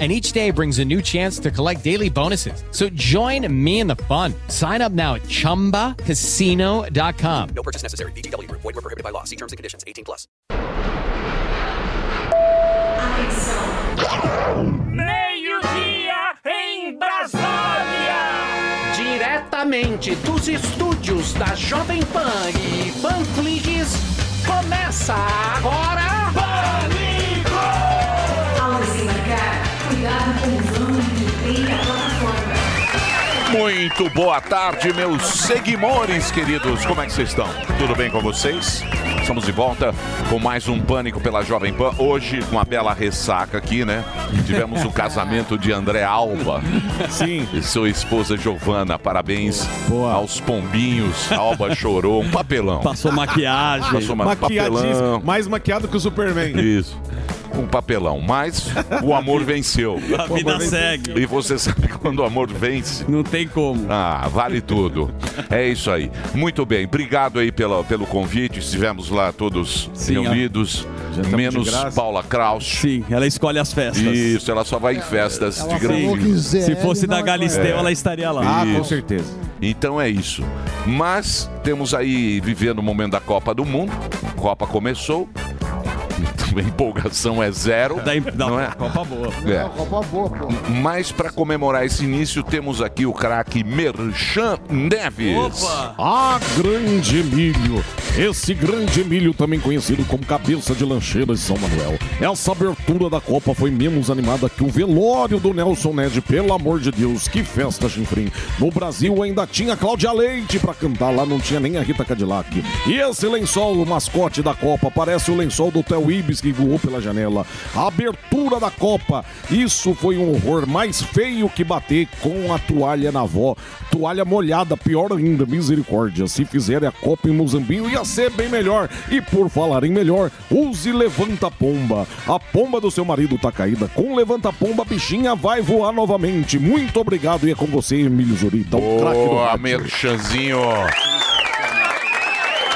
and each day brings a new chance to collect daily bonuses. So join me in the fun. Sign up now at ChumbaCasino.com. No purchase necessary. VGW Group. Void were prohibited by law. See terms and conditions. 18 plus. Meio-dia em Brasília! Diretamente dos estúdios da Jovem Pan e Panflix, começa agora... Pânico! Cuidado com o vão que tem a plataforma. Muito boa tarde, meus seguidores queridos. Como é que vocês estão? Tudo bem com vocês? Estamos de volta com mais um Pânico pela Jovem Pan. Hoje, com uma bela ressaca aqui, né? Tivemos o casamento de André Alba. Sim. E sua esposa Giovana. Parabéns aos pombinhos. A Alba chorou. Um papelão. Passou maquiagem. Passou uma papelão. Maquiadíssimo. Mais maquiado que o Superman. Isso. Um papelão. Mas o amor venceu. A vida segue. E você sabe quando o amor vence? Não tem como. Ah, vale tudo. É isso aí. Muito bem. Obrigado aí pela, pelo convite. Estivemos lá todos Sim, reunidos. Menos. Paula Kraus. Sim, ela escolhe as festas. Isso, ela só vai em festas de grande. Se fosse da Galisteu, É. ela estaria lá. Isso. Então é isso. Mas temos aí vivendo o momento da Copa do Mundo. A Copa começou. A empolgação é zero. não é? Copa boa. É. Copa boa, pô. Mas para comemorar esse início, temos aqui o craque Merchan Neves. Ah, grande Emílio. Esse grande Emílio, também conhecido como cabeça de lancheira de São Manuel. Essa abertura da Copa foi menos animada que o velório do Nelson Ned. Pelo amor de Deus, que festa, Chinfrim. No Brasil ainda tinha Cláudia Leite pra cantar, lá não tinha nem a Rita Cadillac. E esse lençol, o mascote da Copa, parece o lençol do Theo Ibis que voou pela janela. A abertura da Copa, isso foi um horror mais feio que bater com a toalha na avó. Toalha molhada, pior ainda, misericórdia. Se fizerem a Copa em Mozambinho, ia ser bem melhor. E por falar em melhor, use Levanta Pomba. A pomba do seu marido tá caída. Com Levanta Pomba, a bichinha vai voar novamente. Muito obrigado e é com você, Emílio Zurita, o craque do Boa. Merchanzinho.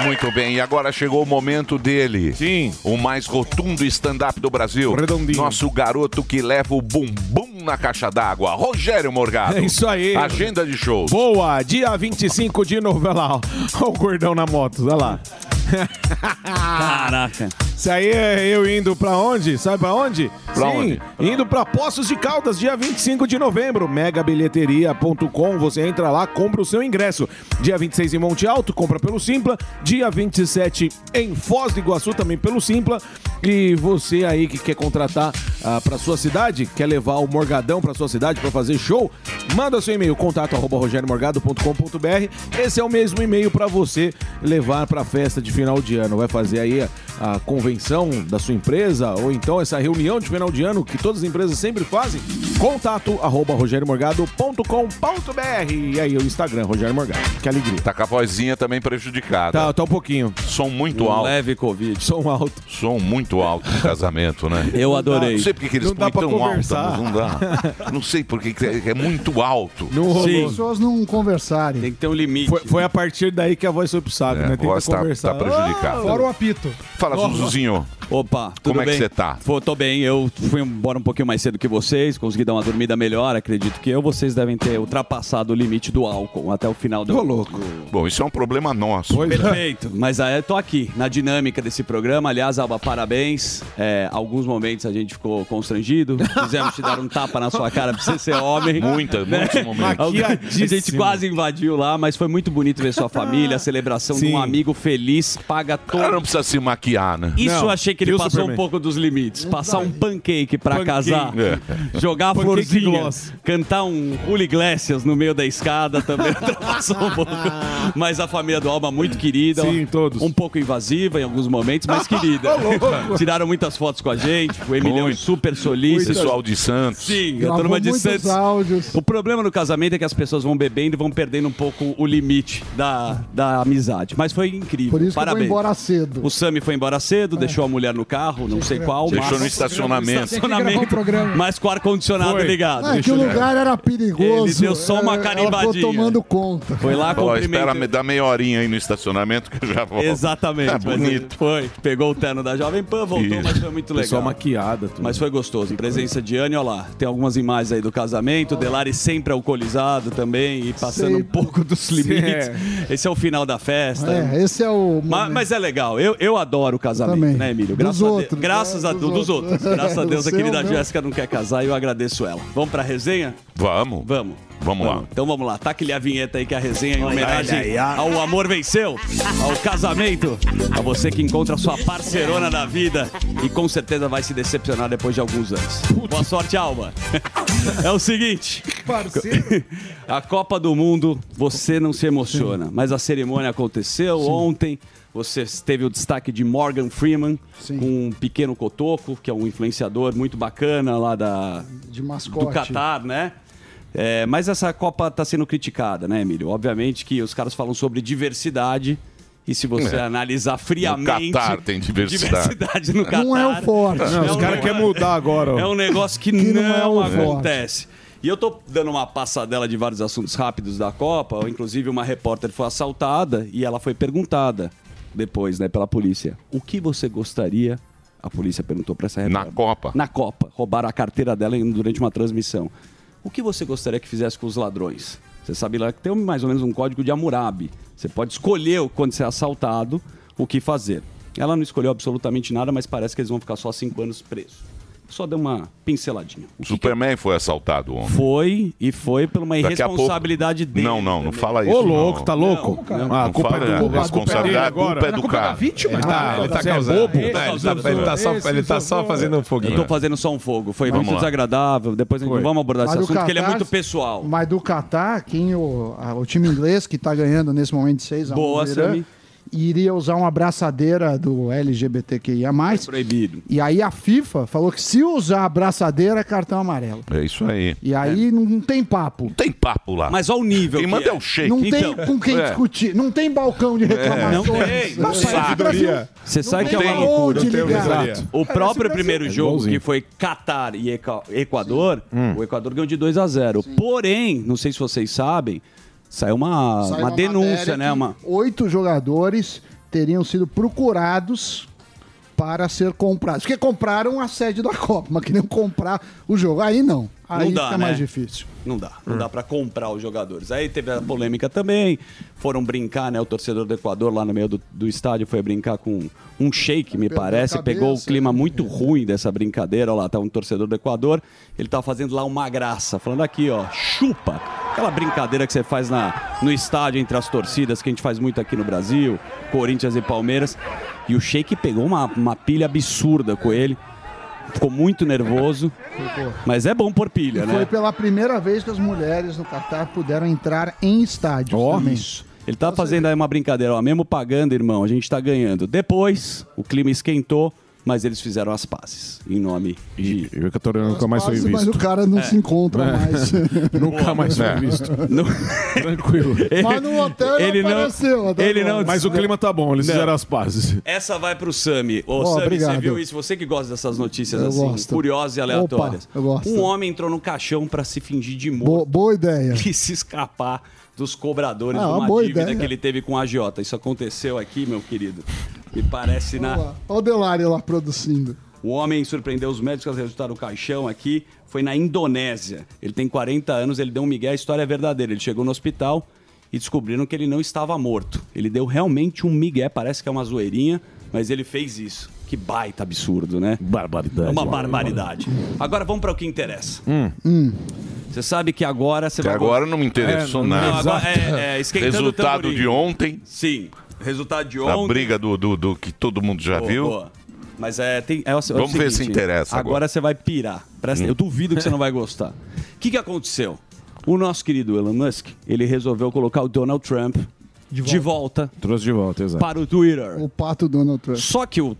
Muito bem, e agora chegou o momento dele. Sim. O mais rotundo stand-up do Brasil. Redondinho. Nosso garoto que leva o bumbum na caixa d'água. Rogério Morgado. É isso aí. Agenda de shows. Boa, dia 25 de novembro. Olha lá. Olha o gordão na moto, olha lá. Caraca. Isso aí é eu indo pra onde? Sabe pra onde? Pra Sim, onde? indo pra Poços de Caldas, dia 25 de novembro. Megabilheteria.com. Você entra lá, compra o seu ingresso. Dia 26 em Monte Alto, compra pelo Simpla. Dia 27 em Foz do Iguaçu, também pelo Simpla. E você aí que quer contratar ah, pra sua cidade, quer levar o Morgadão pra sua cidade pra fazer show, manda seu e-mail, contato arroba rogeriomorgado.com.br. Esse é o mesmo e-mail pra você levar pra festa de final de ano. Vai fazer aí a, a convenção da sua empresa ou então essa reunião de final de ano que todas as empresas sempre fazem. Contato arroba rogeriomorgado.com.br. E aí o Instagram, Rogério Morgado. Que alegria. Tá com a vozinha também prejudicada. Tá, tá um pouquinho. Som muito Um alto. leve Covid. Som alto. Som muito alto no casamento, né? Eu adorei. Não sei porque que eles Não dá põem tão alto, conversar. mas não dá. Não sei porque que é, é muito alto. Não rolou. Sim. As pessoas não conversarem. Tem que ter um limite. Foi, foi a partir daí que a voz foi pro saco, É, né? a Tenta voz tá- conversar. tá prejudicada. Fora o apito. Fala, Zuzuzinho. Opa, tudo Como é que você tá? Pô, tô bem. Eu fui embora um pouquinho mais cedo que vocês, consegui dar uma dormida melhor, acredito que eu. Vocês devem ter ultrapassado o limite do álcool até o final do. Ô, louco. Bom, isso é um problema nosso. Perfeito. Mas aí eu tô aqui, na dinâmica desse programa. Aliás, Alba, parabéns. É, alguns momentos a gente ficou constrangido. Quisemos te dar um tapa na sua cara pra você ser homem. Muita, muitos momentos. A gente quase invadiu lá, mas foi muito bonito ver sua família, a celebração de Sim. um amigo feliz, paga O cara todo. não precisa se maquiar, né? Isso Não. eu achei que ele passou Superman? um pouco dos limites. Passar um pancake pra Pancake. casar, É. jogar a florzinha, cantar um Julio Iglesias no meio da escada também ultrapassou um pouco. Mas a família do Alba muito querida. Sim, todos. Um pouco invasiva em alguns momentos, mas querida. Tiraram muitas fotos com a gente. O Emilhão Muito. super solícito. Pessoal de Santos. Sim, a turma de Santos. áudios. O problema no casamento é que as pessoas vão bebendo e vão perdendo um pouco o limite da, da amizade. Mas foi incrível. Por isso que eu Parabéns. vou embora cedo. O Sami foi embora cedo, deixou a mulher no carro, não sei qual. Deixou mas- no estacionamento. estacionamento, mas com o ar-condicionado Foi. ligado. É que o lugar era perigoso. Ele deu só uma é, Ela carimbadinha. ficou tomando conta. Foi lá Ó, cumprimentou. espera me dar meia horinha aí no estacionamento que eu já volto. Exatamente. Ele bonito. Foi. Pegou o terno da Jovem Pan, voltou, Isso. mas foi muito legal. Pessoal maquiada. Tudo. Mas foi gostoso. Presença de Anne, olha lá. Tem algumas imagens aí do casamento. Delari sempre alcoolizado também e passando um Sempre. pouco dos limites. É. Esse é o final da festa. É, esse é o. Ma- momento. Mas, é legal. Eu, eu adoro o casamento, Também. né, Emílio? Dos Graças a Deus. Graças né? a Dos Deus. Dos outros. outros. Graças a Deus a querida não. Jéssica não quer casar e eu agradeço ela. Vamos pra resenha? Vamos. Vamos. Vamos lá. Então vamos lá, taque-lhe a vinheta aí que é a resenha em homenagem ao amor venceu, ao casamento, a você que encontra a sua parceirona da vida e com certeza vai se decepcionar depois de alguns anos. Boa sorte, Alba. É o seguinte, a Copa do Mundo, você não se emociona, mas a cerimônia aconteceu ontem. Você teve o destaque de Morgan Freeman, Sim. com um pequeno cotoco, que é um influenciador muito bacana lá da, De mascote. do Catar, né? É, mas essa Copa está sendo criticada, né, Emílio? Obviamente que os caras falam sobre diversidade. E se você É. analisar friamente. Catar tem diversidade. diversidade no Catar. Não é o forte. Não, os um caras querem mudar agora. É um negócio que, Que não, não é o forte. acontece. E eu tô dando uma passadela de vários assuntos rápidos da Copa. Inclusive, uma repórter foi assaltada e ela foi perguntada depois, né, pela polícia. O que você gostaria? A polícia perguntou para essa repórter. Na Copa. Na Copa. Roubaram a carteira dela durante uma transmissão. O que você gostaria que fizesse com os ladrões? Você sabe lá que tem mais ou menos um código de Hammurabi. Você pode escolher, quando você é assaltado, o que fazer. Ela não escolheu absolutamente nada, mas parece que eles vão ficar só cinco anos presos. Só deu uma pinceladinha. O Superman foi assaltado ontem. Foi, e foi por uma Daqui a pouco- irresponsabilidade dele. Não, não, não fala isso. Ô, louco, não. tá louco? Não, Ah, a Não culpa fala, é do, é responsabilidade a culpa agora. é do cara. vítima. Tá, ele tá você é causando. bobo. Ele Ele tá tá, causando. ele tá só, ele tá só fazendo um foguinho. Eu tô fazendo só um fogo. Foi muito desagradável. Depois a gente não vamos abordar esse assunto, porque ele é muito pessoal. Mas do Catar, quem o, time inglês que está ganhando nesse momento de 6 a 1 Boa, Sami. Iria usar uma abraçadeira do LGBTQIA+. Proibido. E aí a FIFA falou que se usar a braçadeira é cartão amarelo. É isso aí. E aí não tem papo. Não tem papo lá. Mas olha o nível. Quem que manda é é. o shake. Não Então, tem com quem é. discutir. Não tem balcão de reclamações. Não tem. Não. Brasil, Você sabe que é uma loucura. O próprio primeiro É jogo, que foi Catar e Equador, o Equador ganhou de 2 a 0 Porém, não sei se vocês sabem, saiu uma, Saiu uma denúncia, matéria né? Uma... Oito jogadores teriam sido procurados para ser comprados. Porque compraram a sede da Copa, mas queriam comprar o jogo. Aí não. Aí Não dá, fica né? mais difícil. Não dá, não dá pra comprar os jogadores. Aí teve a polêmica também, foram brincar, né? O torcedor do Equador lá no meio do, do estádio foi brincar com um shake, me Perdeu parece, cabeça, pegou o clima né? muito ruim dessa brincadeira. Olha lá, tá um torcedor do Equador, ele tava fazendo lá uma graça, falando aqui, ó, chupa. Aquela brincadeira que você faz na, no estádio entre as torcidas, que a gente faz muito aqui no Brasil, Corinthians e Palmeiras. E o Sheik pegou uma, uma pilha absurda com ele. Ficou muito nervoso. Mas é bom por pilha, né? Foi pela primeira vez que as mulheres no Catar puderam entrar em estádios também. Isso. Ele tá fazendo aí uma brincadeira, ó. Mesmo pagando, irmão, a gente tá ganhando. Depois, o clima esquentou, mas eles fizeram as pazes. Em nome de. E o Equatoriano nunca mais foi Quase, mas visto. o cara não se encontra mais. Nunca mais foi É. visto. Não- Tranquilo. mas no hotel Ele ele não- apareceu. ele não- Mas o clima tá bom, eles Não. fizeram as pazes. Essa vai pro Sami. Ô, Ó, Sami, você obrigado. viu isso? Você que gosta dessas notícias Eu assim, gosto. curiosas e aleatórias. Opa, eu gosto. Um homem entrou no caixão pra se fingir de Bo- morto boa ideia. e se escapar dos cobradores Ah, de uma uma dívida ideia. que ele teve com a agiota. Isso aconteceu aqui, meu querido. Me parece na. Olha o Delari lá produzindo. O homem surpreendeu os médicos ao resultar do caixão aqui. Foi na Indonésia. Ele tem 40 anos, ele deu um migué, a história é verdadeira. Ele chegou no hospital e descobriram que ele não estava morto. Ele deu realmente um migué, parece que é uma zoeirinha, mas ele fez isso. Que baita absurdo, né? Barbaridade. É uma barbaridade. Agora vamos para o que interessa. Hum. Você sabe que agora você Até vai. agora não me interessou Não, nada. agora é, é, Resultado de ontem, Sim. Resultado de ontem. briga do, do, do que todo mundo já Boa, viu. boa. Mas é, tem, é, o- é o Vamos ver se seguinte, interessa Agora, agora. você vai pirar. Presta, Hum. Eu duvido que você não vai gostar. O que, que aconteceu? O nosso querido Elon Musk, ele resolveu colocar o Donald Trump de volta, Trouxe de volta, exato. para o Twitter. O pato Donald Trump. Só que o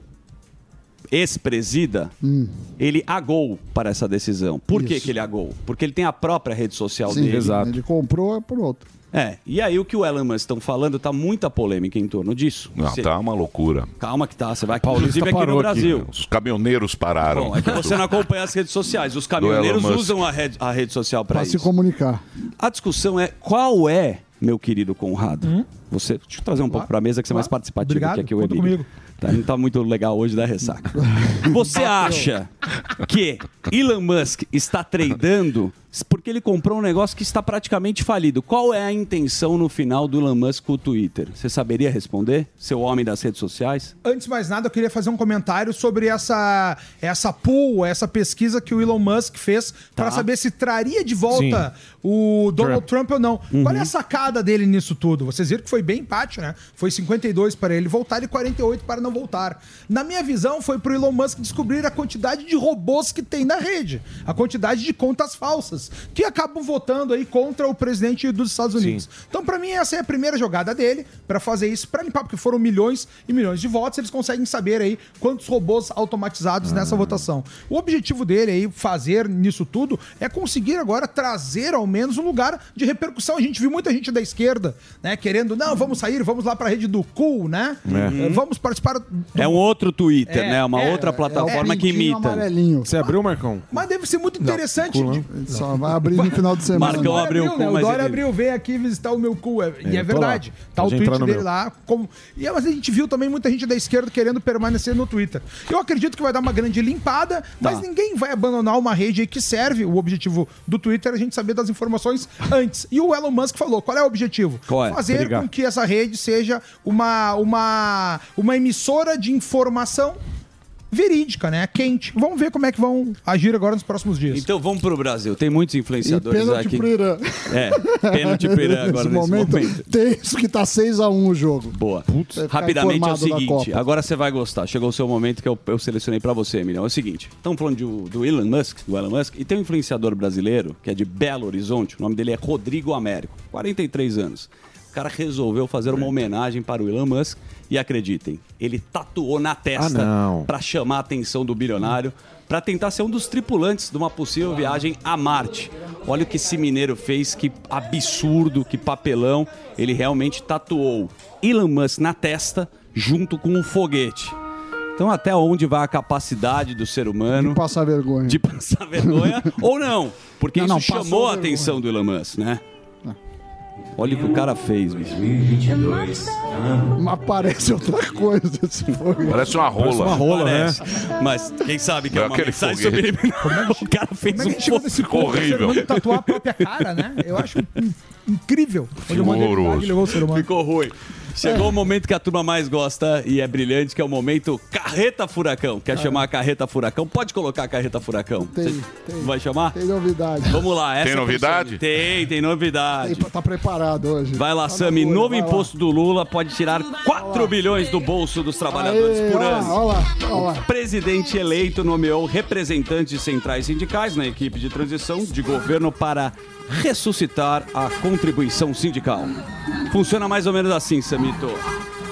ex-presida, Hum. ele agou para essa decisão. Por que, que ele agou? Porque ele tem a própria rede social Sim, dele. Ele comprou é por outro. É, e aí o que o Elon Musk estão falando, tá muita polêmica em torno disso. Não, Você- tá uma loucura. Calma que tá, você vai Paulista inclusive aqui no aqui. Brasil. Os caminhoneiros pararam. Bom, é que você não acompanha as redes sociais. Os caminhoneiros usam a rede, a rede social para isso. se comunicar. A discussão é qual é, meu querido Conrado? Você, deixa eu trazer um pouco para a mesa que você é mais participativo Obrigado, que aqui o Emílio. comigo. Tá, não tá muito legal hoje da ressaca. Você acha que Elon Musk está tradando porque ele comprou um negócio que está praticamente falido? Qual é a intenção no final do Elon Musk com o Twitter? Você saberia responder? Seu homem das redes sociais? Antes de mais nada, eu queria fazer um comentário sobre essa, essa pool, essa pesquisa que o Elon Musk fez para saber se traria de volta o Donald Trump. ou não. Qual é a sacada dele nisso tudo? Vocês viram que foi bem empate, né? Foi 52 para ele voltar e 48 para não voltar. Na minha visão, foi pro Elon Musk descobrir a quantidade de robôs que tem na rede, a quantidade de contas falsas que acabam votando aí contra o presidente dos Estados Unidos. Então, para mim, essa é a primeira jogada dele para fazer isso, para limpar, porque foram milhões e milhões de votos, eles conseguem saber aí quantos robôs automatizados nessa votação. O objetivo dele aí, fazer nisso tudo, é conseguir agora trazer ao menos um lugar de repercussão. A gente viu muita gente da esquerda, né, querendo, não, vamos sair, vamos lá para a rede do cool, né? Eh, Vamos participar do... É um outro Twitter, É, né? Uma é, outra é, plataforma é que imita. amarelinho. Você abriu, Marcão? Mas deve ser muito interessante. de- Só vai abrir no final de semana. Marcão Dória abriu o cu, né? O Dória abriu, veio aqui visitar o meu cu. é- E É, é eu tô verdade. lá. Tá o tweet dele meu. lá. Como... E, é, mas a gente viu também muita gente da esquerda querendo permanecer no Twitter. Eu acredito que vai dar uma grande limpada, mas Tá. ninguém vai abandonar uma rede aí que serve. O objetivo do Twitter é a gente saber das informações antes. E o Elon Musk falou: qual é o objetivo? Qual é? Fazer Brigar. com que essa rede seja uma, uma, uma emissora de informação verídica, né? Quente. Vamos ver como é que vão agir agora nos próximos dias. Então vamos pro Brasil. Tem muitos E influenciadores pênalti aqui. pro Irã. É, pênalti pro Irã agora nesse momento. Tem isso que tá 6x1 o jogo. Boa. Ficar Rapidamente é o seguinte, agora você vai gostar. Chegou o seu momento que eu, eu selecionei pra você, Emiliano. É o seguinte, estamos falando de- do Elon Musk, do Elon Musk, e tem um influenciador brasileiro, que é de Belo Horizonte, o nome dele é Rodrigo Américo, 43 anos. O cara resolveu fazer uma homenagem para o Elon Musk e acreditem, ele tatuou na testa Ah, para chamar a atenção do bilionário, para tentar ser um dos tripulantes de uma possível viagem a Marte. Olha o que esse mineiro fez, que absurdo, que papelão. Ele realmente tatuou Elon Musk na testa junto com um foguete. Então, até onde vai a capacidade do ser humano De passar vergonha. de passar vergonha ou não? Porque Não, isso não, chamou a vergonha. atenção do Elon Musk, né? Olha o que o cara fez, bicho. Mas parece outra coisa esse fogo. Parece uma rola. uma rola, Parece. né? Mas quem sabe que é É uma aquele mensagem foguete. subliminar. O cara fez é um fogo. horrível. Humano tatuar a própria cara, né? Eu acho in- incrível. Onde a modernidade horroroso. levou o ser humano. Ficou ruim. Chegou o momento que a turma mais gosta e é brilhante, que é o momento Carreta Furacão. Quer chamar a Carreta Furacão? Pode colocar a Carreta Furacão. Tem, Você tem. vai chamar? Tem novidade. Vamos lá. Essa Tem é novidade? pessoa- Tem, tem novidade. Tem, tá preparado hoje. Vai lá, Tá Sami. Novo vai lá. imposto do Lula pode tirar 4 bilhões do bolso dos trabalhadores Aê, por ano. olha lá, olha lá. Presidente eleito nomeou representantes de centrais sindicais na equipe de transição de governo para ressuscitar a contribuição sindical. Funciona mais ou menos assim, Samito.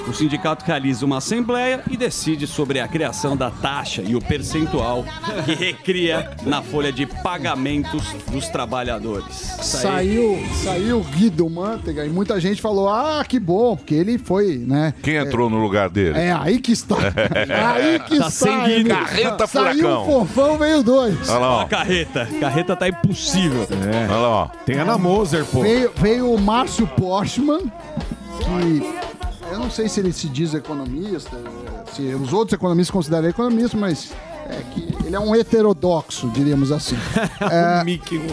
O sindicato realiza uma assembleia e decide sobre a criação da taxa e o percentual que recria na folha de pagamentos dos trabalhadores. Saiu, saiu o Guido Mantega e muita gente falou: ah, que bom, porque ele foi, né? Quem entrou no lugar dele? É aí que está. aí que Tá está. sem Guido. Carreta Saiu Furacão. o fofão, veio dois. Olha lá, Ó, a carreta. Carreta tá impossível. Olha lá, ó. Tem Ana Moser, pô. Veio, veio o Márcio Postman, que eu não sei se ele se diz economista, se os outros economistas consideram ele economista, mas é que ele é um heterodoxo, diríamos assim. É,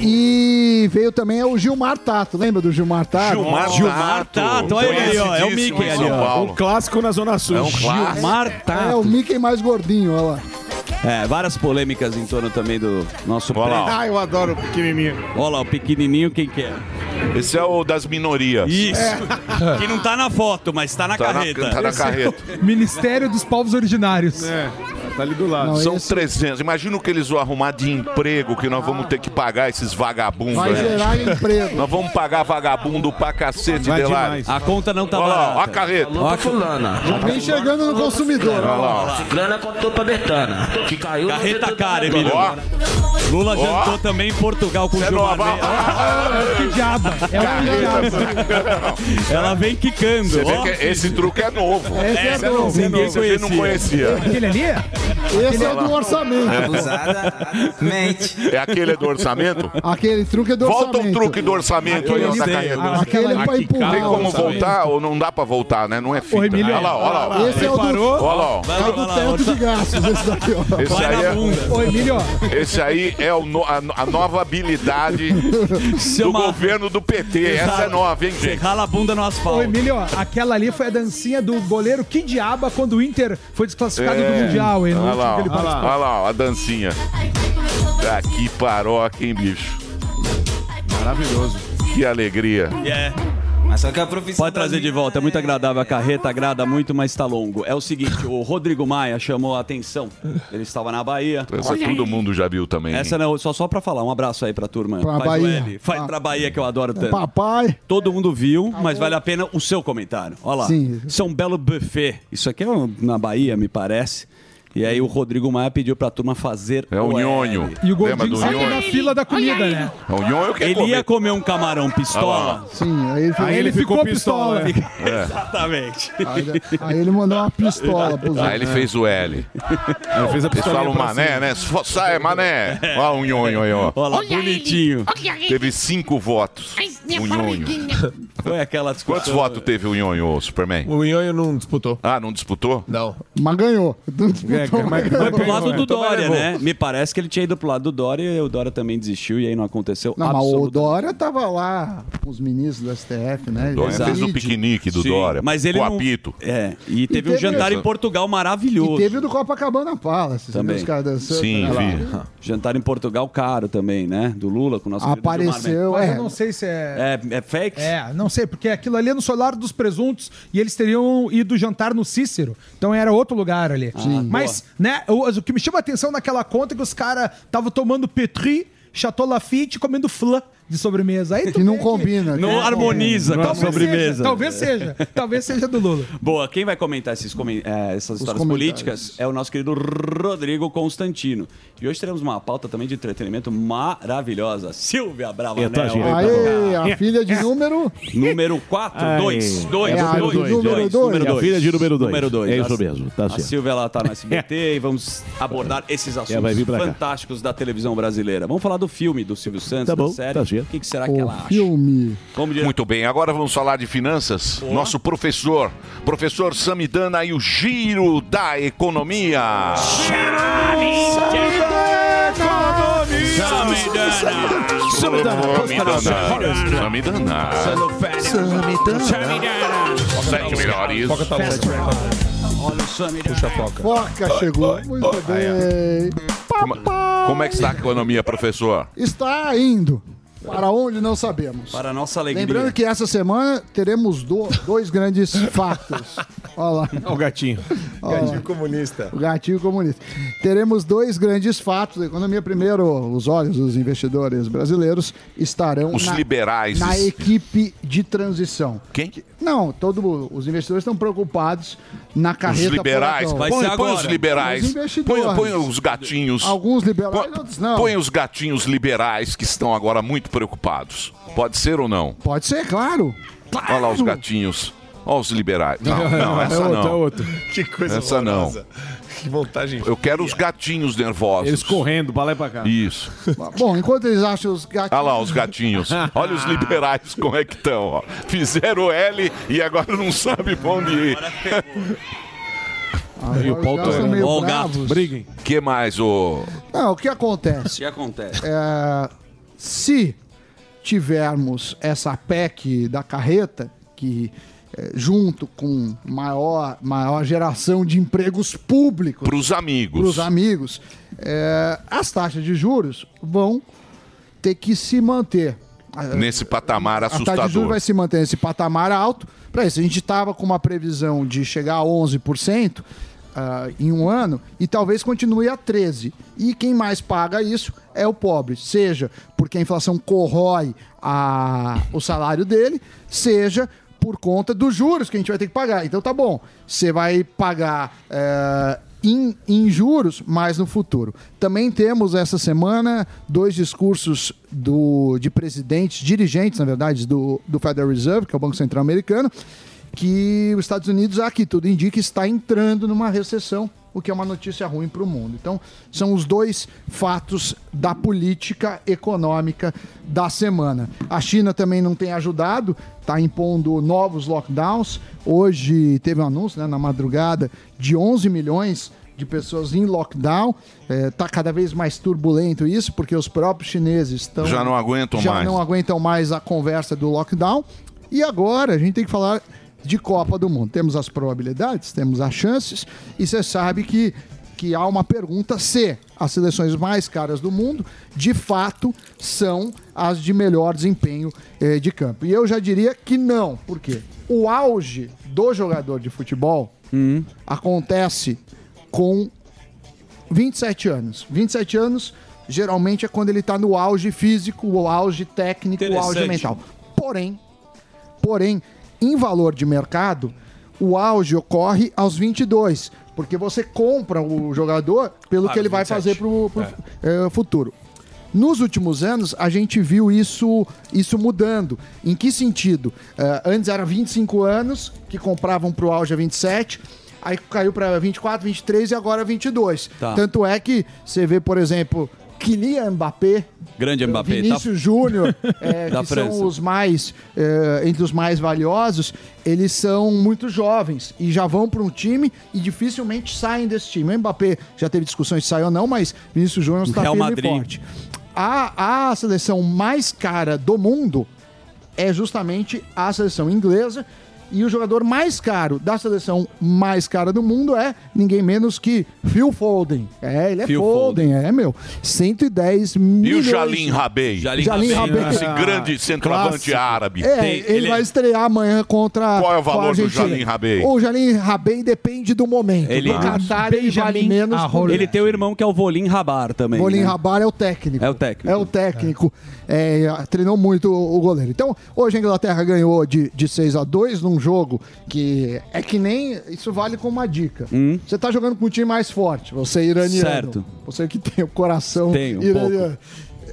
e veio também o Gilmar Tato, lembra do Gilmar Tato? Gilmar Gilmar Tato, olha ele aí, ó. É o Mickey ali, ó. Paulo. Um clássico na Zona Sul. É um. Gilmar É Tato. o Mickey mais gordinho, olha lá. É, várias polêmicas em torno também do nosso Olha lá, ó. Ah, eu adoro o pequenininho. Olha lá, o pequenininho, quem que é? Esse é o das minorias. Isso. Que não tá na foto, mas tá na Tá na, carreta. tá na carreta. Ministério dos Povos Originários. Tá ali do lado. São 300. Imagina o que eles vão arrumar de emprego que nós vamos ter que pagar esses vagabundos. Vai né? gerar emprego. Nós vamos pagar vagabundo pra cacete, Vai Delari. demais. A conta não tá Olha lá, ó a carreta. Falou pra fulana. Já vem chegando no consumidor. Olha lá. Ciclana contou pra Betana. Que caiu Carreta cara, Emílio. Lula jantou também em Portugal com o é Gilmar. Que diabo. É diabo. Ela vem quicando. Você vê ó. que esse truque é novo. Esse é Essa novo. ninguém Esse você não conhecia. Aquele ali? Esse é do orçamento. Abusada, mente. É aquele do orçamento? Aquele truque é do Volta orçamento. o truque do orçamento aí, carreta. Aquele é pra empurrar. Tem como voltar ou não dá pra voltar, né? Não é fita. Ô. Olha lá, olha lá. Esse é o do, Olha lá, é do teto de gastos, esse daqui, ó. Esse Vai aí é, bunda. Ô, Emílio, esse aí é o no- a, nova habilidade do governo do PT. Essa é nova, hein, Você gente? rala a bunda no ô, asfalto. Emílio, aquela ali foi a dancinha do goleiro Que Diaba quando o Inter foi desclassificado do Mundial, hein? É. Olha lá, que olha lá, olha lá, ó, a dancinha. Tá aqui paroca, hein, bicho? Maravilhoso. Que alegria. É. Mas só que a profissão. Pode trazer de volta, é muito agradável a carreta, agrada muito, mas está longo. É o seguinte, o Rodrigo Maia chamou a atenção. Ele estava na Bahia. Essa todo mundo já viu também. Essa não, só só pra falar, um abraço aí pra turma. Pra Faz Bahia. Faz Ah. pra Bahia que eu adoro tanto. Papai. Todo mundo viu, mas vale a pena o seu comentário. Olha lá. Sim. Isso é um belo buffet. Isso aqui é na Bahia, me parece. E aí o Rodrigo Maia pediu pra turma fazer É o nhonho. E o gordinho do sempre na fila da comida, né? O nhonho quer Ele comer. ia comer um camarão pistola. Sim, aí ele, Aí ele ficou pistola. né? Exatamente. Aí, aí ele mandou uma pistola pros Aí ele fez o L. Aí fez a Eles pistolinha falam mané, cima. né? Sai, mané. Olha o nhonho aí, ó. Olha lá, bonitinho. Teve cinco votos. O nhonho. Foi aquela discussão. Quantos votos teve o nhonho, Superman? O Nhonho não disputou. Ah, não disputou? Não. Mas ganhou. Mas- Foi pro lado do Então Dória, né? Me parece que ele tinha ido pro lado do Dória e o Dória também desistiu e aí não aconteceu Não, mas o absolutamente Dória tava lá com os ministros do STF, né? Dória fez o piquenique do Sim, Dória. Mas ele com não... apito. É, e teve, um teve jantar essa- em Portugal maravilhoso. E teve o do Copacabana Palace. você Também. viu Os caras dançando, Sim, né, lá. vi. Jantar em Portugal caro também, né? Do Lula com o nosso querido Gilmar Apareceu, Mas é. eu não sei se é... É, é fake? É, não sei, porque aquilo ali é no solar dos presuntos e eles teriam ido jantar no Cícero. Então era outro lugar ali. Mas, né, o, o que me chama a atenção naquela conta é que os caras estavam tomando Petri, Chateau Lafitte comendo flan de sobremesa. Aí tu Que não vê combina. Não que- harmoniza com a sobremesa. seja, talvez seja. Talvez seja do Lula. Boa, quem vai comentar esses eh, essas histórias comentários. políticas é o nosso querido Rodrigo Constantino. E hoje teremos uma pauta também de entretenimento maravilhosa. Silvia gira. Aê, a filha de número. número 4, Ai. 2, 2, É a 2, do número dois. É a filha de número dois. Número 2. É isso mesmo, tá A certo. Silvia ela tá no SBT e vamos abordar esses É, assuntos pra cá. fantásticos da televisão brasileira. Vamos falar do filme do Silvio Santos, Tá bom, da série. tá o que, que será que O ela acha? filme. Direto. Muito bem, agora vamos falar de finanças. Nosso professor, professor Samidana e o giro da economia. Samidana. Samidana. Sete melhores. Olha o Sammy. Foca chegou. Muito bem. Como, como é que está a economia, professor? Está indo. Para onde não sabemos. Para a nossa alegria. Lembrando que essa semana teremos do- dois grandes fatos. Olha lá. Olha o gatinho. Gatinho comunista. O gatinho comunista. Teremos dois grandes fatos da economia. Primeiro, os olhos dos investidores brasileiros estarão Os na, liberais. na equipe de transição. Quem? Não, todo, os investidores estão preocupados na Os carreta liberais. Vai Põe, ser põe agora. os liberais. Os. Põe, põe os gatinhos. Alguns liberais, Põe, outros não. põe os gatinhos liberais que estão agora muito preocupados. Pode ser ou não? Pode ser, claro. Olha lá os gatinhos. Olha os liberais. Não, não, é essa outro, não. é outro. Que coisa Essa não. horrorosa. Que montagem. Eu quero os gatinhos nervosos. Eles correndo pra lá e pra cá. Isso. Bom, enquanto eles acham os gatinhos. Olha lá os gatinhos. Olha os liberais como é que estão. ó. Fizeram L e agora não sabe pra onde ir. E o os pau gatos tá- meio Ó o bravos. gato. Briguem. que mais, ô? Não, o que O acontece? que acontece? É, se tivermos essa PEC da carreta, que é, junto com maior, maior geração de empregos públicos Pros amigos. para os amigos, é, as taxas de juros vão ter que se manter. Nesse patamar A taxa de juros assustador. vai se manter nesse patamar alto. Para isso, a gente estava com uma previsão de chegar a 11%. Ah, em um ano e talvez continue a 13. E quem mais paga isso é o pobre, seja porque a inflação corrói a- o salário dele, seja por conta dos juros que a gente vai ter que pagar. Então tá bom, você vai pagar eh, em, juros, mas no futuro. Também temos essa semana dois discursos do, de presidentes, dirigentes, na verdade, do, do Federal Reserve, que é o Banco Central Americano, que os Estados Unidos, aqui tudo indica, está entrando numa recessão, o que é uma notícia ruim para o mundo. Então, são os dois fatos da política econômica da semana. A China também não tem ajudado, está impondo novos lockdowns. Hoje teve um anúncio né, na madrugada de 11 milhões de pessoas em lockdown. Está cada vez mais turbulento isso, porque os próprios chineses estão. Já não aguentam já mais. não aguentam mais a conversa do lockdown. E agora a gente tem que falar de Copa do Mundo. Temos as probabilidades, temos as chances, e você sabe que, que há uma pergunta se as seleções mais caras do mundo, de fato, são as de melhor desempenho eh, de campo. E eu já diria que não, porque o auge do jogador de futebol acontece com 27 anos. 27 anos geralmente é quando ele está no auge físico, o auge técnico, o auge mental. Porém, porém, em valor de mercado, o auge ocorre aos 22, porque você compra o jogador pelo Ah, que ele vai 27. fazer para o futuro. Nos últimos anos, a gente viu isso, isso mudando. Em que sentido? Eh, antes era 25 anos, que compravam para o auge a 27, aí caiu para 24, 23 e agora 22. Tá. Tanto é que você vê, por exemplo, Kylian Mbappé, Grande Mbappé. Vinícius Júnior, é, que França. são os mais é, entre os mais valiosos, eles são muito jovens e já vão para um time e dificilmente saem desse time. O Mbappé já teve discussões se sai ou não, mas Vinícius Júnior está firme Madrid. e forte. A, a seleção mais cara do mundo é justamente a seleção inglesa. E o jogador mais caro da seleção mais cara do mundo é ninguém menos que Phil Foden. É, ele é Phil Foden, é, meu. 110 E milhões. o Jalim Rabei? Jalim Rabei. Esse Ah, grande centroavante clássico. árabe. É, ele, vai estrear amanhã contra. Qual é o valor do. Jalim Rabei? O Jalim Rabei depende do momento. Ele- Qatar ele vale menos. Ele tem o irmão que é o Volim Rabar também. Volim né? Rabar é o técnico. É o técnico. É o técnico. É, treinou muito o, o goleiro. Então, hoje a Inglaterra ganhou de, de 6 a 2 num jogo que é que nem. Isso vale como uma dica. Você tá jogando com um time mais forte, você é iraniano. Certo. Você que tem o coração Tenho, um iraniano.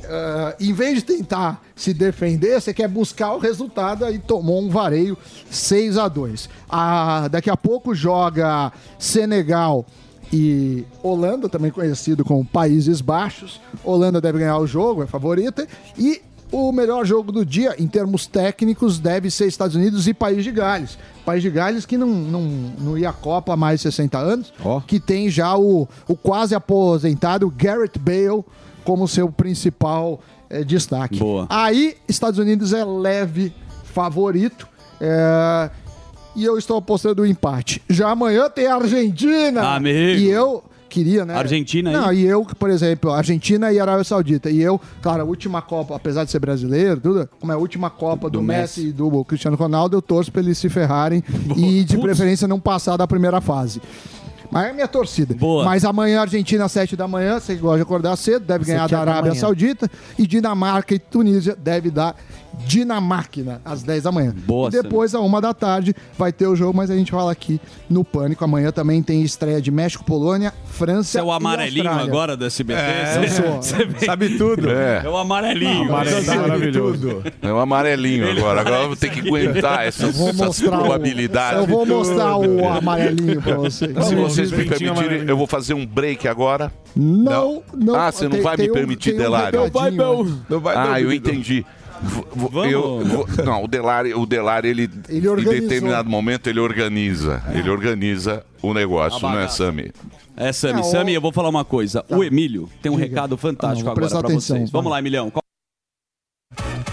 Ah, em vez de tentar se defender, você quer buscar o resultado aí tomou um vareio 6 a 2 ah, Daqui a pouco joga Senegal e Holanda, também conhecido como Países Baixos. Holanda deve ganhar o jogo, é favorita. E o melhor jogo do dia, em termos técnicos, deve ser Estados Unidos e País de Gales. País de Gales que não, não, não ia à Copa há mais de 60 anos, que tem já o, o quase aposentado Garrett Bale como seu principal eh, destaque. Boa. Aí, Estados Unidos é leve favorito. é, e eu estou apostando o empate. Já amanhã tem a Argentina. Amigo. E eu queria, né? Argentina aí? Não, e eu, por exemplo, Argentina e Arábia Saudita. E eu, claro, a última Copa, apesar de ser brasileiro, tudo, como é a última Copa do, Do Messi, e do Cristiano Ronaldo, eu torço pra eles se ferrarem e de preferência não passar da primeira fase. Mas é a minha torcida. Boa. Mas amanhã, Argentina, às 7 da manhã, você gosta de acordar cedo, deve ganhar da da Arábia manhã. Saudita. E Dinamarca e Tunísia deve dar Dinamáquina às 10 da manhã. Boa, e depois, a uma da tarde, vai ter o jogo, mas a gente fala aqui no Pânico. Amanhã também tem estreia de México, Polônia, França Você é o amarelinho agora do SBT? É, eu sou. Sabe tudo. É. É o amarelinho. Amarelo, Sabe maravilhoso. tudo. É o amarelinho Ele agora. Agora eu vou ter que aguentar essas, essas mostrar o- probabilidades. Eu vou mostrar o amarelinho pra vocês. Se vocês me permitirem, amarelinho. eu vou fazer um break agora. Não, não. Ah, você não tem- vai tem me um- permitir, tem um Delário? recadinho, né? Não vai, ah, não, eu entendi. Vamos. eu- vou- não, o Delari, o Delari ele, Ele em determinado momento ele organiza, ele organiza o negócio, não é, Sami? É, Sami. Sami, o- eu vou falar uma coisa. O Emílio tem um Diga. recado Ah, fantástico não, agora atenção, vocês. vai. Vamos lá, Emilhão.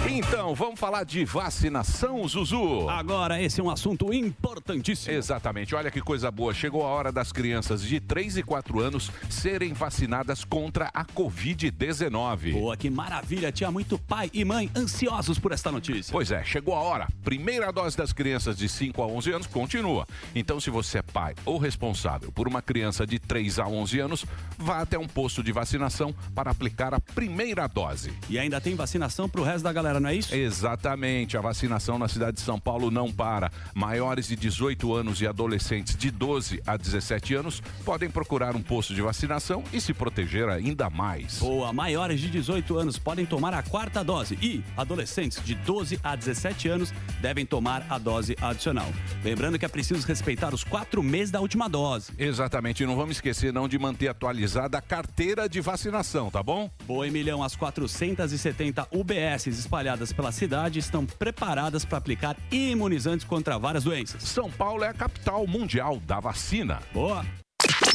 Então, vamos falar de vacinação, Zuzu. Agora, esse é um assunto importantíssimo. Exatamente. Olha que coisa boa. Chegou a hora das crianças de 3 e 4 anos serem vacinadas contra a Covid-19. Boa, que maravilha. Tinha muito pai e mãe ansiosos por esta notícia. Pois é, chegou a hora. Primeira dose das crianças de 5 a 11 anos continua. Então, se você é pai ou responsável por uma criança de 3 a 11 anos, vá até um posto de vacinação para aplicar a primeira dose. E ainda tem vacinação pro resto da galera, não é isso? Exatamente. A vacinação na cidade de São Paulo não para. Maiores de 18 anos e adolescentes de 12 a 17 anos podem procurar um posto de vacinação e se proteger ainda mais. Boa, maiores de 18 anos podem tomar a quarta dose e adolescentes de 12 a 17 anos devem tomar a dose adicional. Lembrando que é preciso respeitar os quatro meses da última dose. Exatamente. E não vamos esquecer não de manter atualizada a carteira de vacinação, tá bom? Boa, Emilhão, as 470 UBSs espalhadas pela cidade estão preparadas para aplicar imunizantes contra várias doenças. São Paulo é a capital mundial da vacina. Boa.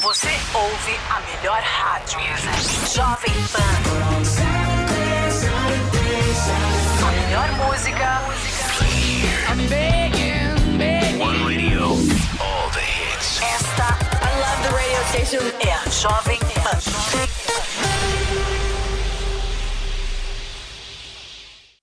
Você ouve a melhor rádio. Jovem Pan. A melhor música. I'm begging, begging. One radio, all the hits. Esta, I love the radio station. É a Jovem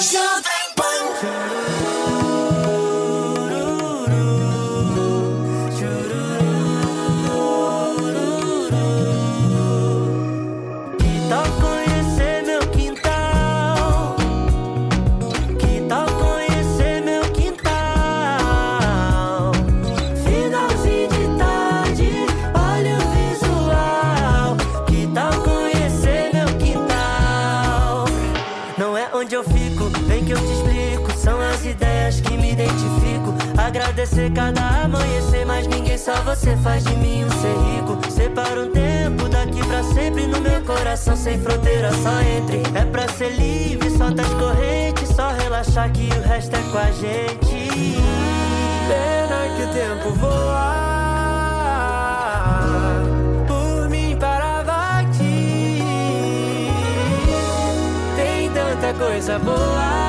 Jovem Que Agradecer cada amanhecer, mas ninguém, só você faz de mim um ser rico. Separa um tempo daqui pra sempre no meu coração, sem fronteira, só entre. É pra ser livre, solta as correntes, só relaxar que o resto é com a gente. Pena que o tempo voa. Coisa boa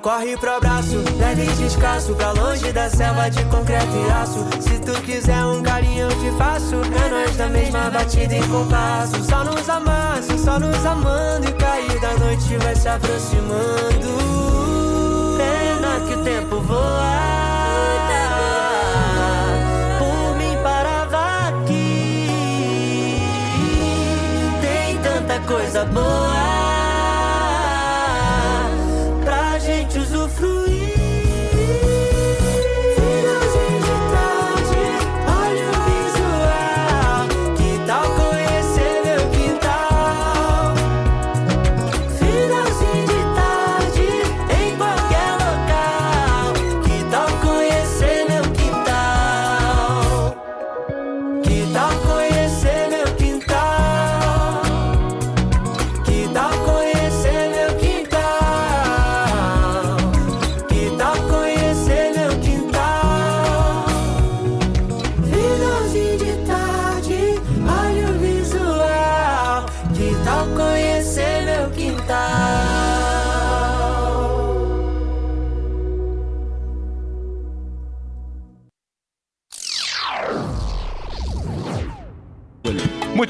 Corre pro abraço, leve descasso pra longe da selva de concreto e aço. Se tu quiser um carinho eu te faço, é nós da mesma batida e compasso. Só nos amando, só nos amando e cair da noite vai se aproximando. Pena que o tempo voa. Coisa boa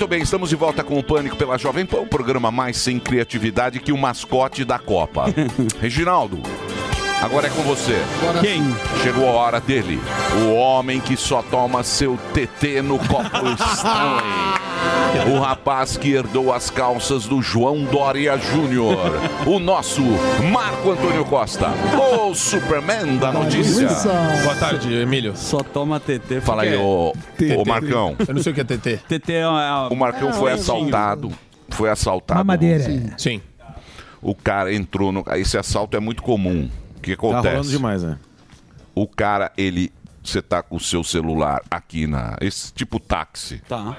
bem, estamos de volta com o Pânico pela Jovem Pan, o programa mais sem criatividade que o mascote da Copa. Reginaldo, agora é com você. Quem? Chegou a hora dele. O homem que só toma seu TT no copo Stanley. O rapaz que herdou as calças do João Dória Júnior. O nosso Marco Antônio Costa. O Superman da notícia. Boa tarde, Emílio. Só toma TT. Fala aí, ô, ô Marcão. Eu não sei o que é TT. TT é O Marcão foi assaltado. Foi assaltado. Mamadeira. Sim. Sim. O cara entrou no. Esse assalto é muito comum. O que acontece? Tá rolando demais, né? O cara, ele. Você tá com o seu celular aqui na. Esse tipo táxi. Tá.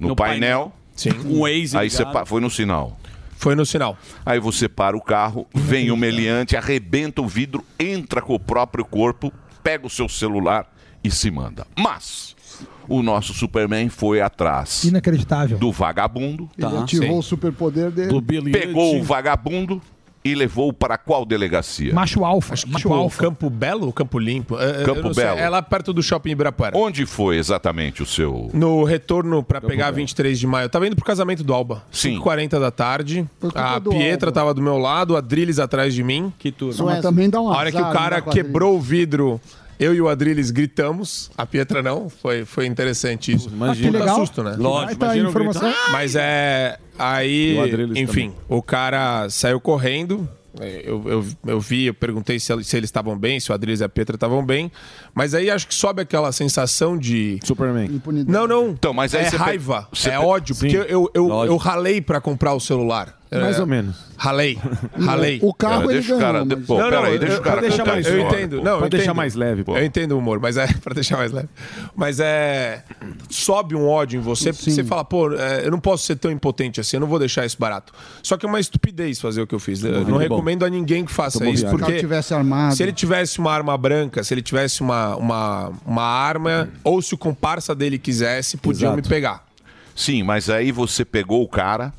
No, No painel. Sim. Um Waze Aí você foi no sinal. Foi no sinal. Aí você para o carro, vem o meliante, arrebenta o vidro, entra com o próprio corpo, pega o seu celular e se manda. Mas o nosso Superman foi atrás Inacreditável. do vagabundo. Ele ativou o superpoder dele. Pegou o vagabundo e levou para qual delegacia? Macho alfa. Acho que Macho alfa. Campo Belo ou Campo Limpo? É, Campo eu não sei. Belo. É lá perto do Shopping Ibirapuera. Onde foi exatamente o seu. No retorno pra pegar 23 de maio. Eu tava indo pro casamento do Alba. Sim. 5h40 da tarde. A Pietra Alba. tava do meu lado, a Drilis atrás de mim. Que tudo. Mas também dá um A hora que o cara né, com a quebrou o vidro, eu e o Adriles gritamos. A Pietra não. Foi, foi interessante isso. Imagina. que legal. susto, né? Lógico, Baita imagina eu informação. gritar. Mas é. Aí, o enfim, o cara saiu correndo. Eu, eu, eu vi, eu perguntei se, se eles estavam bem, se o Adriles e a Pietra estavam bem. Mas aí acho que sobe aquela sensação de. Superman. Não, não. Então, mas aí é pe- raiva, é pe- ódio, Sim. porque eu, eu, Lógico. eu ralei pra comprar o celular. Mais É, ou menos. Ralei, ralei. O carro Cara, ele deixa o cara- ganhou, mas- Pô, pera aí, deixa o cara eu, deixa contar a mais, eu entendo. pô. Não, Pra eu deixar entendo. mais leve, pô. Eu entendo o humor, mas é pra deixar mais leve. Mas é. Sobe um ódio em você, porque você fala, pô, é, eu não posso ser tão impotente assim, eu não vou deixar isso barato. Só que é uma estupidez fazer o que eu fiz. Eu não bom. recomendo a ninguém que faça isso, o cara porque. tivesse armado. Se ele tivesse uma arma branca, se ele tivesse uma, uma, uma arma, ou se o comparsa dele quisesse, podiam Exato. me pegar. Sim, mas aí você pegou o cara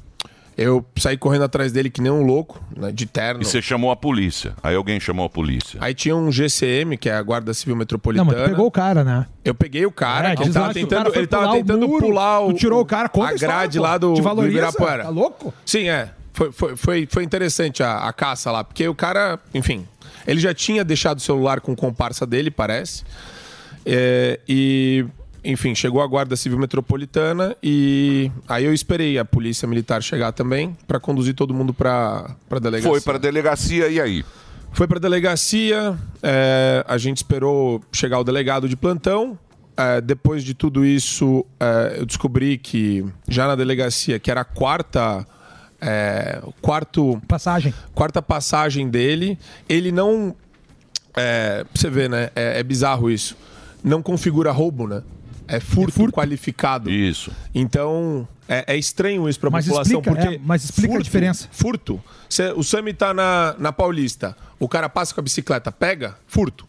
Eu saí correndo atrás dele que nem um louco, né, de terno. e você chamou a polícia. Aí alguém chamou a polícia. Aí tinha um GCM, que é a Guarda Civil Não, Metropolitana. mas tu pegou o cara, né? Eu peguei o cara, É, ele diz tava que o tentando, cara ele tava pular o tentando muro, pular o, tu tirou o cara, conta a grade pô. lá do, do? Ibirapuera. Tá louco? Sim, é. Foi, foi, foi, foi interessante a, a caça lá, porque o cara, enfim, ele já tinha deixado o celular com comparsa dele, parece. É, e, enfim, chegou a Guarda Civil Metropolitana e aí eu esperei a Polícia Militar chegar também pra conduzir todo mundo pra, pra delegacia. Foi para a delegacia e aí? Foi pra delegacia, é, a gente esperou chegar o delegado de plantão. É, depois de tudo isso, é, eu descobri que já na delegacia, que era a quarta. É, quarto, Passagem. quarta passagem dele, ele não. É, você ver, né? É, é bizarro isso. Não configura roubo, né? É furto, qualificado. Isso. Então, é, é estranho isso pra Mas população, explica, porque. é, mas explica a diferença. Furto. Cê- o Sami tá na, na Paulista. O cara passa com a bicicleta, pega, furto.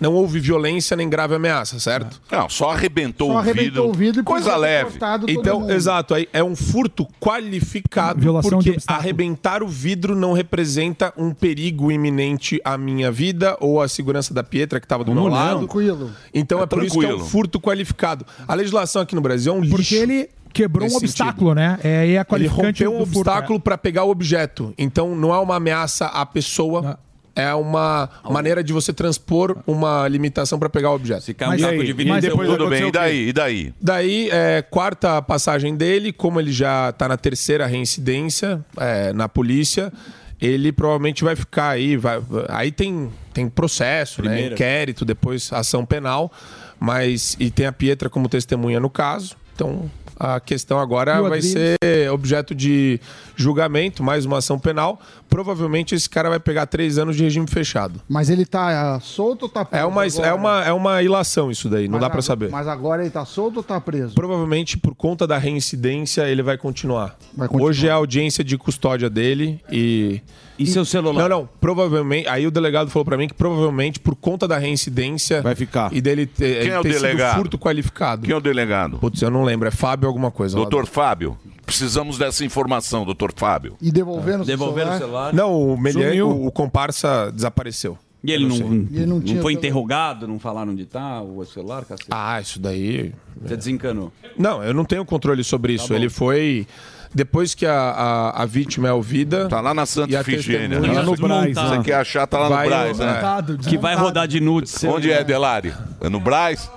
Não houve violência nem grave ameaça, certo? Não, só arrebentou, Só o, arrebentou vidro. o vidro e Coisa leve. Então, exato, aí é um furto qualificado Violação de porque arrebentar o vidro não representa um perigo iminente à minha vida ou à segurança da Pietra que estava do meu Não, lado. Tranquilo. Então é, É por isso que é um tranquilo. furto qualificado. A legislação aqui no Brasil é um lixo. Porque ele quebrou um obstáculo, né? É, e é Ele qualificante rompeu um furto, obstáculo para pegar o objeto. Então não é uma ameaça à pessoa. É uma maneira de você transpor uma limitação para pegar o objeto. Se cai um saco de E depois, tudo bem, e daí? E daí? Daí, é, quarta passagem dele, como ele já tá na terceira reincidência é, na polícia, ele provavelmente vai ficar aí. Vai, aí tem, tem processo, né? Inquérito, depois ação penal, mas. E tem a Pietra como testemunha no caso. Então. A questão agora vai ser objeto de julgamento, mais uma ação penal. Provavelmente esse cara vai pegar três anos de regime fechado. Mas ele tá ah, solto ou tá preso? É uma, agora? é uma, é uma ilação isso daí, não Mas dá pra ag- saber. Mas agora ele tá solto ou tá preso? Provavelmente por conta da reincidência ele vai continuar. Vai continuar. Hoje é a audiência de custódia dele e. E seu celular? Não, não. Provavelmente. Aí o delegado falou pra mim que provavelmente por conta da reincidência. Vai ficar. E dele ter, Quem é o ter sido delegado? furto qualificado. Quem é o delegado? Putz, eu não lembro. É Fábio alguma coisa. lá Doutor Fábio. Precisamos dessa informação, doutor Fábio. E devolvendo o Devolveram o celular? Não, o, Melian, o, o comparsa desapareceu. E ele Eu não, sei. ele não não, foi interrogado, não falaram onde tá o celular, cacete? Ah, isso daí. Você desencanou. Não, eu não tenho controle sobre Tá isso. ele foi. Depois que a, a, a vítima é ouvida. Tá lá na Santa a Ifigênia. testemunha- né? Lá no Braz, lá. Você quer achar, tá lá Vai, no Braz, é. né? Que vai rodar de nudes. Onde é, Delari? É no Braz?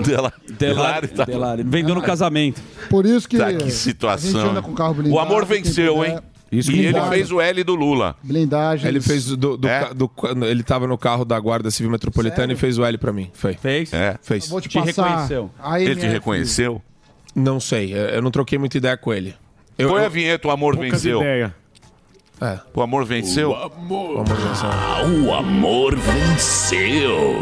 Dela, Delari, tá- Delari. Vendeu no casamento. Por isso que, Tá, que a gente situação. anda com carro blindado. O amor venceu, hein? e ele fez o L do Lula. Blindagem. Ele fez do, do, É? do- ele tava no carro da Guarda Civil Metropolitana e fez o L pra mim. Foi. Fez? É. Fez. Vou te Te passar reconheceu. Ele te reconheceu? Não sei, eu não troquei muita ideia com ele. Eu, Põe eu- a vinheta, o amor Poucas venceu. ideias. É. O amor venceu? O amor venceu. Ah, o amor venceu.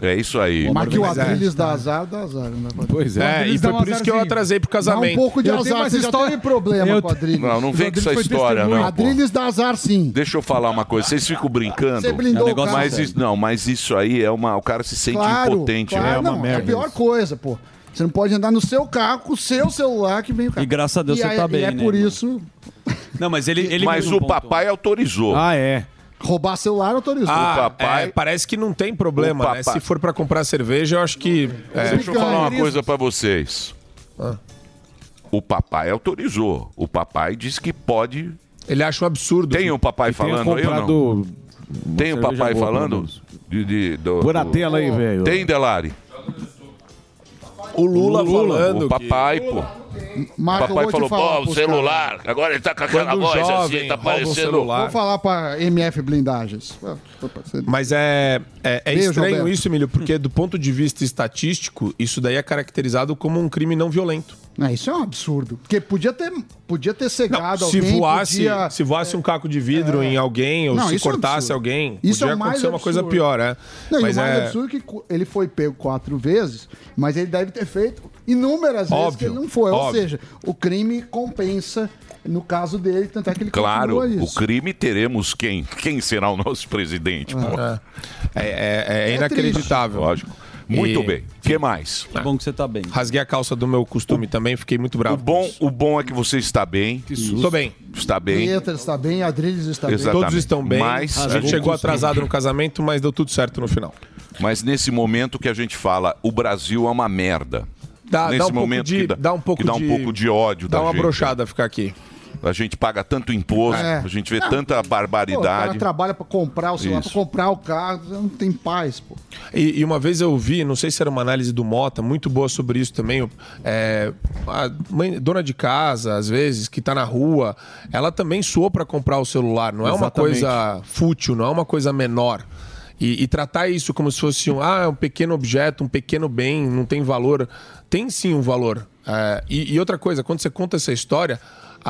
É isso aí. Mas que o é. Adriles dá azar, dá azar. Né? Pois é. É, e foi por isso que eu atrasei pro casamento. Dá um pouco de Eu azar, mais você já história- teve problema Eu com o Adriles. Não, não vem com essa história, não. pô. Adriles dá azar sim. Deixa eu falar uma coisa, vocês ficam brincando. Você blindou É um negócio o mas isso, não, mas isso aí é uma. O cara se sente claro, impotente, claro, né? não, É a pior coisa, pô. Você não pode andar no seu carro com o seu celular que vem o carro. E graças a Deus E você aí- tá bem, E é né, por irmão? isso. Não, mas ele. ele Mas o papai autorizou. Ah, é. Roubar celular autorizou. Ah, é, parece que não tem problema, O né? papai- Se for pra comprar cerveja, eu acho que. é, Deixa eu falar uma coisa pra vocês. O papai autorizou. O papai disse que pode. Ele acha um absurdo. Tem o papai falando aí não? Tem o papai boa, falando? De, de- do- Por a do- tela aí, velho. Tem, Delari? O Lula, falando. O papai, pô. Marco, o papai falou, falar pô, o celular. Agora ele tá com aquela Quando voz jovem assim, tá parecendo. celular. Vou falar pra MF Blindagens. Mas é, é, é Beijo, estranho Alberto. isso, Emílio, porque do ponto de vista estatístico, isso daí é caracterizado como um crime não violento. Não, isso é um absurdo. Porque podia ter, podia ter cegado se alguém. voasse, podia- se voasse um caco de vidro em alguém, ou Não, se é cortasse absurdo. alguém, Isso podia é mais acontecer uma coisa absurdo. pior, é. Não, Mas e o mais é absurdo é que ele foi pego quatro vezes, mas ele deve ter feito inúmeras vezes Óbvio, que ele não foi. Ou óbvio. seja, o crime compensa no caso dele, tanto é que ele Claro, o crime teremos quem? Quem será o nosso presidente, pô? É, é- é inacreditável. Lógico. Muito E- bem. O que mais? Que bom que você tá bem. Rasguei a calça do meu costume também, fiquei muito bravo. O bom, o bom é que você está bem. Estou bem. Está bem. Pietra está bem, Adriles está Exatamente. bem. Todos estão bem. Mas a gente chegou atrasado no casamento, mas deu tudo certo no final. Mas nesse momento que a gente fala, o Brasil é uma merda. Dá- nesse dá um pouco momento de- que dá, dá um pouco que dá um de- pouco de ódio Dá da uma gente. brochada ficar aqui. A gente paga tanto imposto, É. a gente vê Não. tanta Pô, o cara barbaridade. trabalha pra comprar o celular, pra comprar o carro, não tem paz, pô. E, e uma vez eu vi, não sei se era uma análise do Mota, muito boa sobre isso também. é, a mãe, dona de casa, às vezes, que tá na rua, ela também suou para comprar o celular. Não é uma Exatamente. coisa fútil, não é uma coisa menor. E, e tratar isso como se fosse um, ah, é um pequeno objeto, um pequeno bem, não tem valor. Tem sim um valor. É, e, e outra coisa, quando você conta essa história,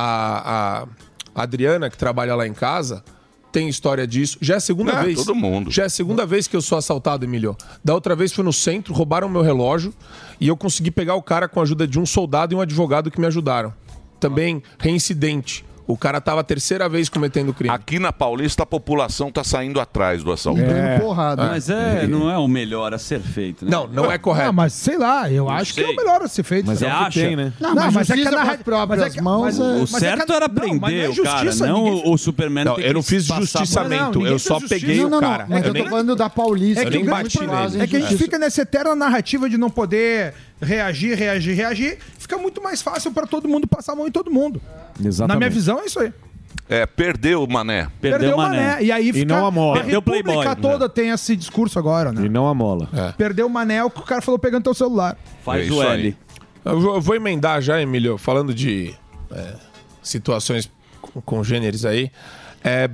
a, a Adriana, que trabalha lá em casa, tem história disso. Já é a segunda É, vez. todo mundo. Já é a segunda vez que eu sou assaltado, Emílio. Da outra vez foi no centro, roubaram meu relógio e eu consegui pegar o cara com a ajuda de um soldado e um advogado que me ajudaram. Também reincidente. O cara tava a terceira vez cometendo crime. Aqui na Paulista a população tá saindo atrás do assalto. Dando porrada. Mas é, não é o melhor a ser feito, né? Não, não é correto. Ah, mas sei lá, eu acho que é sei. o melhor a ser feito. Mas é o que acha? tem, né? Não, mas justiça com as próprias mas é que- mãos mas- é- O mas é certo que- era não, mas não prender é o cara, justiça, não o, Superman Não, eu não que fiz justiçamento, Não, eu só justiça. peguei Não, o não, não, cara. mas Eu tô falando da Paulista. É Eu que, é que a gente fica nessa eterna narrativa de não poder reagir, reagir, reagir. Fica muito mais fácil pra todo mundo passar a mão em todo mundo. Exatamente. Na minha visão, é isso aí. É, perdeu o mané. Perdeu o mané. E aí E fica, não a mola. a Perdeu República Playboy. toda tem esse discurso agora, né? E não a mola. Perdeu o mané, o que o cara falou pegando teu celular. Faz É o. L. Eu vou, eu vou emendar já, Emílio, falando de é, situações com- congêneres aí. É,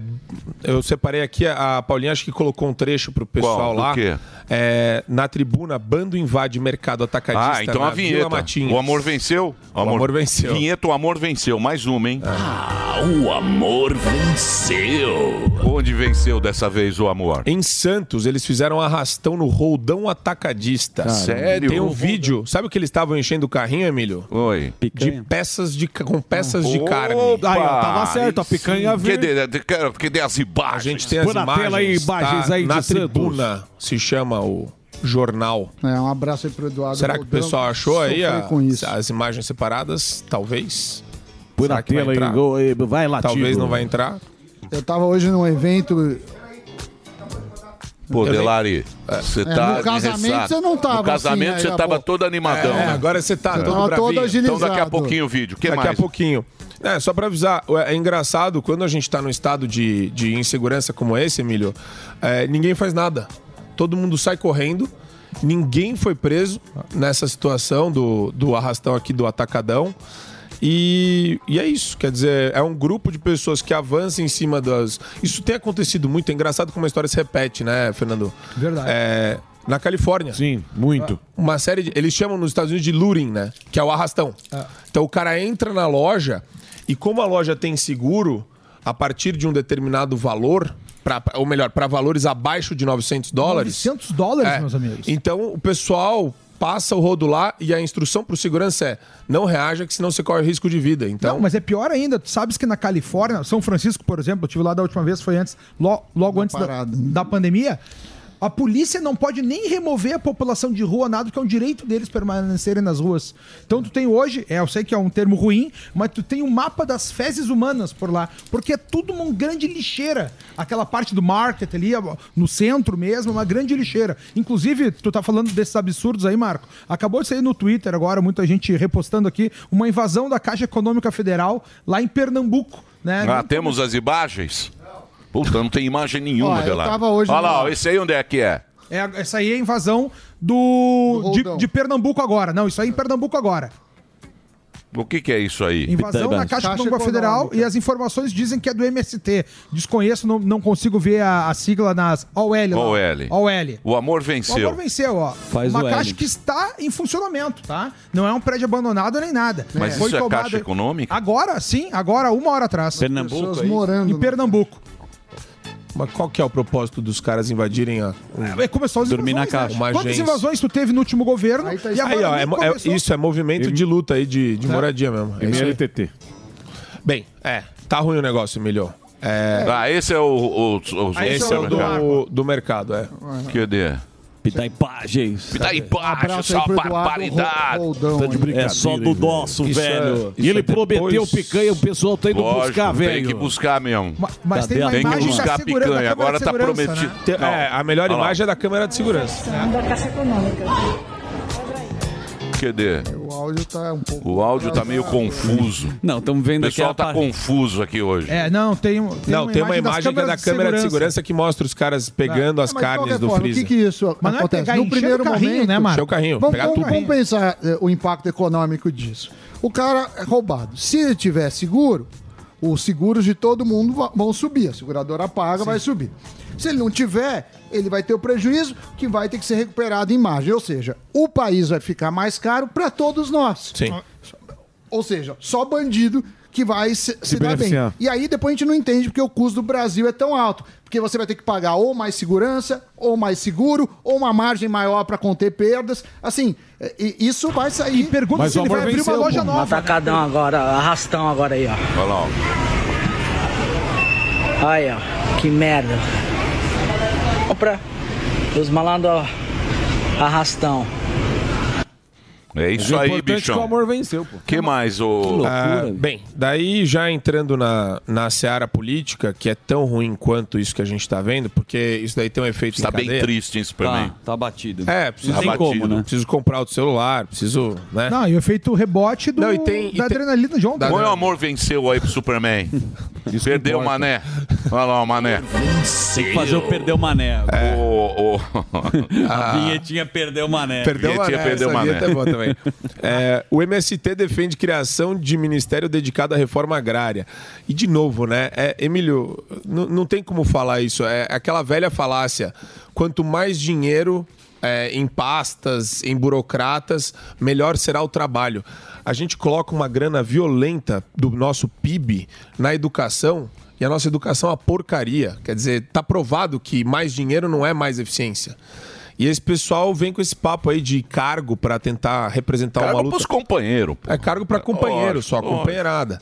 eu separei aqui, a Paulinha acho que colocou um trecho pro pessoal Qual? Lá. quê? É, na tribuna, bando invade mercado atacadista. Ah, então na a Vila vinheta. O amor venceu? O amor venceu. Vinheta, o amor venceu. Mais uma, hein? Ah, o amor venceu. Onde venceu dessa vez o amor? Em Santos, eles fizeram um arrastão no roldão atacadista. Sério? Tem um vídeo. Sabe o que eles estavam enchendo o carrinho, Emílio? Oi. De peças de com peças de Opa! carne. Aí, tava certo, a picanha Cadê, cadê, cadê as imagens? A gente tem as Põe na imagens. tela aí, imagens tá? aí Na Santos. tribuna se chama o jornal. É, um abraço aí pro Eduardo. Será que o pessoal achou aí a- com isso. as imagens separadas? Talvez. Põe Será na que vai tela aí. eh, Vai lá, Talvez não vai entrar. Eu tava hoje num evento. Pô, Delari, você É, tá. no casamento você não tava No casamento assim, você aí, tava pô. todo animadão. É, né? agora você tá todo tava bravinho. Então daqui a pouquinho o vídeo. Que Daqui mais? a pouquinho. É, só pra avisar, é engraçado, quando a gente tá num estado de, de insegurança como esse, Emílio, é, ninguém faz nada. Todo mundo sai correndo Ninguém foi preso nessa situação do, do arrastão aqui do Atacadão. E, e é isso, quer dizer, é um grupo de pessoas que avança em cima das. Isso tem acontecido muito, é engraçado como a história se repete, né, Fernando? Verdade. É, na Califórnia. Sim, muito. Uma série de. Eles chamam nos Estados Unidos de luring, né? Que é o arrastão. Então o cara entra na loja e como a loja tem seguro, a partir de um determinado valor, pra, ou melhor, para valores abaixo de 900 dólares. 900 dólares, É. meus amigos. Então o pessoal passa o rodo lá e a instrução pro segurança é não reaja, que senão você corre risco de vida. Então, Não, mas é pior ainda. Tu sabes que na Califórnia, São Francisco, por exemplo, eu estive lá da última vez, foi antes, lo- logo antes da, da pandemia. A polícia não pode nem remover a população de rua, nada, porque é um direito deles permanecerem nas ruas. Então tu tem hoje, é, eu sei que é um termo ruim, mas tu tem um mapa das fezes humanas por lá, porque é tudo uma grande lixeira. Aquela parte do market ali, no centro mesmo, é uma grande lixeira. Inclusive, tu tá falando desses absurdos aí, Marco. Acabou de sair no Twitter agora, muita gente repostando aqui, uma invasão da Caixa Econômica Federal lá em Pernambuco. Né? Ah, temos as imagens? Puta, não tem imagem nenhuma Ó, eu tava hoje Olha lá, no- ó, esse aí onde é que é? É, essa aí é a invasão do, de, de Pernambuco agora. Não, isso aí em Pernambuco agora. O que, que é isso aí? Invasão na Caixa, Econômica Federal e as informações dizem que é do MST. Desconheço, não, não consigo ver a, a sigla nas OL. lá. OL. OL. O amor O venceu. amor venceu, ó. Faz Uma o caixa L. que está em funcionamento, tá? Não é um prédio abandonado nem nada. Mas isso é Caixa Econômica? Agora, sim, agora, uma hora atrás. Pernambuco, Pessoas é isso? morando. Em Pernambuco. Mas qual que é o propósito dos caras invadirem a. É, começou as Dormir na invasões, caixa. né? Uma Quantas agência. invasões tu teve no último governo? Aí, e agora ó, é, é- isso é movimento de luta aí, de, de É. moradia mesmo. É aí. MLTT. Bem, é, tá ruim o negócio, Emilio. É, Ah, esse é o, o, o, esse é o do, do mercado, é. Cadê? Pitaipagens. Pitaipagens, só barbaridade. Tá É só do nosso, Isso velho. é- E ele é prometeu depois- picanha, o pessoal tá indo Lógico, buscar, Tem velho. que buscar mesmo. mas tem tem que buscar da picanha. Agora tá prometido. né? Tem- é, a melhor Olha lá. imagem é da câmera de segurança. Da Caixa Econômica. O áudio tá um pouco. O áudio tá meio confuso. Não, estamos vendo O aqui pessoal a tá par- confuso aqui hoje. É, não, tem, um- tem Não, tem uma imagem que é da câmera de segurança que mostra os caras pegando as É, carnes do forma, freezer. O que, que isso Mas não é acontece? pegar, no primeiro o carrinho, momento, né, Marco? O carrinho, Vamos, pegar vamos, tudo. vamos pensar eh, o impacto econômico disso. O cara é roubado. Se ele tiver seguro, os seguros de todo mundo vão subir. A seguradora paga, vai subir. Se ele não tiver, ele vai ter o prejuízo que vai ter que ser recuperado em margem. Ou seja, o país vai ficar mais caro para todos nós. Sim. Ou seja, só bandido que vai se, se dar bem. beneficiar. E aí depois a gente não entende porque o custo do Brasil é tão alto. Porque você vai ter que pagar ou mais segurança, ou mais seguro, ou uma margem maior para conter perdas. Assim, é, e isso vai sair. pergunta Mas se ele vai abrir uma loja pô. nova. Atacadão agora, arrastão agora aí, ó. Olha lá, ó. Aí, ó. Que merda. Compra. Os malandros. Arrastão. É isso o aí, importante é que bichão. o amor venceu, pô. que mais, ô... Ah, bem, daí já entrando na, na seara política, que é tão ruim quanto isso que a gente tá vendo, porque isso daí tem um efeito Está em bem cadeia. triste, hein, Superman? Tá, tá batido. É, preciso, Tá batido. como, né? preciso comprar outro celular, preciso, né? Não, e o efeito rebote do, Não, e tem- e da tem- adrenalina de ontem. Põe o amor venceu aí pro Superman. Perdeu o mané. Olha lá o mané. Tem que fazer o perder o mané. O, o... A vinhetinha perdeu o mané. Perdeu Vinhetinha mané, perdeu essa mané. vinheta é boa também. É, o MST defende criação de ministério dedicado à reforma agrária. E, de novo, né? É, Emílio, não tem como falar isso. É aquela velha falácia. Quanto mais dinheiro é, em pastas, em burocratas, melhor será o trabalho. A gente coloca uma grana violenta do nosso PIB na educação e a nossa educação é uma porcaria. Quer dizer, tá provado que mais dinheiro não é mais eficiência. E esse pessoal vem com esse papo aí de cargo pra tentar representar uma Cargo luta. pros companheiros. É cargo pra companheiro, Lógico, só lógico. companheirada.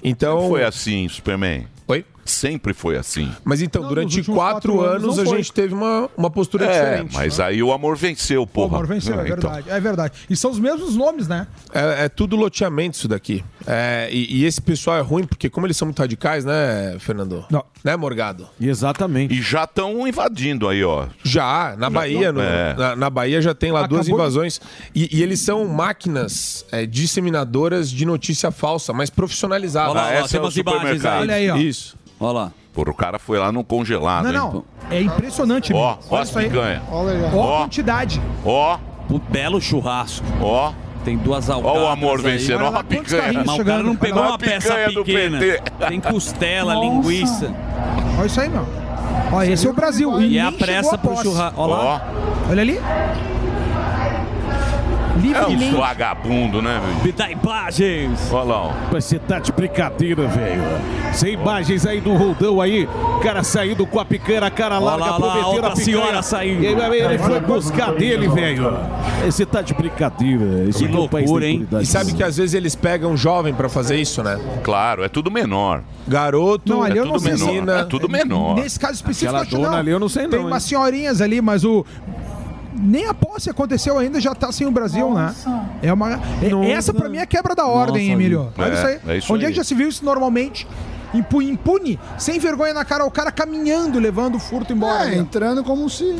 Então, Foi assim, Superman. Oi? Sempre foi assim. mas então, Não, durante quatro, quatro anos, anos a foi. gente teve uma, uma postura É, diferente. mas aí o amor venceu, O porra. amor venceu, é Ah, então. verdade. É verdade. E são os mesmos nomes, né? É, é tudo loteamento isso daqui. É, e, e esse pessoal é ruim, porque como eles são muito radicais, né, Fernando? Não. Né, Morgado? Exatamente. E já estão invadindo aí, ó. Já, na Bahia, no- É. na, na Bahia já tem lá Acabou duas de- invasões. E, e eles são máquinas é, disseminadoras de notícia falsa, mas profissionalizadas. Olha lá, Ah, tem é o supermercado. aí. Olha aí, ó. Isso. Olha lá. Porra, o cara foi lá no congelado, Não, hein? não. É impressionante, Ó, ó Olha as picanha. Ó a quantidade. Ó. O belo churrasco. Ó. Tem duas alcadas. Ó o amor aí. vencendo, ó a picanha. Mas o cara não pegou Olha uma a peça picanha do pequena. PT. Tem costela, Nossa. linguiça. Olha isso aí, meu. Ó, esse é o Brasil. E é a nem pressa pro posse. churrasco. Ó lá. Olha ali. É um Livremente. vagabundo, né, velho? Me dá imagens. Olha lá, ó. Você tá de brincadeira, velho. Sem imagens aí do Roldão aí. O cara saindo com a picanha, a cara larga, lá, lá, prometendo outra a picanha. senhora saindo. E aí, ele foi buscar dele, velho. Você tá de brincadeira. Esse Que é loucura, hein? E sabe que às vezes eles pegam jovem pra fazer isso, né? Claro, é tudo menor. Garoto, Não, ali é eu não tudo sei se- menor. É tudo menor. Nesse caso específico, Aquela acho dona não. ali eu não sei Tem não, umas hein? senhorinhas ali, mas o. Nem a posse aconteceu ainda, já tá sem o Brasil, né? É uma. é- essa pra mim é quebra da ordem, Nossa, Emílio. é, Olha isso aí. é isso Onde é aí. que já se viu isso normalmente? Impu- Impune, sem vergonha na cara, o cara caminhando, levando o furto embora. É, ó. entrando como se.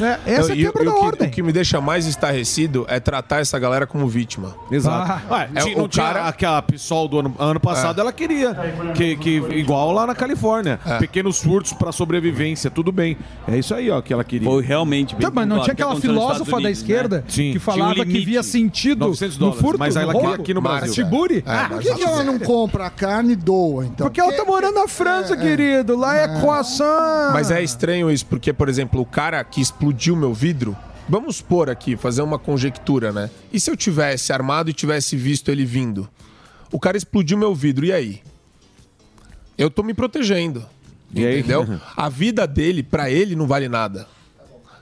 É, essa é E- quebra e da o que, ordem. O que me deixa mais estarrecido é tratar essa galera como vítima. Exato. Ué, É, tinha- o não tinha cara- aquela PSOL do ano, ano passado, É. ela queria. Que, que, igual lá na Califórnia. Pequenos furtos pra sobrevivência, tudo bem. É isso aí, ó, que ela queria. Foi realmente Tá, mas não tinha aquela filósofa da esquerda Sim. que falava um que via sentido 900 no dólares, furto, mas ela queria aqui no Brasil. Tiburi? Ah, por que, que ela não compra a carne e doa, então? Porque ela tá morando na França, querido. Lá é croissant. Mas é estranho isso, porque, por exemplo, o cara que explodiu meu vidro. Vamos supor aqui, fazer uma conjectura, né? E se eu tivesse armado e tivesse visto ele vindo? O cara explodiu meu vidro, e aí? Eu tô me protegendo. Entendeu? A vida dele, pra ele, não vale nada.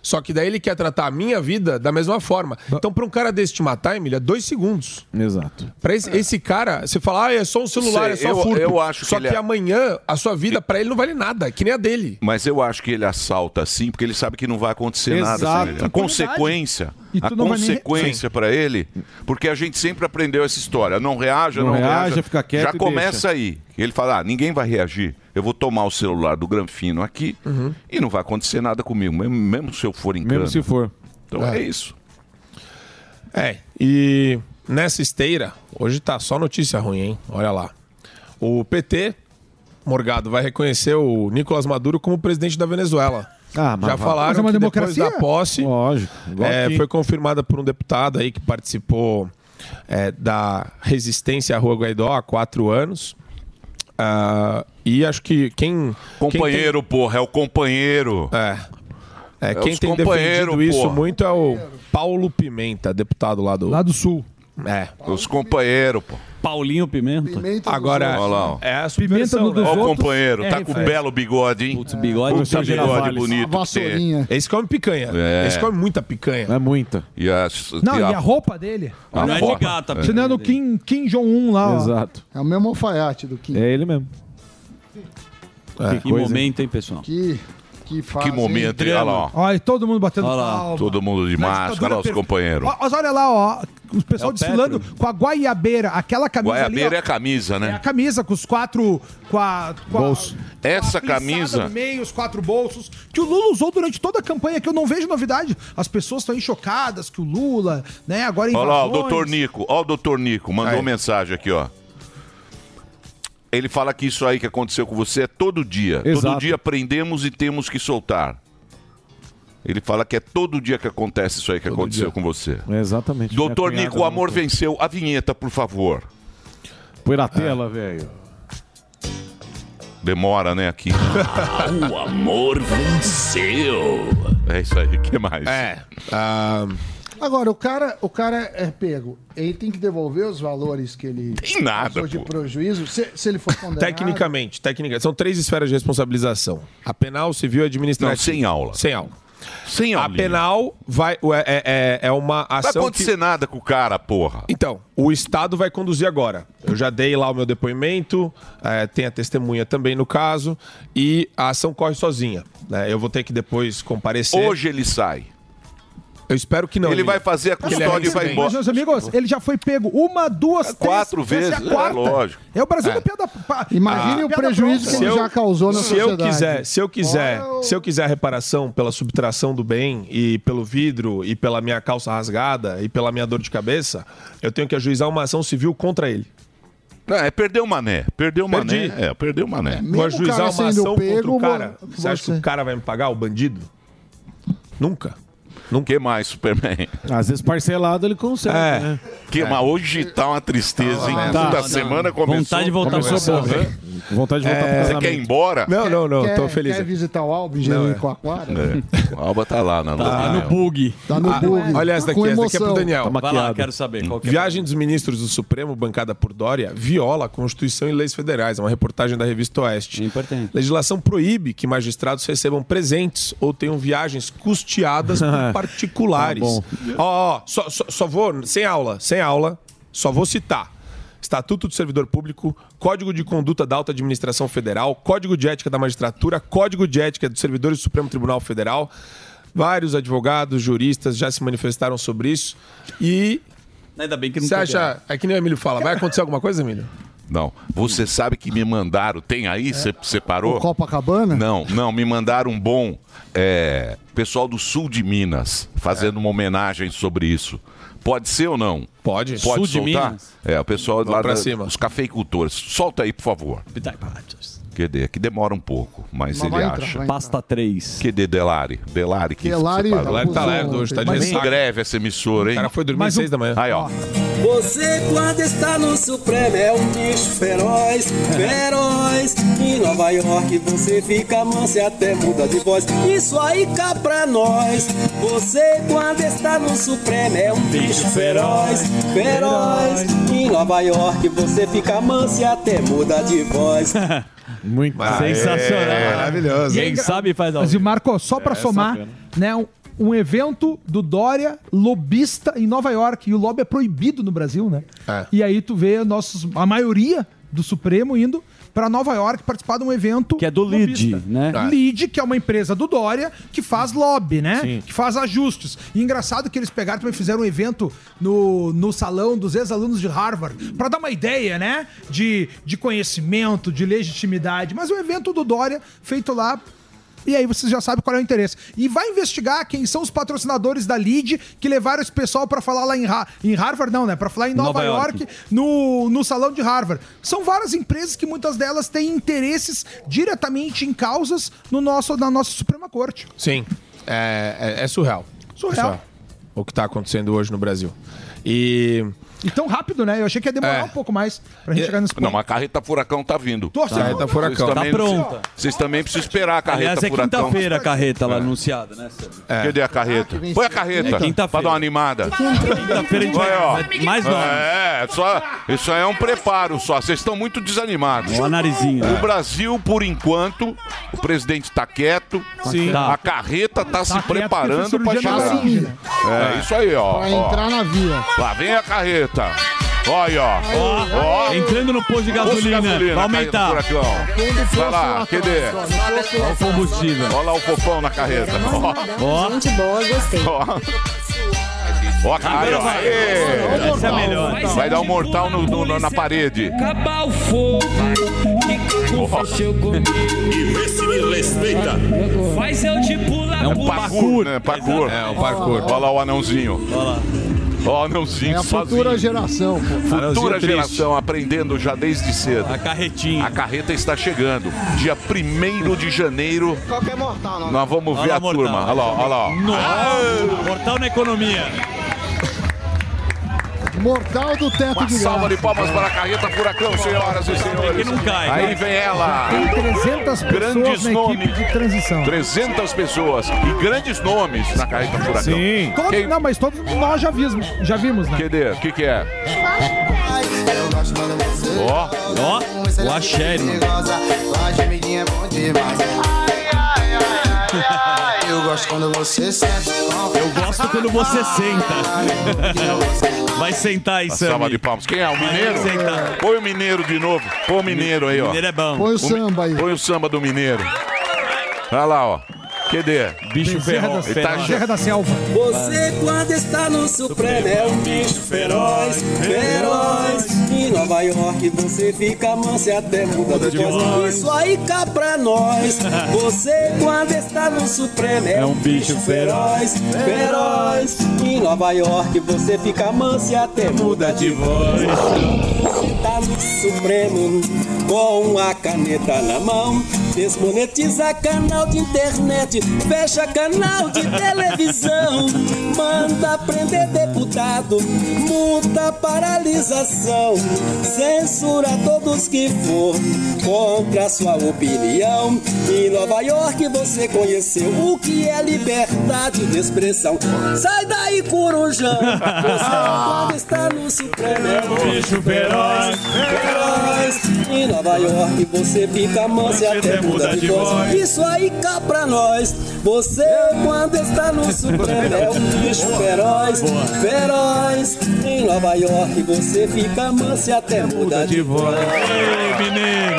Só que daí ele quer tratar a minha vida da mesma forma. Então, pra um cara desse te matar, Emília, é dois segundos. Exato. Pra esse, esse cara, você fala, ah, é só um celular, é Sei, só eu- furto. eu acho que Só ele que é- amanhã a sua vida pra ele não vale nada, que nem a dele. Mas eu acho que ele assalta assim, porque ele sabe que não vai acontecer Exato. nada. A Impunidade. consequência, a vai nem- consequência pra ele, porque a gente sempre aprendeu essa história. Não reaja, Não não, reaja, reaja. fica quieto Já e começa deixa. aí. Ele fala, ah, ninguém vai reagir. Eu vou tomar o celular do Granfino aqui e não vai acontecer nada comigo, mesmo, mesmo se eu for em Mesmo cana. se for. Então é, É. isso. É, e nessa esteira, hoje tá só notícia ruim, hein? Olha lá. O PT, Morgado, vai reconhecer o Nicolás Maduro como presidente da Venezuela. Ah, mas Já falaram Mas é uma que democracia? depois da posse, Lógico. é, foi confirmada por um deputado aí que participou é, da resistência à Rua Guaidó há quatro anos. Ah, e acho que quem. Companheiro, porra, é o companheiro. É. É, É quem tem defendido isso porra. muito é o Paulo Pimenta, deputado lá do. Lá do Sul. É. Os companheiros, pô. Paulinho Pimenta. Agora, Olha é a Pimenta dos né? Ó o outros companheiro, é tá com refresco. belo bigode, hein? Putz, bigode. Puxa, bigode Girafales. bonito. que. Vassourinha. Esse come picanha. É. Esse come muita picanha. É muita. E as, Não, e e a roupa dele? a Não é de gata, Você não é no Kim, Kim Jong-un lá, ó. Exato. É o mesmo alfaiate do Kim. É ele mesmo. Que coisa, hein? momento, hein, pessoal? Que, que faz. Que momento, hein? olha lá, ó. Olha, todo mundo batendo Olha lá. palma. Todo mundo de Na máscara, olha os per- companheiros. Olha lá, ó. O pessoal É o desfilando Petro. com a guaiabeira, aquela camisa Guaiabeira ali. é ó, camisa, é a né? camisa com os quatro. Com a, com a- Bolso. com a Essa camisa. No meio, os quatro bolsos. Que o Lula usou durante toda a campanha, que eu não vejo novidade. As pessoas estão aí chocadas que o Lula, né, agora Olha lá, o doutor Nico. Olha o doutor Nico, mandou Aí. mensagem aqui, ó. Ele fala que isso aí que aconteceu com você é todo dia. Todo Exato. dia prendemos e temos que soltar. Ele fala que é todo dia que acontece isso aí que aconteceu com você. É exatamente. Doutor Nico, o amor venceu. A vinheta, por favor. Põe na tela, velho. Demora, né, aqui. O amor venceu. É isso aí, o que mais? É. ah, Agora, o cara, o cara é pego. Ele tem que devolver os valores que ele Tem nada, passou de pô. prejuízo. Se, se ele for condenado. tecnicamente, tecnicamente, são três esferas de responsabilização: a penal, civil e administrativa. Não, sem aula. Sem aula. Sem A penal vai, é, é, é- uma Não vai ação. acontecer que... nada com o cara, porra. Então, o Estado vai conduzir agora. Eu já dei lá o meu depoimento, é, tem a testemunha também no caso, e a ação corre sozinha. né? Eu vou ter que depois comparecer. Hoje ele sai. Eu espero que não. ele Emílio. vai fazer a ele é custódia e vai embora. Mas, meus amigos, ele já foi pego uma, duas, três, Quatro é vezes, a é, quarta. lógico. É o Brasil É. da piada. Imagine a o prejuízo pronta. que ele já causou na se eu sociedade. quiser, se eu quiser, Fora o- se eu quiser reparação pela subtração do bem e pelo vidro e pela minha calça rasgada e pela minha dor de cabeça, eu tenho que ajuizar uma ação civil contra ele. Não, é perder o mané. Perdeu o mané. É, perdeu o mané. Vou ajuizar uma ação contra o cara. vo- Você acha que o cara vai me pagar, o bandido? Nunca. Não que mais, Superman? Às vezes parcelado ele consegue, É. né? Que, Mas hoje tá uma tristeza, hein? Tá. Toda Não, semana não. começou. Vontade de voltar pro né? Vontade de voltar pro Você quer ir embora? Não, não, não. quer, Tô feliz. Quer visitar o Alba, Engenheiro é. Coaquara? É. O Alba tá lá na Tá lua. no bug. Tá no Ah, bug. Olha essa daqui, essa daqui é pro. Daniel. Vai lá, quero saber. Qual que é Viagem dos ministros do Supremo, bancada por Dória, viola a Constituição e leis federais. É uma reportagem da revista Oeste. Importante. Legislação proíbe que magistrados recebam presentes ou tenham viagens custeadas por particulares. Tá. Ó, ó, só, só, só vou, sem aula, sem aula, só vou citar. Estatuto do Servidor Público, Código de Conduta da Alta Administração Federal, Código de Ética da Magistratura, Código de Ética dos Servidores do Supremo Tribunal Federal. Vários advogados, juristas já se manifestaram sobre isso. E Ainda bem que não você tá acha. É que nem o Emílio fala. Vai acontecer alguma coisa, Emílio? Não. Você sabe que me mandaram. Tem aí? Você separou? O Copacabana? Não, não, me mandaram um bom é, pessoal do sul de Minas fazendo uma homenagem sobre isso. Pode ser ou não? Pode. Pode Sul de soltar? Minas? É, o pessoal Vamos lá pra da- cima. os cafeicultores. Solta aí, por favor. QD, que demora um pouco, mas, Mas ele acha. entrar, vai Pasta 3. QD Delari. Delari que Delari separou. Delari tá lerdo hoje, tá de Mas em greve essa emissora, hein? O cara foi dormir às o- seis da manhã. Aí, ó. Você quando está no Supremo é um bicho feroz, feroz. Em Nova York você fica manso e até muda de voz. Isso aí cá pra nós. Você quando está no Supremo é um bicho feroz, feroz. Em Nova York você fica manso e até muda de voz. Muito Sensacional. É, maravilhoso. Quem sabe faz ao Mas, e Marco, só pra É, somar, sacana. né? Um, um evento do Dória lobista em Nova York. E o lobby é proibido no Brasil, né? É. E aí tu vê nossos, a maioria do Supremo indo pra Nova York participar de um evento Que é do LID, né? Lead, que é uma empresa do Dória, que faz lobby, né? Sim. Que faz ajustes. E engraçado que eles pegaram também fizeram um evento no, no salão dos ex-alunos de Harvard, pra dar uma ideia, né? De, de conhecimento, de legitimidade. Mas o evento do Dória, feito lá. E aí vocês já sabem qual é o interesse. E vai investigar quem são os patrocinadores da Lead que levaram esse pessoal pra falar lá em, Ha- em Harvard, não, né? Pra falar em Nova, Nova York, York. no, no salão de Harvard. São várias empresas que muitas delas têm interesses diretamente em causas no nosso, na nossa Suprema Corte. Sim. É, é- é surreal. Surreal. O que está acontecendo hoje no Brasil. E. E tão rápido, né? Eu achei que ia demorar É. um pouco mais pra gente chegar nesse Não, mas a carreta furacão tá vindo. Torce, Carreta Vocês furacão. também Tá pronta. Vocês também precisam esperar a carreta Aliás, é furacão. quinta-feira a carreta lá anunciada, né? Sérgio? Cadê a carreta? que Põe a carreta. É quinta-feira. Pra dar uma animada. Quinta-feira a gente Vai, ó. vai mais nome. É, só, isso aí é um preparo só. Vocês estão muito desanimados. Ó, a narizinho. O Brasil, por enquanto, o presidente tá quieto. Sim. Tá. A carreta tá, se quieto porque preparando fez pra cirurgia chegar. laringe, É, isso aí, ó. Pra ó. entrar na via. Lá vem a carreta. Olha, ó. Ó. Entrando no posto de Posto de gasolina. gasolina, Vai aumentar. furacão. Vai lá, cadê? Olha o combustível. Olha lá o fofão na carreta. Ó. Ó, Gente boa, gostei. Ó. Ó, cara, ó. Essa é a melhor. Vai dar um mortal no- no- no- na parede. Acabar o fogo. E vê se me respeita. Faz eu de pular É um. Parkour, né? Parkour. É, o parkour. Olha lá o anãozinho. Olha lá. Ó, o anãozinho É a futura sozinho. geração, pô. Futura Anãozinho triste. geração aprendendo já desde cedo. A carretinha. A carreta está chegando. Dia 1 de janeiro, Qualquer mortal, não. nós vamos ver Olha lá, a mortal. turma. Olha lá, olha lá. mortal na economia. Mortal do teto Uma de salva de palmas para a carreta Furacão, senhoras e senhores. Que não cai. Aí vem ela. Tem 300 pessoas Grandes na nomes. equipe de transição. 300 pessoas e grandes nomes na carreta Furacão. Sim. Todos, Quem- Não, mas todos nós já vimos, já vimos, né? Cadê? O que, que é? Ó, Ó, o axé, irmão. Eu gosto quando você senta. Eu gosto quando você senta. Vai sentar aí, a salva de palmas. Quem é? O Mineiro? Vai sentar. Põe o Mineiro de novo. Põe o Mineiro aí, ó. Mineiro é bom. Põe o samba aí. Põe o samba do Mineiro. Olha lá, ó. Cadê? Bicho Bezerra ferro. da, Ele tá Bezerra da Selva. Você quando está no Supremo é um bicho feroz, feroz. Em Nova York você fica manso e até muda de voz. Isso aí cá pra nós. Você quando está no Supremo é um bicho feroz, feroz. Em Nova York você fica manso e até muda de voz. Você tá está no Supremo com a caneta na mão. Desmonetiza canal de internet, fecha canal de televisão. Manda prender deputado, multa, paralisação. Censura todos que for contra sua opinião. Em Nova York você conheceu o que é liberdade de expressão. Sai daí, corujão. Você quando está no Supremo é um bicho feroz, feroz. Em Nova York você fica manso e até muda de voz. Isso aí cá pra nós. Você quando está no Supremo é um bicho feroz, feroz. Em Nova York você fica manso e até muda de voz. Ei, mineiro.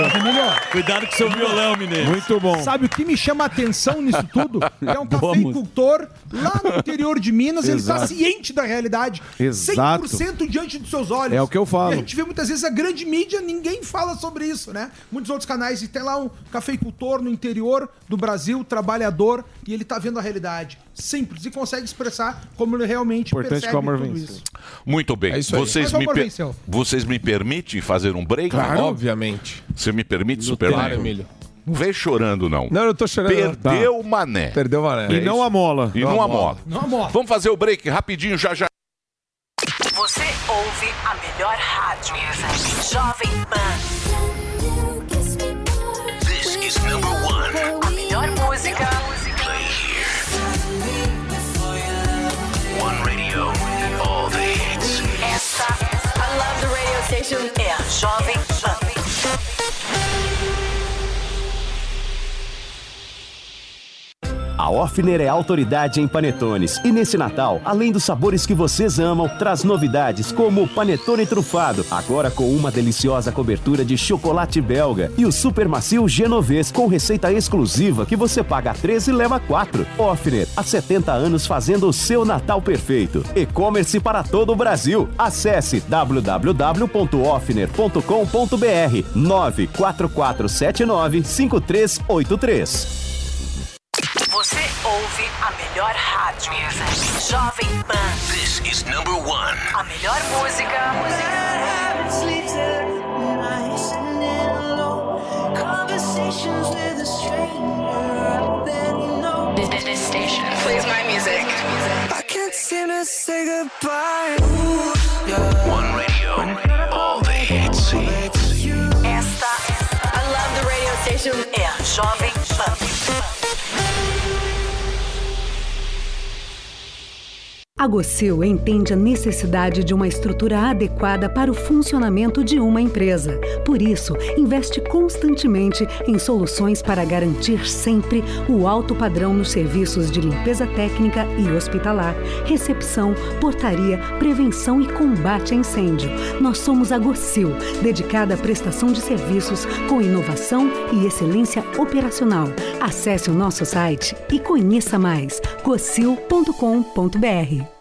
Cuidado com seu violão, mineiro. Muito bom. Sabe o que me chama a atenção nisso tudo? É um cafeicultor lá no interior de Minas, ele está ciente da realidade. Exato. 100% diante dos seus olhos. É o que eu falo. E a gente vê muitas vezes a grande mídia, ninguém fala sobre isso, né? Muitos outros canais. E tem lá um cafeicultor no interior do Brasil, trabalhador, e ele tá vendo a realidade. Simples. E consegue expressar como ele realmente Importante percebe que o amor tudo vence. isso. Muito bem. É isso. Vocês, me amor per-. Vocês me permitem fazer um break? Claro. Obviamente. Você me permite, Superman? Claro, Emílio. Não vem chorando, não. Não, eu tô chorando. Perdeu o mané. Perdeu o mané. É isso. mola. E não, a mola. Não amola. Vamos fazer o break rapidinho, já já. Você ouve a melhor rádio. Jovem Pan. É a Offner é autoridade em panetones e nesse Natal, além dos sabores que vocês amam, traz novidades como o panetone trufado, agora com uma deliciosa cobertura de chocolate belga e o super macio genovês com receita exclusiva que você paga 13 e leva 4. Offner, há 70 anos fazendo o seu Natal perfeito. E-commerce para todo o Brasil. Acesse www.offner.com.br 94479 5383. Você ouve a melhor rádio. Jovem Pan. This is number one. A melhor música. This, this, this station plays my music. I can't seem to say goodbye. One radio. All the A Gocil entende a necessidade de uma estrutura adequada para o funcionamento de uma empresa. Por isso, investe constantemente em soluções para garantir sempre o alto padrão nos serviços de limpeza técnica e hospitalar, recepção, portaria, prevenção e combate a incêndio. Nós somos a Gocil, dedicada à prestação de serviços com inovação e excelência operacional. Acesse o nosso site e conheça mais gocil.com.br.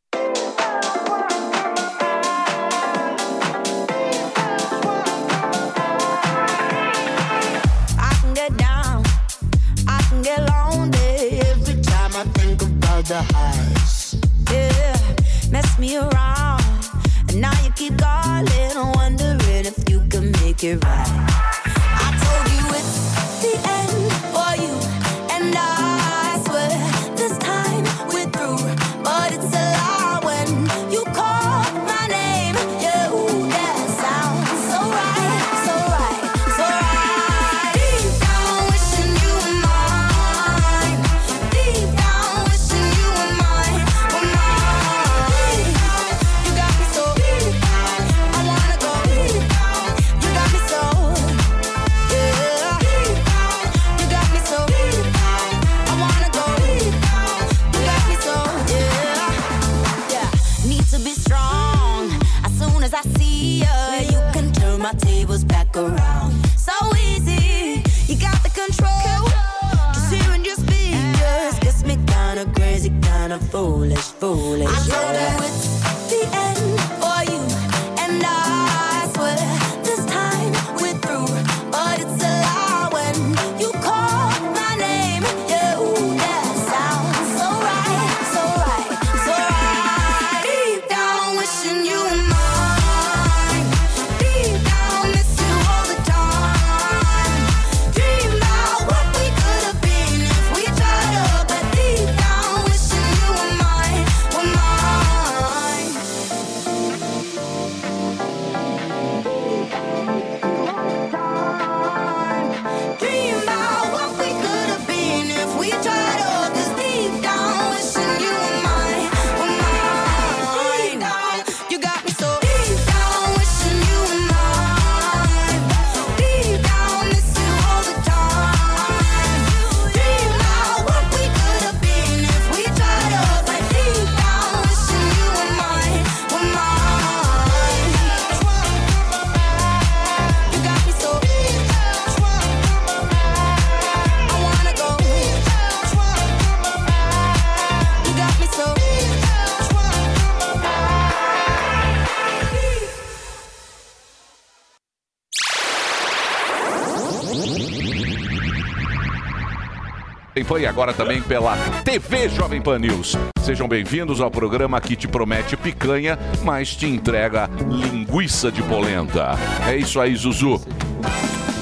e agora também pela TV Jovem Pan News. Sejam bem-vindos ao programa que te promete picanha, mas te entrega linguiça de polenta. É isso aí, Zuzu.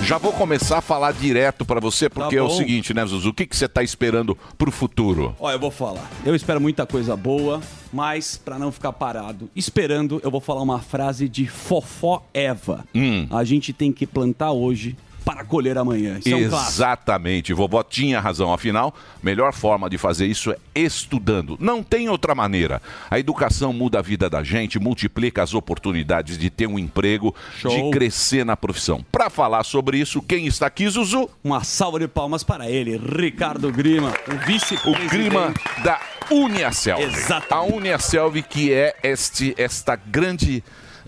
Já vou começar a falar direto pra você, porque é o seguinte, né, Zuzu? O que, que você tá esperando pro futuro? Ó, eu vou falar. Eu espero muita coisa boa, mas pra não ficar parado, esperando, eu vou falar uma frase de Fofó Eva. Hum. A gente tem que plantar hoje para colher amanhã. Isso é um. Exatamente, vovó tinha razão. Afinal, melhor forma de fazer isso é estudando. Não tem outra maneira. A educação muda a vida da gente, multiplica as oportunidades de ter um emprego, Show. de crescer na profissão. Para falar sobre isso, quem está aqui, Zuzu? Uma salva de palmas para ele, Ricardo Grima, o vice-presidente. O Grima da Uniaselv. Exato. A Uniaselv que é este, esta grande,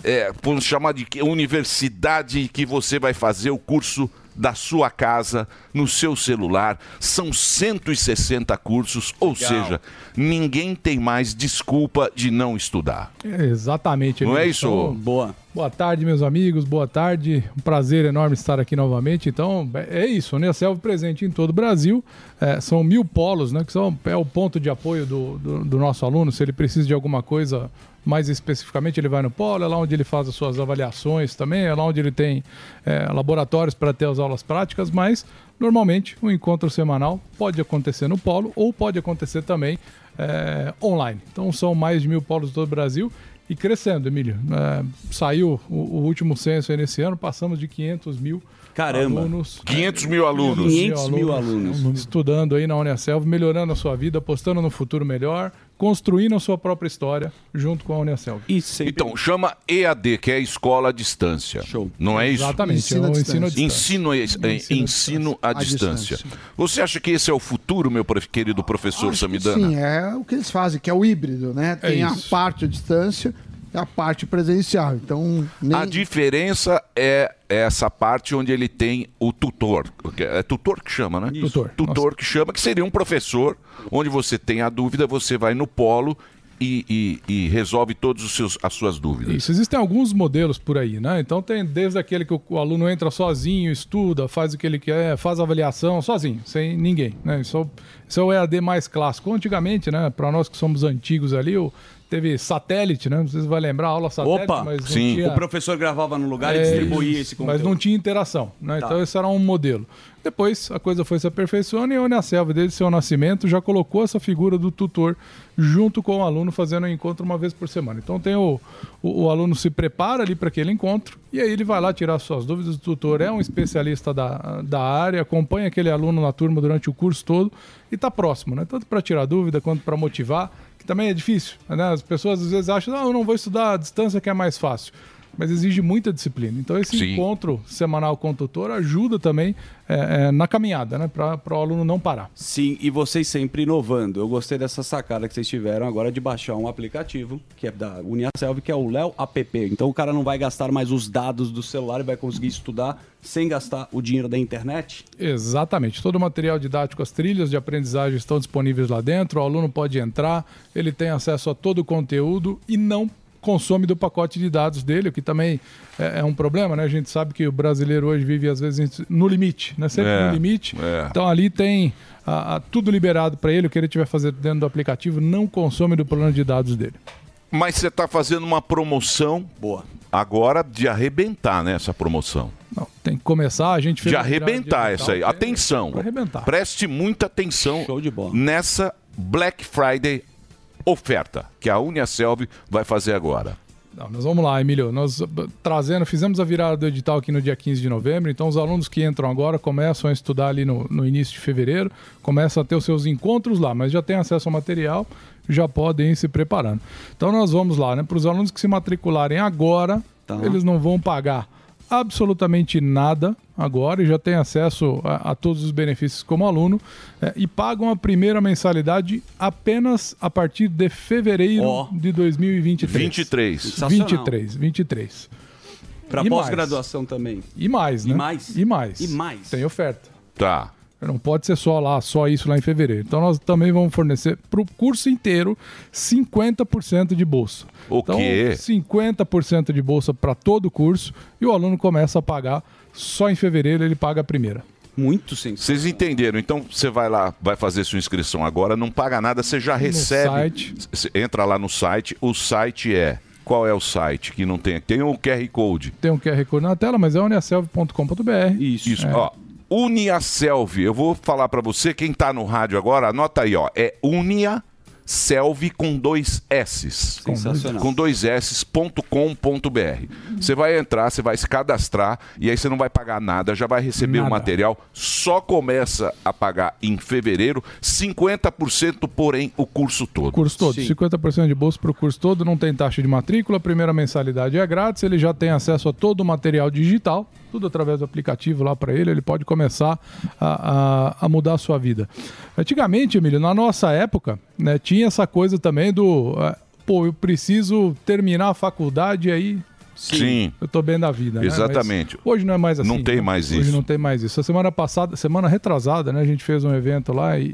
é, vamos chamar de universidade que você vai fazer o curso da sua casa, no seu celular. São 160 cursos, ou Legal. seja, ninguém tem mais desculpa de não estudar. É, Exatamente. Não é isso? Então, Boa. Boa tarde, meus amigos. Boa tarde. Um prazer enorme estar aqui novamente. Então, é é isso. Unicelv presente em todo o Brasil. É, são mil polos, né? Que são, é o ponto de apoio do, do, do nosso aluno. Se ele precisa de alguma coisa mais especificamente, ele vai no polo. É lá onde ele faz as suas avaliações também. É lá onde ele tem é, laboratórios para ter as aulas práticas. Mas, normalmente, o encontro semanal pode acontecer no polo ou pode acontecer também é, online. Então, são mais de mil polos em todo o Brasil e crescendo, Emílio. É, saiu o, o último censo aí nesse ano, passamos de 500 mil Caramba. alunos. 500 mil alunos. 500 mil alunos. Estudando aí na Uniaselv, melhorando a sua vida, apostando no futuro melhor, construindo a sua própria história junto com a Uniaselv. Então, chama EAD, que é a escola à distância. Show. Não é isso? Exatamente, Ensino é à o ensino à distância. Ensino, a- é, ensino à, distância. distância. Você acha que esse é o futuro, meu querido professor Samidana? Sim, é o que eles fazem, que é o híbrido, né? É Tem a isso. parte à distância a parte presencial. Então, nem... A diferença é essa parte onde ele tem o tutor. É tutor que chama, né? Isso. Tutor. Tutor que chama, que seria um professor, onde você tem a dúvida, você vai no polo e, e- e resolve todas as suas dúvidas. Isso, existem alguns modelos por aí, né? Então tem desde aquele que o, o aluno entra sozinho, estuda, faz o que ele quer, faz a avaliação sozinho, sem ninguém, né? Isso, é o- isso é o EAD mais clássico. Antigamente, né, para nós que somos antigos ali, o- teve satélite, né? Vocês vão lembrar, aula satélite, Opa, mas não tinha... o professor gravava no lugar e É, distribuía isso, esse conteúdo. Mas não tinha interação, né? Tá. Então esse era um modelo. Depois a coisa foi se aperfeiçoando e a Uniaselv, desde seu nascimento, já colocou essa figura do tutor junto com o aluno fazendo um encontro uma vez por semana. Então tem o, o, o aluno se prepara ali para aquele encontro e aí ele vai lá tirar suas dúvidas. O tutor é um especialista da, da área, acompanha aquele aluno na turma durante o curso todo e está próximo, né? Tanto para tirar dúvida quanto para motivar, que também é difícil. Né? As pessoas às vezes acham, não, eu não vou estudar à distância que é mais fácil mas exige muita disciplina. Então esse Sim. encontro semanal com o tutor ajuda também é, é, na caminhada, né? Para o aluno não parar. Sim, e vocês sempre inovando. Eu gostei dessa sacada que vocês tiveram agora de baixar um aplicativo, que é da Uniaselv, que é o Léo App. Então o cara não vai gastar mais os dados do celular e vai conseguir estudar sem gastar o dinheiro da internet? Exatamente. Todo o material didático, as trilhas de aprendizagem estão disponíveis lá dentro. O aluno pode entrar, ele tem acesso a todo o conteúdo e não consome do pacote de dados dele, o que também é, é um problema, né? A gente sabe que o brasileiro hoje vive às vezes no limite, né? Sempre É, no limite. é. Então ali tem a- a- tudo liberado para ele, o que ele tiver fazendo dentro do aplicativo não consome do plano de dados dele. Mas você está fazendo uma promoção boa agora de arrebentar, né? Essa promoção. Não, tem que começar, a gente fez De arrebentar essa aí. Atenção. arrebentar. Preste muita atenção nessa Black Friday oferta que a Uniaselv vai fazer agora. Não, nós vamos lá, Emílio. Nós b- trazendo, fizemos a virada do edital aqui no dia 15 de novembro. Então, os alunos que entram agora começam a estudar ali no, no início de fevereiro, começam a ter os seus encontros lá, mas já têm acesso ao material, já podem ir se preparando. Então, nós vamos lá, né? Para os alunos que se matricularem agora, Tá. eles não vão pagar absolutamente nada agora e já têm acesso a, a todos os benefícios como aluno é, e pagam a primeira mensalidade apenas a partir de fevereiro Ó. de 2023. 23. Sensacional. 23, 23. Para E mais. pós-graduação também. E mais, né? E mais? E mais. E mais? Tem oferta. Tá. Não pode ser só lá, só isso lá em fevereiro. Então nós também vamos fornecer para o curso inteiro 50% de bolsa. O então, quê? 50% de bolsa para todo o curso e o aluno começa a pagar só em fevereiro ele paga a primeira. Muito sim. Vocês entenderam? Então você vai lá, vai fazer sua inscrição agora, não paga nada, você já recebe. site. Você entra lá no site. O site é. Qual é o site que não tem? Tem o QR Code. Tem um QR Code na tela, mas é uniaselv.com.br. Isso. Isso, É. ó. Uniaselv, eu vou falar pra você, quem tá no rádio agora, anota aí, ó. É Uniaselv com dois S's. Sensacional. Com dois S.com.br. Você vai entrar, você vai se cadastrar e aí você não vai pagar nada, já vai receber o material. Só começa a pagar em fevereiro, 50% porém o curso todo. O curso todo, 50% de bolsa para o curso todo, não tem taxa de matrícula, a primeira mensalidade é grátis, ele já tem acesso a todo o material digital, tudo através do aplicativo lá para ele, ele pode começar a, a, a mudar a sua vida. Antigamente, Emílio, na nossa época, né, tinha essa coisa também do, eh, pô, eu preciso terminar a faculdade e aí... Sim. Eu tô bem da vida, né? Exatamente. Mas hoje não é mais assim. Não tem mais Hoje isso. não tem mais isso. A semana passada, semana retrasada, né? A gente fez um evento lá e,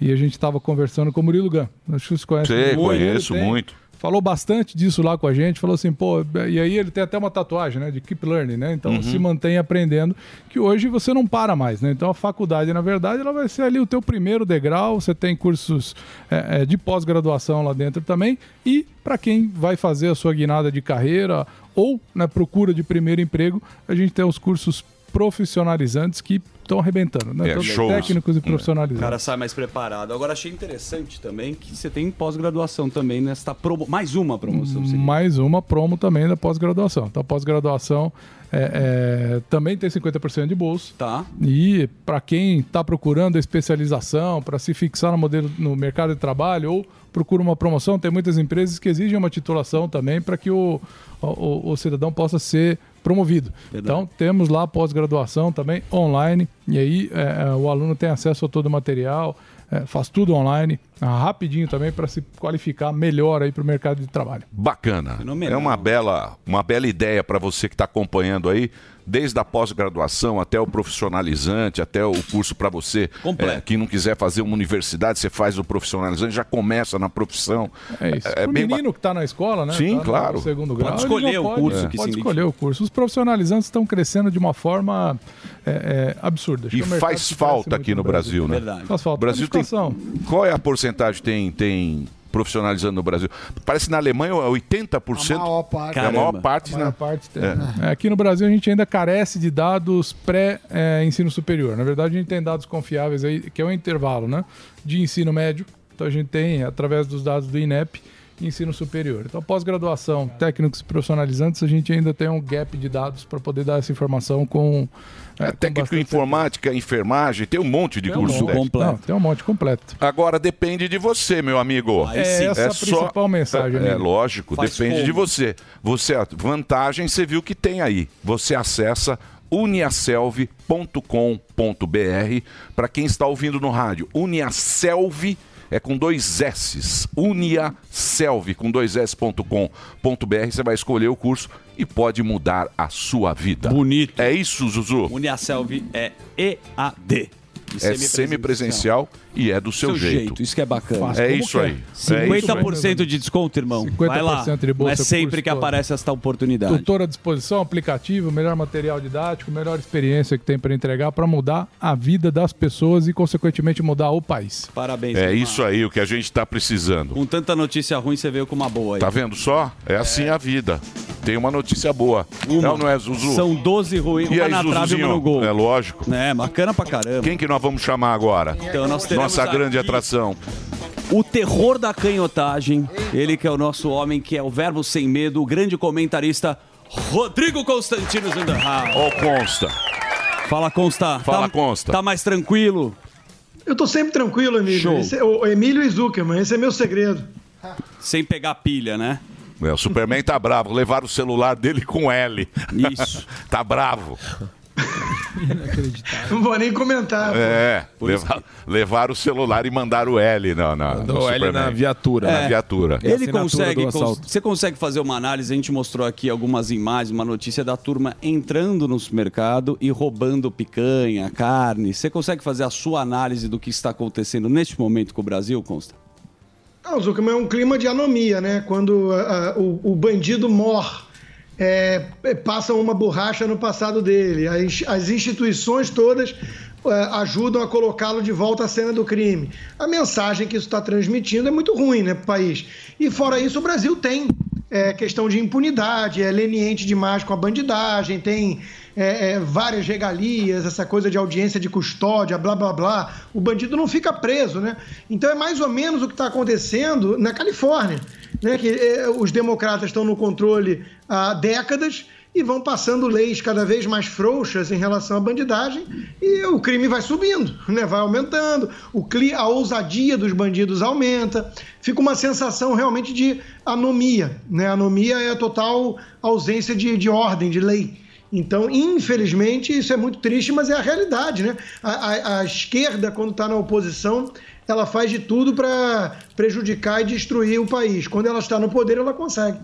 e, e a gente estava conversando com o Murilo Gun. Acho que vocês conhecem. Sei, Muito. conheço muito. Falou bastante disso lá com a gente, falou assim, pô, e aí ele tem até uma tatuagem, né, de keep learning, né? Então Uhum. se mantém aprendendo, que hoje você não para mais, né? Então a faculdade, na verdade, ela vai ser ali o teu primeiro degrau, você tem cursos é, é, de pós-graduação lá dentro também, e para quem vai fazer a sua guinada de carreira ou na procura de primeiro emprego, a gente tem os cursos profissionalizantes que estão arrebentando, né? É, Então, shows. técnicos e O profissionalizantes. cara sai mais preparado. Agora achei interessante também que você tem pós-graduação também nesta promo. Mais uma promoção. seria. Mais uma promo também da pós-graduação. Então, a pós-graduação é, é, também tem 50% de bolsa. Tá. E para quem está procurando a especialização, para se fixar no, modelo, no mercado de trabalho ou procura uma promoção, tem muitas empresas que exigem uma titulação também para que o, o, o cidadão possa ser promovido. Então, temos lá pós-graduação também online, e aí é, é, o aluno tem acesso a todo o material, é, faz tudo online, rapidinho também para se qualificar melhor aí para o mercado de trabalho. Bacana. Fenomenal. É uma bela, uma bela ideia para você que está acompanhando aí, desde a pós-graduação até o profissionalizante, até o curso para você é, que não quiser fazer uma universidade, você faz o profissionalizante, já começa na profissão. É isso. É, o bem ba- menino que está na escola, né? Sim, tá no claro. segundo Pode grau, ele escolher o pode, curso é, que pode se escolher o curso. Os profissionalizantes estão crescendo de uma forma é, é, absurda. Acho E faz falta aqui no Brasil, né? Faz falta. O Brasil tem. Qual é a porcentagem tem tem profissionalizando no Brasil? Parece que na Alemanha é 80%. A maior parte. É a maior parte, A maior né? parte tem. É. É, aqui no Brasil a gente ainda carece de dados pré-ensino superior. Na verdade, a gente tem dados confiáveis aí, que é o intervalo né, de ensino médio. Então a gente tem, através dos dados do INEP, ensino superior. Então, pós-graduação, técnicos e profissionalizantes, a gente ainda tem um gap de dados para poder dar essa informação com. É, técnico em informática, enfermagem, tem um monte de Tem um curso monte. técnico. Não, tem um monte completo. Agora depende de você, meu amigo. Aí. É essa a principal mensagem, É, é lógico, Faz depende como? de você. Você a vantagem você viu que tem aí. Você acessa uniaselv.com.br para quem está ouvindo no rádio. Uniaselv é com dois S's. Uniaselv com dois S.com.br. Você vai escolher o curso e pode mudar a sua vida. Bonito. É isso, Zuzu. Uniaselv é EAD. É semipresencial e é do seu, jeito. Isso que é bacana. É isso aí. É isso aí. 50% de desconto, irmão. Vai lá. 50% de Não bolsa é sempre que aparece esta oportunidade. Tutor à disposição, aplicativo, melhor material didático, melhor experiência que tem para entregar para mudar a vida das pessoas e, consequentemente, mudar o país. Parabéns. É irmão. isso aí o que a gente está precisando. Com tanta notícia ruim, você veio com uma boa aí. Tá vendo só? É assim a vida. Tem uma notícia boa. Não, não é, Zuzu? São 12 ruins, E uma aí, na trave e uma no gol. É lógico. É, bacana pra caramba. Quem que nós vamos chamar agora? Então, nós teremos Nossa grande aqui atração. O terror da canhotagem. Ele que é o nosso homem, que é o verbo sem medo, o grande comentarista Rodrigo Constantinos in the house. Ó, Consta. Fala, Consta. Fala, tá, Consta. Tá mais tranquilo? Eu tô sempre tranquilo, Emílio. Show. Esse é o Emílio e Zuckerman, esse é meu segredo. Sem pegar pilha, né? É, o Superman tá bravo. Levaram o celular dele com L. Isso. tá bravo. Não vou nem comentar. pô. É, leva, levaram o celular e mandaram o L na, na, no Mandou L Superman. na viatura. Na É. viatura. Ele consegue. cons- Você consegue fazer uma análise? A gente mostrou aqui algumas imagens, uma notícia da turma entrando no supermercado e roubando picanha, carne. Você consegue fazer a sua análise do que está acontecendo neste momento com o Brasil, Consta? Ah, o Zuckerman é um clima de anomia, né? Quando ah, o, o bandido mor é, é, passam uma borracha no passado dele. As, as instituições todas é, ajudam a colocá-lo de volta à cena do crime. A mensagem que isso está transmitindo é muito ruim né, para o país. E fora isso, o Brasil tem é, questão de impunidade, é leniente demais com a bandidagem, tem é, é, várias regalias, essa coisa de audiência de custódia, blá blá blá. O bandido não fica preso, né? Então é mais ou menos o que está acontecendo na Califórnia, né? Que é, os democratas estão no controle há décadas e vão passando leis cada vez mais frouxas em relação à bandidagem e o crime vai subindo, né? vai aumentando, o cli a ousadia dos bandidos aumenta, fica uma sensação realmente de anomia. Né? Anomia é a total ausência de, de ordem, de lei. Então, infelizmente, isso é muito triste, mas é a realidade. Né? A, a, a esquerda, quando está na oposição, ela faz de tudo para prejudicar e destruir o país. Quando ela está no poder, ela consegue.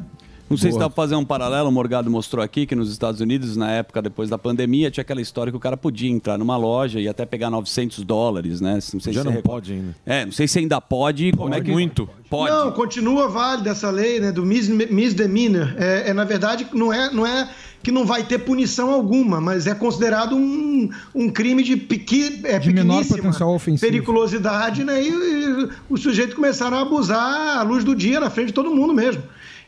Não sei se dá pra fazer um paralelo, o Morgado mostrou aqui que nos Estados Unidos, na época depois da pandemia, tinha aquela história que o cara podia entrar numa loja e até pegar 900 dólares, né? Não sei Já se não pode ainda. É, não sei se ainda pode. como é que muito. Pode. Não, continua válida essa lei né, do mis- misdemeanor. É, é, na verdade, não é, não é que não vai ter punição alguma, mas é considerado um, um crime de, pequi, é, De menor pequeníssima potencial ofensivo. periculosidade, né? E, e os sujeitos começaram a abusar à luz do dia na frente de todo mundo mesmo.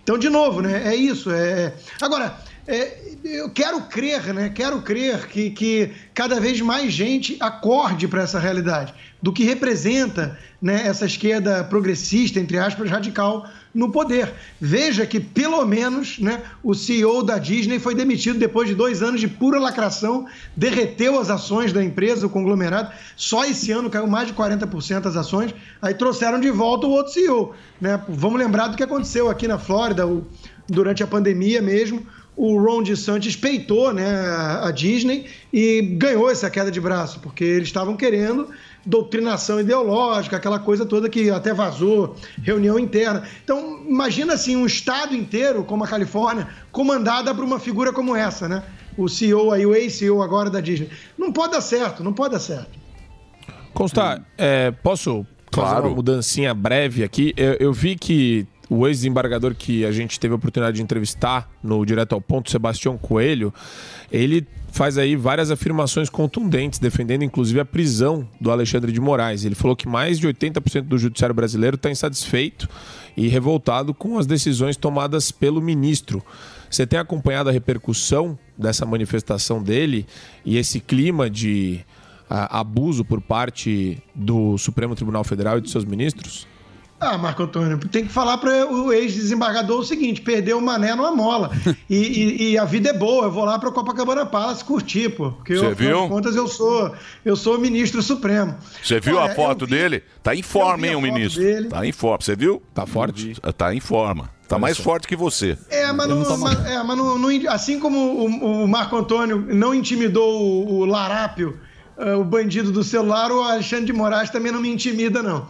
Então, de novo, né? É isso. É... Agora, é, eu quero crer, né? Quero crer que, que cada vez mais gente acorde para essa realidade do que representa né, essa esquerda progressista, entre aspas, radical no poder. Veja que, pelo menos, né, o CEO da Disney foi demitido depois de dois anos de pura lacração, derreteu as ações da empresa, o conglomerado. Só esse ano caiu mais de 40% as ações. Aí trouxeram de volta o outro CEO. Né? Vamos lembrar do que aconteceu aqui na Flórida o- durante a pandemia mesmo. O Ron DeSantis peitou né, a Disney e ganhou essa queda de braço, porque eles estavam querendo doutrinação ideológica, aquela coisa toda que até vazou, reunião interna. Então, imagina assim, um estado inteiro, como a Califórnia, comandada por uma figura como essa, né? O CEO aí, o ex-CEO agora da Disney. Não pode dar certo, não pode dar certo. Constar, é, posso fazer Claro. uma mudancinha breve aqui? Eu, eu vi que o ex-desembargador que a gente teve a oportunidade de entrevistar no Direto ao Ponto, Sebastião Coelho, ele faz aí várias afirmações contundentes, defendendo inclusive a prisão do Alexandre de Moraes. Ele falou que mais de 80% do judiciário brasileiro está insatisfeito e revoltado com as decisões tomadas pelo ministro. Você tem acompanhado a repercussão dessa manifestação dele e esse clima de ah, abuso por parte do Supremo Tribunal Federal e de seus ministros? Ah, Marco Antônio, tem que falar para o ex-desembargador o seguinte: perdeu o mané numa mola. E, e- e a vida é boa, eu vou lá para Copacabana Palace curtir, pô. Porque eu, afinal viu? de contas, eu sou, eu sou ministro supremo. Você viu Olha, a foto dele? Tá em forma, hein, o ministro? dele. Tá em forma. Você viu? Tá forte? Tá em forma. Tá mais forte que você. É, mas, não, não mas- é, mas não- não- assim como o, o Marco Antônio não intimidou o, o Larápio, eh, o bandido do celular, o Alexandre de Moraes também não me intimida, não.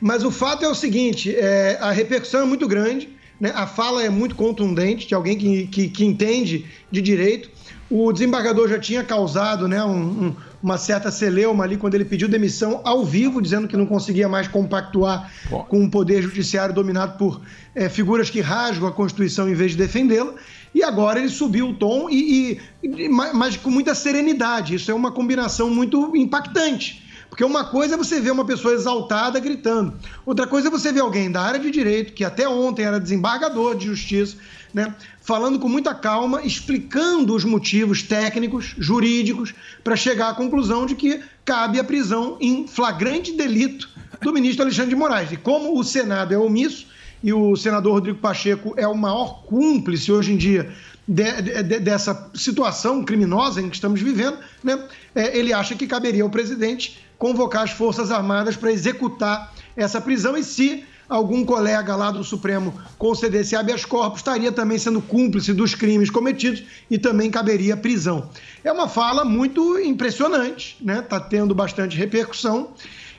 Mas o fato é o seguinte: é, a repercussão é muito grande, né? a fala é muito contundente de alguém que, que, que entende de direito. O desembargador já tinha causado né, um- um- uma certa celeuma ali quando ele pediu demissão ao vivo, dizendo que não conseguia mais compactuar com um poder judiciário dominado por eh, figuras que rasgam a Constituição em vez de defendê-la. E agora ele subiu o tom, e, e- ma- mas com muita serenidade. Isso é uma combinação muito impactante. Porque uma coisa é você ver uma pessoa exaltada gritando, outra coisa é você ver alguém da área de direito, que até ontem era desembargador de justiça, né, falando com muita calma, explicando os motivos técnicos, jurídicos, para chegar à conclusão de que cabe a prisão em flagrante delito do ministro Alexandre de Moraes. E como o Senado é omisso, e o senador Rodrigo Pacheco é o maior cúmplice hoje em dia de- de- de- dessa situação criminosa em que estamos vivendo, né? É, ele acha que caberia ao presidente convocar as Forças Armadas para executar essa prisão e se algum colega lá do Supremo concedesse habeas corpus, estaria também sendo cúmplice dos crimes cometidos e também caberia prisão. É uma fala muito impressionante, né? Está tendo bastante repercussão.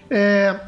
É,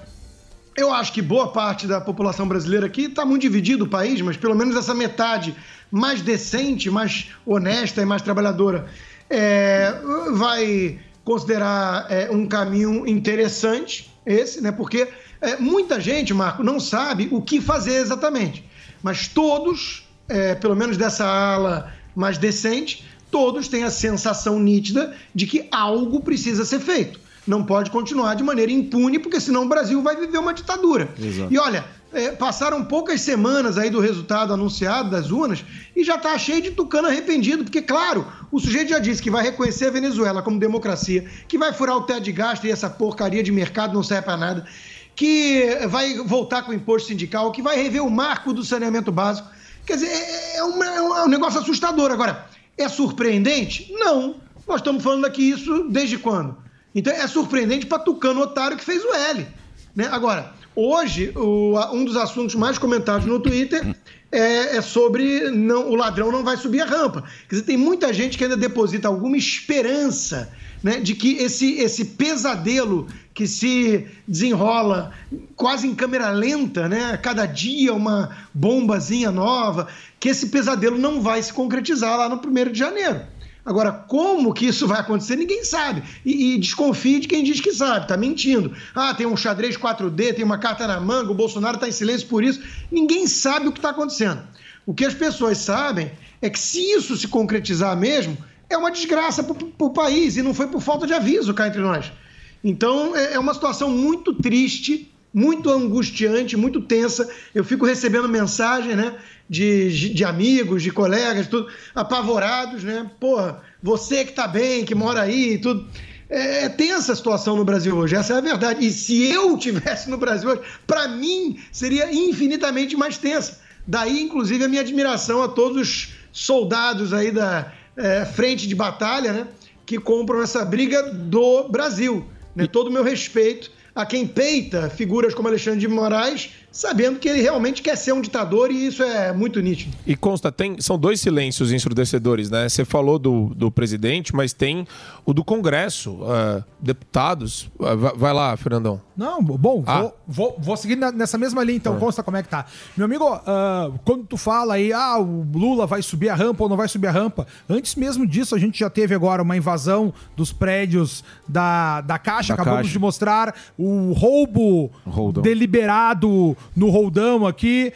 eu acho que boa parte da população brasileira aqui está muito dividido o país, mas pelo menos essa metade mais decente, mais honesta e mais trabalhadora é, vai considerar é, um caminho interessante esse, né? Porque é, muita gente, Marco, não sabe o que fazer exatamente, mas todos, é, pelo menos dessa ala mais decente, todos têm a sensação nítida de que algo precisa ser feito. Não pode continuar de maneira impune, porque senão o Brasil vai viver uma ditadura. Exato. E olha, é, passaram poucas semanas aí do resultado anunciado das urnas e já está cheio de tucano arrependido, porque, claro, o sujeito já disse que vai reconhecer a Venezuela como democracia, que vai furar o teto de gasto e essa porcaria de mercado não serve para nada, que vai voltar com o imposto sindical, que vai rever o marco do saneamento básico. Quer dizer, é, é uma- é é um negócio assustador. Agora, é surpreendente? Não. Nós estamos falando aqui isso desde quando? Então é surpreendente para Tucano Otário que fez o L. Né? Agora, hoje, o- um dos assuntos mais comentados no Twitter é, é sobre não, o ladrão não vai subir a rampa. Quer dizer, tem muita gente que ainda deposita alguma esperança né, de que esse, esse pesadelo que se desenrola quase em câmera lenta, né, cada dia uma bombazinha nova, que esse pesadelo não vai se concretizar lá no 1 de janeiro. Agora, como que isso vai acontecer, ninguém sabe. E, e desconfie de quem diz que sabe, tá mentindo. Ah, tem um xadrez 4D, tem uma carta na manga, o Bolsonaro está em silêncio por isso. Ninguém sabe o que está acontecendo. O que as pessoas sabem é que se isso se concretizar mesmo, é uma desgraça para o país e não foi por falta de aviso cá entre nós. Então, é é uma situação muito triste, muito angustiante, muito tensa. Eu fico recebendo mensagens, né? De, de- amigos, de colegas, tudo, apavorados, né? Porra, você que tá bem, que mora aí e tudo. É, é tensa a situação no Brasil hoje, essa é a verdade. E se eu tivesse no Brasil hoje, para mim seria infinitamente mais tensa. Daí, inclusive, a minha admiração a todos os soldados aí da é, frente de batalha, né? Que compram essa briga do Brasil. Né? Todo o meu respeito a quem peita figuras como Alexandre de Moraes, sabendo que ele realmente quer ser um ditador e isso é muito nítido. E consta, tem, são dois silêncios ensurdecedores, né? Você falou do, do presidente, mas tem o do Congresso, ah, deputados. Ah, vai, vai lá, Fernandão. Não, bom, Ah. vou, vou, vou seguir na- nessa mesma linha, então, consta como é que tá. Meu amigo, ah, quando tu fala aí, ah, o Lula vai subir a rampa ou não vai subir a rampa, antes mesmo disso, a gente já teve agora uma invasão dos prédios da, da Caixa, Da acabamos Caixa. de mostrar o roubo deliberado no roldão aqui.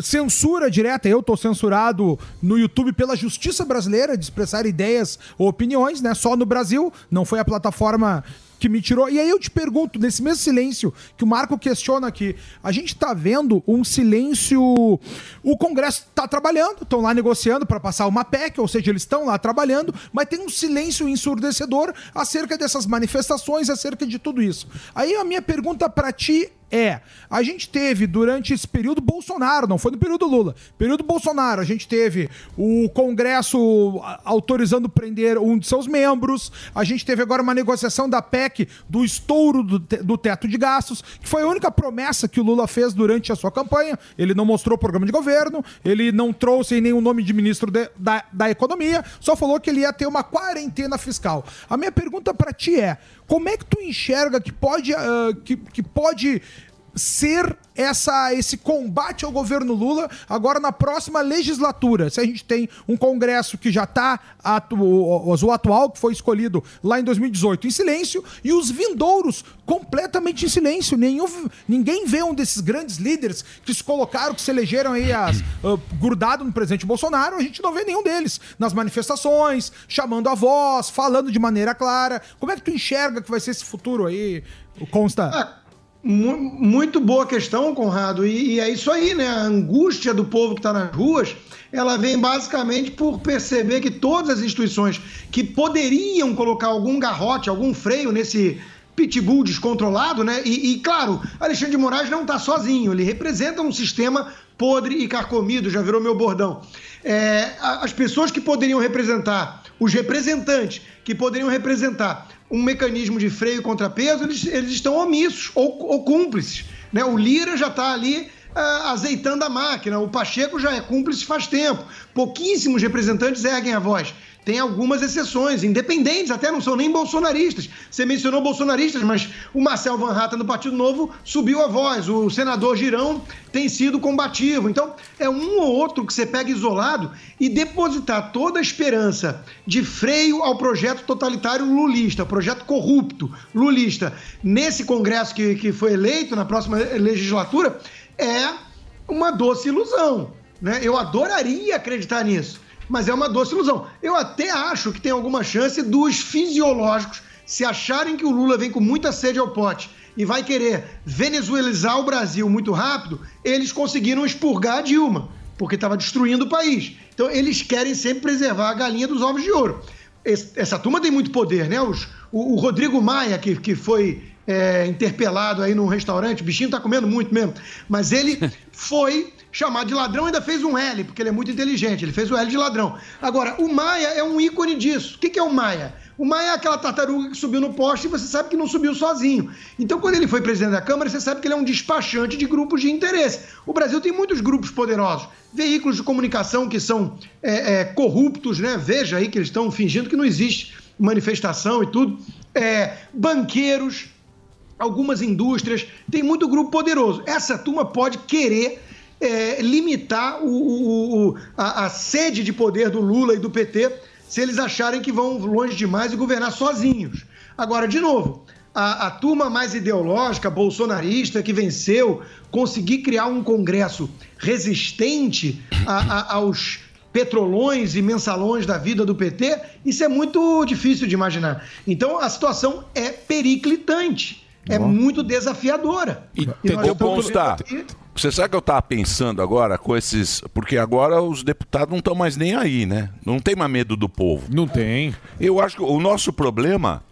Censura direta, eu tô censurado no YouTube pela justiça brasileira de expressar ideias ou opiniões, né? Só no Brasil, não foi a plataforma que me tirou. E aí eu te pergunto, nesse mesmo silêncio que o Marco questiona aqui, a gente tá vendo um silêncio. O Congresso tá trabalhando, estão lá negociando para passar uma PEC, ou seja, eles estão lá trabalhando, mas tem um silêncio ensurdecedor acerca dessas manifestações, acerca de tudo isso. Aí a minha pergunta para ti é, a gente teve durante esse período Bolsonaro, não foi no período Lula, período Bolsonaro, a gente teve o Congresso autorizando prender um de seus membros, a gente teve agora uma negociação da PEC do estouro do, te- do teto de gastos, que foi a única promessa que o Lula fez durante a sua campanha, ele não mostrou o programa de governo, ele não trouxe nenhum nome de ministro de- da, da economia, só falou que ele ia ter uma quarentena fiscal. A minha pergunta pra ti é, como é que tu enxerga que pode, ah, que, que pode ser essa, esse combate ao governo Lula agora na próxima legislatura. Se a gente tem um Congresso que já está, o atual, que foi escolhido lá em 2018, em silêncio, e os vindouros completamente em silêncio. Nenhum, ninguém vê um desses grandes líderes que se colocaram, que se elegeram aí as, ah, grudado no presidente Bolsonaro, a gente não vê nenhum deles nas manifestações, chamando a voz, falando de maneira clara. Como é que tu enxerga que vai ser esse futuro aí, Consta? Mu- Muito boa questão, Conrado. E, e é isso aí, né? A angústia do povo que está nas ruas, ela vem basicamente por perceber que todas as instituições que poderiam colocar algum garrote, algum freio nesse pitbull descontrolado, né? E, e, claro, Alexandre de Moraes não está sozinho. Ele representa um sistema podre e carcomido, já virou meu bordão. É, as pessoas que poderiam representar, os representantes que poderiam representar um mecanismo de freio e contrapeso, eles, eles estão omissos ou, ou cúmplices. Né? O Lira já está ali ah, azeitando a máquina, o Pacheco já é cúmplice faz tempo. Pouquíssimos representantes erguem a voz. Tem algumas exceções, independentes, até não são nem bolsonaristas. Você mencionou bolsonaristas, mas o Marcel Van Hatten do Partido Novo subiu a voz, o senador Girão tem sido combativo. Então, é um ou outro que você pega isolado e depositar toda a esperança de freio ao projeto totalitário lulista, projeto corrupto lulista, nesse Congresso que, que foi eleito na próxima legislatura, é uma doce ilusão. Né? Eu adoraria acreditar nisso. Mas é uma doce ilusão. Eu até acho que tem alguma chance dos fisiológicos se acharem que o Lula vem com muita sede ao pote e vai querer venezuelizar o Brasil muito rápido, eles conseguiram expurgar a Dilma, porque estava destruindo o país. Então eles querem sempre preservar a galinha dos ovos de ouro. Esse- essa turma tem muito poder, né? Os- o, o Rodrigo Maia, que, que foi é, interpelado aí num restaurante, o bichinho tá comendo muito mesmo, mas ele foi chamado de ladrão ainda fez um L, porque ele é muito inteligente, ele fez o L de ladrão. Agora, o Maia é um ícone disso. O que, que é o Maia? O Maia é aquela tartaruga que subiu no poste e você sabe que não subiu sozinho. Então, quando ele foi presidente da Câmara, você sabe que ele é um despachante de grupos de interesse. O Brasil tem muitos grupos poderosos, veículos de comunicação que são é, é, corruptos, né? Veja aí que eles estão fingindo que não existe manifestação e tudo. É, banqueiros, algumas indústrias, tem muito grupo poderoso. Essa turma pode querer é, limitar o- o- o- a, a sede de poder do Lula e do PT se eles acharem que vão longe demais e governar sozinhos. Agora, de novo, a, a turma mais ideológica, bolsonarista, que venceu, conseguir criar um Congresso resistente a- a- aos petrolões e mensalões da vida do PT, isso é muito difícil de imaginar. Então, a situação é periclitante, é muito desafiadora. E nós Entendeu, Constar? Você sabe que eu tava pensando agora com esses. Porque agora os deputados não estão mais nem aí, né? Não tem mais medo do povo. Não tem. Eu acho que o nosso problema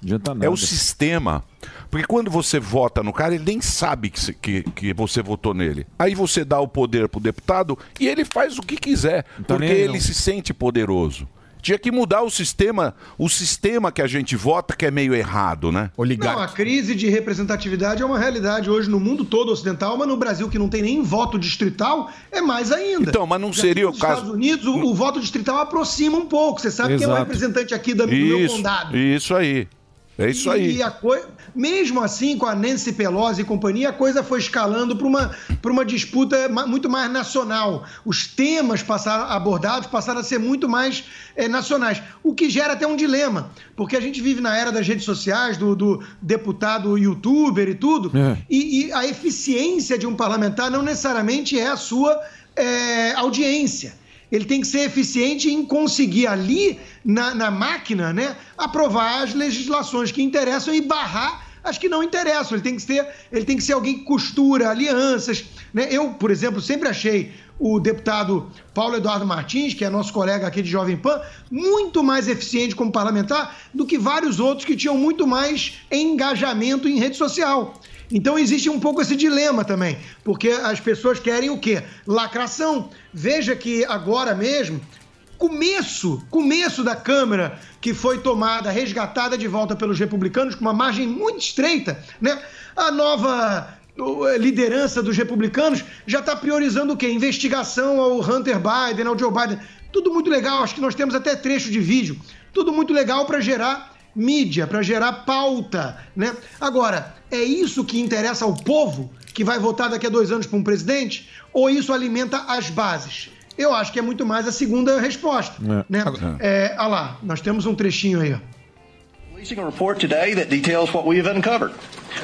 é o sistema. Porque quando você vota no cara, ele nem sabe que, que, que você votou nele. Aí você dá o poder pro deputado e ele faz o que quiser. tá porque ele não. se sente poderoso. Tinha que mudar o sistema, o sistema que a gente vota, que é meio errado, né? Não, a crise de representatividade é uma realidade hoje no mundo todo ocidental, mas no Brasil, que não tem nem voto distrital, é mais ainda. Então, mas não Já seria nos o caso- Estados Unidos, o, o voto distrital aproxima um pouco. Você sabe quem é o Exato. representante aqui da- do meu Isso, condado. isso aí. É isso aí. E a coi... Mesmo assim, com a Nancy Pelosi e companhia, a coisa foi escalando para uma, pra uma disputa muito mais nacional. Os temas passaram abordados passaram a ser muito mais eh, nacionais. O que gera até um dilema, porque a gente vive na era das redes sociais, do, do deputado youtuber e tudo, e, e a eficiência de um parlamentar não necessariamente é a sua eh, audiência ele tem que ser eficiente em conseguir ali, na, na máquina, né, aprovar as legislações que interessam e barrar as que não interessam. Ele tem que ser, ele tem que ser alguém que costura alianças. Né? Eu, por exemplo, sempre achei o deputado Paulo Eduardo Martins, que é nosso colega aqui de Jovem Pan, muito mais eficiente como parlamentar do que vários outros que tinham muito mais engajamento em rede social. Então existe um pouco esse dilema também, porque as pessoas querem o quê? Lacração. Veja que agora mesmo, começo, começo da Câmara que foi tomada, resgatada de volta pelos republicanos com uma margem muito estreita, né? A nova eh, liderança dos republicanos já está priorizando o quê? Investigação ao Hunter Biden, ao Joe Biden. Tudo muito legal, acho que nós temos até trecho de vídeo. Tudo muito legal para gerar mídia, para gerar pauta, né? Agora, é isso que interessa ao povo que vai votar daqui a dois anos para um presidente? Ou isso alimenta as bases? Eu acho que é muito mais a segunda resposta, né? É, ah lá, nós temos um trechinho aí, ó. Releasing a report today that details what we have uncovered.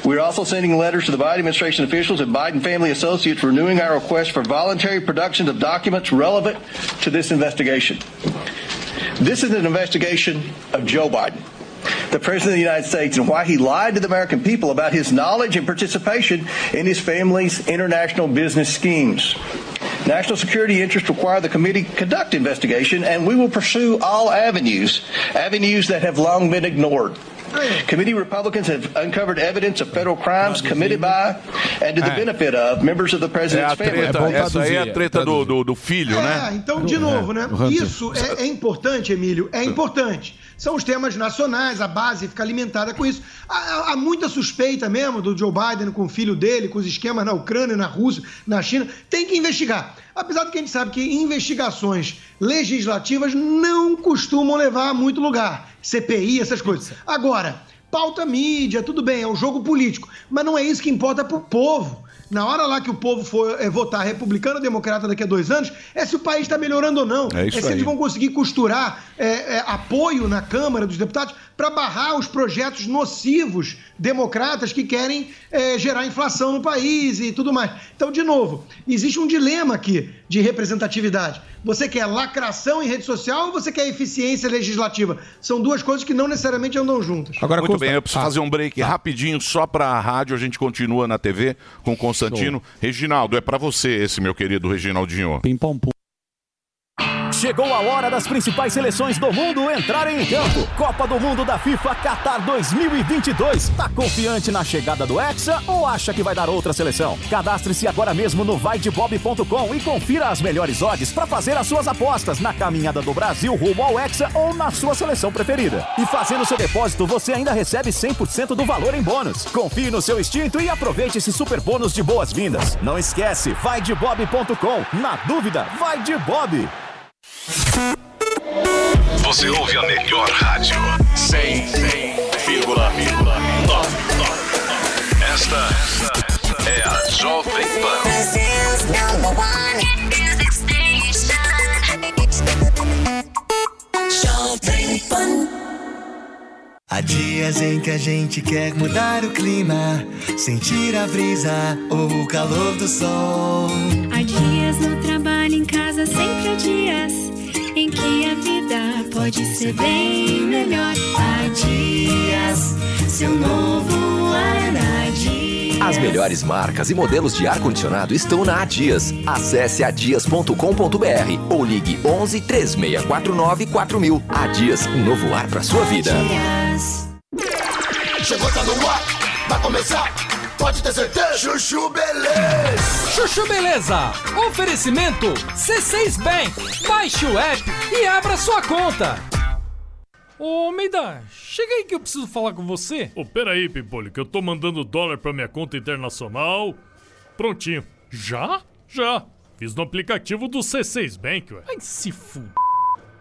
We are also sending letters to the Biden administration officials and Biden family associates renewing our request for voluntary production of documents relevant to this investigation. This is an investigation of Joe Biden, the President of the United States, and why he lied to the American people about his knowledge and participation in his family's international business schemes. National security interests require the committee conduct investigation, and we will pursue all avenues, avenues that have long been ignored. Committee Republicans have uncovered evidence of federal crimes committed by and to the benefit of members of the president's a family. treta, essa aí é a treta do, do, do filho, É, né? então, de novo, né? Isso é, é importante, Emílio, é importante. São os temas nacionais, a base fica alimentada com isso. Há, há- muita suspeita mesmo do Joe Biden com o filho dele, com os esquemas na Ucrânia, na Rússia, na China. Tem que investigar. Apesar de que a gente sabe que investigações legislativas não costumam levar a muito lugar. CPI, essas coisas. Agora, pauta mídia, tudo bem, é um jogo político. Mas não é isso que importa pro povo. Na hora lá que o povo for é, votar republicano ou democrata daqui a dois anos, é se o país está melhorando ou não. É isso se aí. eles vão conseguir costurar é, é, apoio na Câmara dos Deputados para barrar os projetos nocivos democratas que querem é, gerar inflação no país e tudo mais. Então, de novo, existe um dilema aqui de representatividade. Você quer lacração em rede social ou você quer eficiência legislativa? São duas coisas que não necessariamente andam juntas. Muito bem, eu preciso fazer um break rapidinho só para a rádio. A gente continua na TV com o Constantino. Reginaldo, é para você esse, meu querido Reginaldinho. Pim pom pum. Chegou a hora das principais seleções do mundo entrarem em campo. Copa do Mundo da FIFA Qatar 2022. Tá confiante na chegada do Hexa ou acha que vai dar outra seleção? Cadastre-se agora mesmo no vaidebob.com e confira as melhores odds para fazer as suas apostas na caminhada do Brasil rumo ao Hexa ou na sua seleção preferida. E fazendo seu depósito, você ainda recebe 100% do valor em bônus. Confie no seu instinto e aproveite esse super bônus de boas-vindas. Não esquece, vaidebob.com. Na dúvida, vai de Bob. Você ouve a melhor rádio. 100,9. Esta é a Jovem Pan. Há dias em que a gente quer mudar o clima, sentir a brisa ou o calor do sol. Há dias no trabalho, em casa, há dias em que a vida pode ser bem melhor. Há dias, seu novo ar. As melhores marcas e modelos de ar-condicionado estão na Adias. Acesse adias.com.br ou ligue 11 3649 4000. Adias, um novo ar para sua vida. Chegou, tá no ar, vai começar, pode ter certeza. Chuchu Beleza. Chuchu Beleza. Oferecimento C6 Bank. Baixe o app e abra sua conta. Ô, Meida, chega aí que eu preciso falar com você. Ô, peraí, Pipolho, que eu tô mandando dólar pra minha conta internacional. Prontinho. Já? Já. Fiz no aplicativo do C6 Bank, ué. Ai, se fu...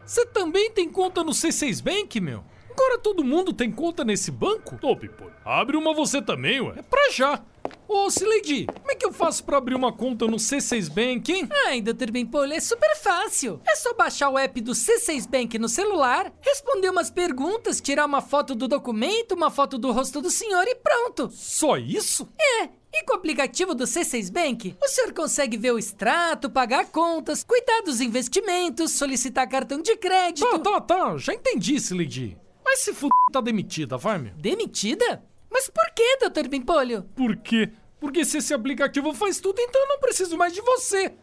Você também tem conta no C6 Bank, meu? Agora todo mundo tem conta nesse banco? Ô, Pipolho, abre uma você também, ué. É pra já. Ô, Sileidi, como é que eu faço pra abrir uma conta no C6 Bank, hein? Ai, Dr. Bimpolho, é super fácil. É só baixar o app do C6 Bank no celular, responder umas perguntas, tirar uma foto do documento, uma foto do rosto do senhor e pronto. Só isso? É. E com o aplicativo do C6 Bank, o senhor consegue ver o extrato, pagar contas, cuidar dos investimentos, solicitar cartão de crédito. Tá, tá, tá. Já entendi, Sileidi. Mas se f... tá demitida, vai, meu. Demitida? Mas por que, Dr. Bimpolho? Por quê? Porque se esse aplicativo faz tudo, então eu não preciso mais de você.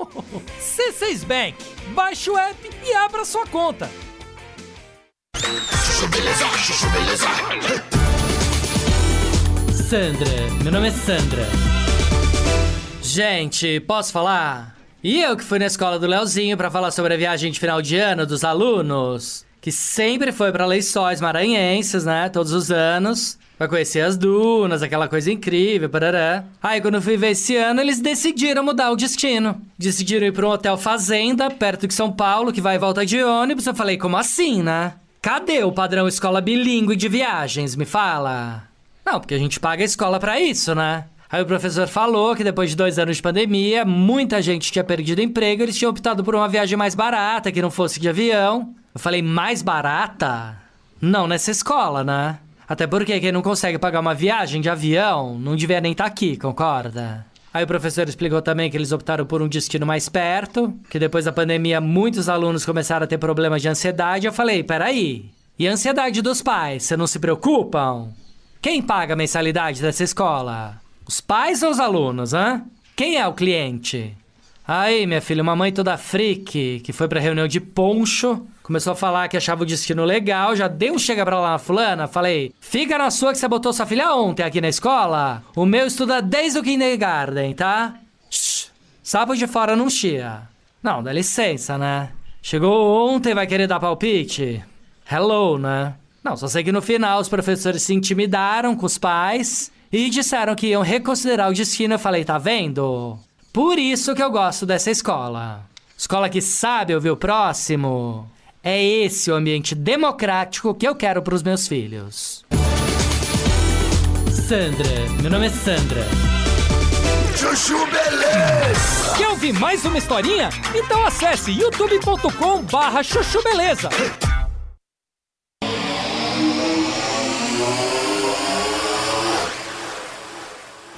C6 Bank. Baixe o app e abra sua conta. Sandra, meu nome é Sandra. Gente, posso falar? E eu que fui na escola do Leozinho pra falar sobre a viagem de final de ano dos alunos, que sempre foi pra Lençóis Maranhenses, né, todos os anos. Pra conhecer as dunas, aquela coisa incrível, parará. Aí, quando eu fui ver esse ano, eles decidiram mudar o destino. Decidiram ir pra um hotel fazenda, perto de São Paulo, que vai e volta de ônibus. Eu falei, como assim, né? Cadê o padrão escola bilíngue de viagens? Me fala. Não, porque a gente paga a escola pra isso, né? Aí o professor falou que depois de dois anos de pandemia, muita gente tinha perdido emprego, eles tinham optado por uma viagem mais barata, que não fosse de avião. Eu falei, mais barata? Não nessa escola, né? Até porque quem não consegue pagar uma viagem de avião não devia nem estar aqui, concorda? Aí o professor explicou também que eles optaram por um destino mais perto, que depois da pandemia muitos alunos começaram a ter problemas de ansiedade. Eu falei, peraí, e a ansiedade dos pais, você não se preocupam? Quem paga a mensalidade dessa escola? Os pais ou os alunos, hã? Quem é o cliente? Aí, minha filha, uma mãe toda freak, que foi pra reunião de poncho, começou a falar que achava o destino legal, já deu um chega pra lá na fulana, falei, fica na sua que você botou sua filha ontem aqui na escola, o meu estuda desde o kindergarten, tá? Shhh, sapo de fora não chia. Não, dá licença, né? Chegou ontem, vai querer dar palpite? Hello, né? Não, só sei que no final os professores se intimidaram com os pais e disseram que iam reconsiderar o destino. Eu falei, tá vendo? Por isso que eu gosto dessa escola. Escola que sabe ouvir o próximo. É esse o ambiente democrático que eu quero pros meus filhos. Sandra, meu nome é Sandra. Chuchu Beleza. Quer ouvir mais uma historinha? Então acesse youtube.com barra chuchu beleza.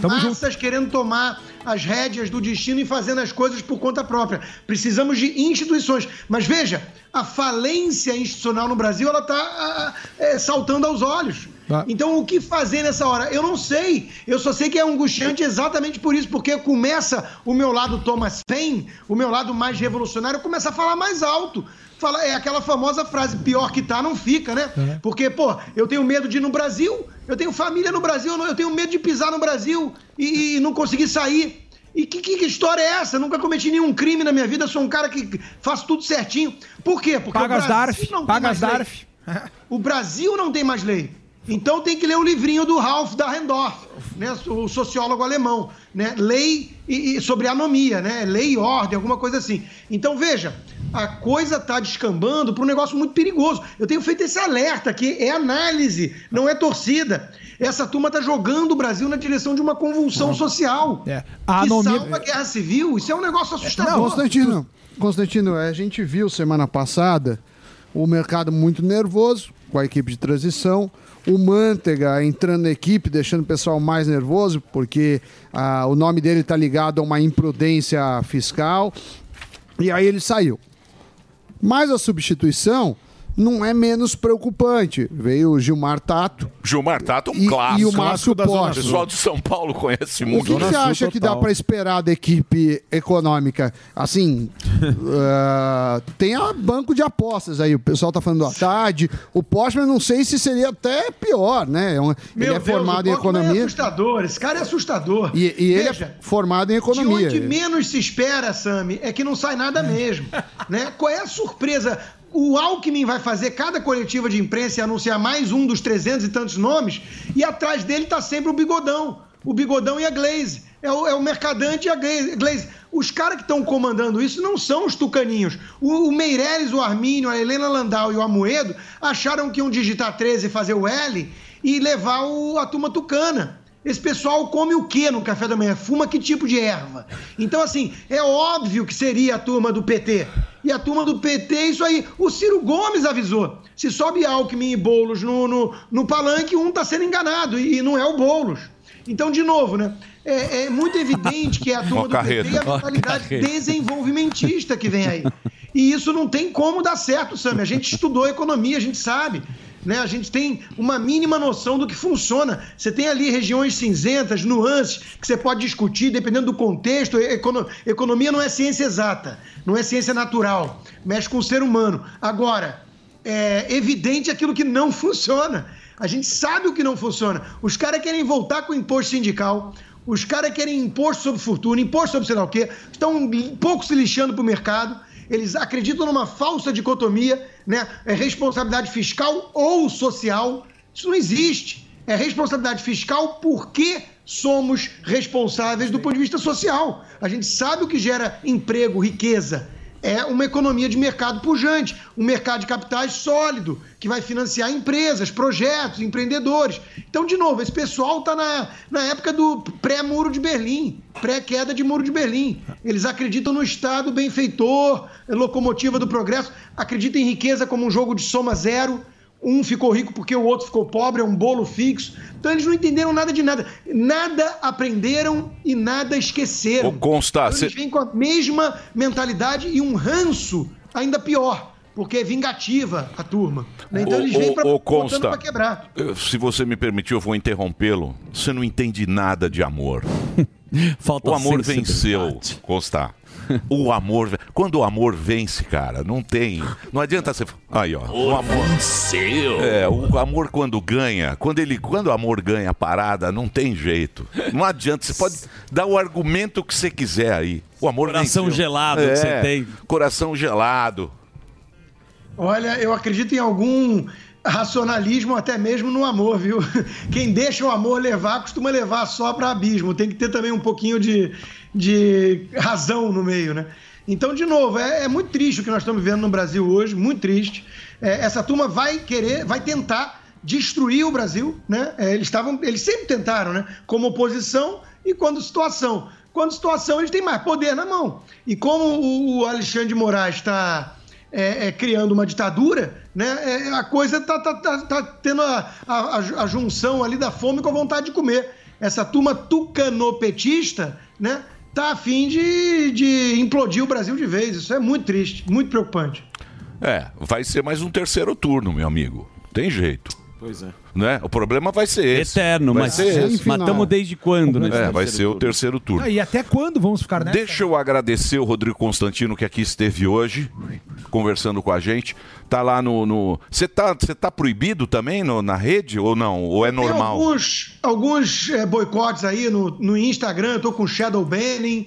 Massas querendo tomar as rédeas do destino e fazendo as coisas por conta própria. Precisamos de instituições. Mas veja, a falência institucional no Brasil ela está saltando aos olhos. Tá. Então, o que fazer nessa hora? Eu não sei. Eu só sei que é angustiante exatamente por isso, porque começa o meu lado Thomas Paine, o meu lado mais revolucionário, começa a falar mais alto. Fala, é aquela famosa frase, pior que tá, não fica, né? Porque, pô, eu tenho medo de ir no Brasil, eu tenho família no Brasil, eu tenho medo de pisar no Brasil e, e não conseguir sair. E que, que história é essa? Nunca cometi nenhum crime na minha vida, sou um cara que faz tudo certinho. Por quê? Porque Paga o as Brasil DARF, não paga as lei. DARF. O Brasil não tem mais lei. Então tem que ler o livrinho do Ralph Dahrendorf, né, o sociólogo alemão, né, lei e, e sobre anomia, né, lei e ordem, alguma coisa assim. Então veja, a coisa está descambando para um negócio muito perigoso. Eu tenho feito esse alerta aqui, é análise, não é torcida. Essa turma está jogando o Brasil na direção de uma convulsão social. É. A anomia- salva a guerra civil, isso é um negócio assustador. Constantino, Constantino, a gente viu semana passada o mercado muito nervoso com a equipe de transição. O Mantega entrando na equipe, deixando o pessoal mais nervoso, porque ah, o nome dele está ligado a uma imprudência fiscal. E aí ele saiu. Mas a substituição não é menos preocupante. Veio o Gilmar Tato. Gilmar Tato, um E- clássico. e o Márcio da. O pessoal de São Paulo conhece O muito. que, que você acha que dá para esperar da equipe econômica? Assim, ah, tem a banco de apostas aí. O pessoal tá falando do Haddad. O Postman, não sei se seria até pior, né? É um- Meu ele é Deus, formado o em É economia. assustador, esse cara é assustador. E, e ele Veja, é formado em economia. De onde menos se espera, Sami, é que não sai nada mesmo. né? Qual é a surpresa? O Alckmin vai fazer cada coletiva de imprensa e anunciar mais um dos 300 e tantos nomes, e atrás dele tá sempre o Bigodão. O Bigodão e a Glaze. É o, é o Mercadante e a. Glaze. Os caras que estão comandando isso não são os tucaninhos. O, o Meirelles, o Armínio, a Helena Landau e o Amoedo acharam que iam digitar 13 e fazer o L e levar o- a turma tucana. Esse pessoal come o que no café da manhã? Fuma que tipo de erva? Então, assim, é óbvio que seria a turma do PT. E a turma do PT, isso aí. O Ciro Gomes avisou. Se sobe Alckmin e Boulos no, no, no palanque, um tá sendo enganado e, e não é o Boulos. Então, de novo, né? É, é muito evidente que é a turma do carreta. PT e a mentalidade carreta. desenvolvimentista que vem aí. E isso não tem como dar certo, Sami. A gente estudou economia, a gente sabe. Né? A gente tem uma mínima noção do que funciona. Você tem ali regiões cinzentas, nuances, que você pode discutir dependendo do contexto. Econo- Economia não é ciência exata, não é ciência natural. Mexe com o ser humano. Agora, é evidente aquilo que não funciona. A gente sabe o que não funciona. Os caras querem voltar com o imposto sindical. Os caras querem imposto sobre fortuna, imposto sobre sei lá o quê. Estão um pouco se lixando para o mercado. Eles acreditam numa falsa dicotomia, né? É responsabilidade fiscal ou social. Isso não existe. É responsabilidade fiscal porque somos responsáveis do ponto de vista social. A gente sabe o que gera emprego, riqueza. É uma economia de mercado pujante, um mercado de capitais sólido, que vai financiar empresas, projetos, empreendedores. Então, de novo, esse pessoal está na, na época do pré-muro de Berlim, pré-queda de muro de Berlim. Eles acreditam no Estado benfeitor, locomotiva do progresso, acreditam em riqueza como um jogo de soma zero. Um ficou rico porque o outro ficou pobre, é um bolo fixo. Então eles não entenderam nada de nada. Nada aprenderam e nada esqueceram. Ô, Consta, Então, cê- eles vêm com a mesma mentalidade e um ranço ainda pior, porque é vingativa a turma. né? Então Ô, eles vêm Consta. pra quebrar. Se você me permitir, eu vou interrompê-lo. Você não entende nada de amor. Falta o amor venceu, Costa. O amor. Quando o amor vence, cara, não tem. Não adianta você. Aí, ó. O amor. Venceu. É, o amor quando ganha, quando ele, quando o amor ganha a parada, não tem jeito. Não adianta, você pode dar o argumento que você quiser aí. O amor Coração venceu. gelado que você tem. Coração gelado. Olha, eu acredito em algum racionalismo até mesmo no amor, viu? Quem deixa o amor levar costuma levar só para abismo. Tem que ter também um pouquinho de, de razão no meio, né? Então, de novo, é, é muito triste o que nós estamos vivendo no Brasil hoje, muito triste. É, essa turma vai querer, vai tentar destruir o Brasil, né? É, eles estavam, eles sempre tentaram, né? Como oposição e quando situação. quando situação eles têm mais poder na mão. E como o- o Alexandre de Moraes está é, é, criando uma ditadura, né, é, a coisa está tá, tá, tá tendo a, a, a junção ali da fome com a vontade de comer. Essa turma tucanopetista, né, tá a fim de, de implodir o Brasil de vez. Isso é muito triste, muito preocupante. É, vai ser mais um terceiro turno, meu amigo. Tem jeito. Pois é. Né? O problema vai ser esse. Eterno, vai mas- ser esse. mas tamo desde quando, né? É, vai ser o terceiro turno. Ah, E até quando vamos ficar nessa? Deixa eu agradecer o Rodrigo Constantino que aqui esteve hoje, conversando com a gente. Tá lá no. no... Você tá, você tá proibido também no- na rede ou não? Ou é Tem normal? alguns, alguns é, boicotes aí no, no Instagram, eu tô com shadow banning.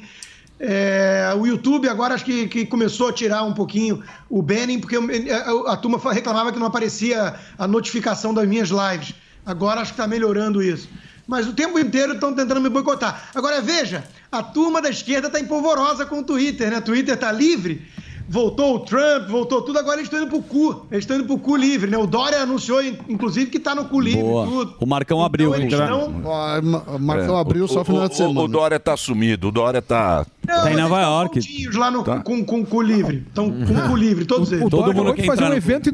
É, o YouTube agora acho que, que começou a tirar um pouquinho o banning, porque a, a turma reclamava que não aparecia a notificação das minhas lives. Agora acho que está melhorando isso. Mas o tempo inteiro estão tentando me boicotar. Agora veja, a turma da esquerda está empolvorosa com o Twitter, né? O Twitter está livre. Voltou o Trump, voltou tudo, agora eles estão indo pro cu. Eles estão indo pro cu livre, né? O Dória anunciou, inclusive, que tá no cu livre Boa. e tudo. O Marcão abriu. eles hein? estão- Ó, Ma- Marcão É, abriu o- só o- final de o- semana. O Dória tá sumido, o Dória tá. Não, mas eles estão soltinhos lá no, com, com cu livre. Estão com cu livre, todos eles.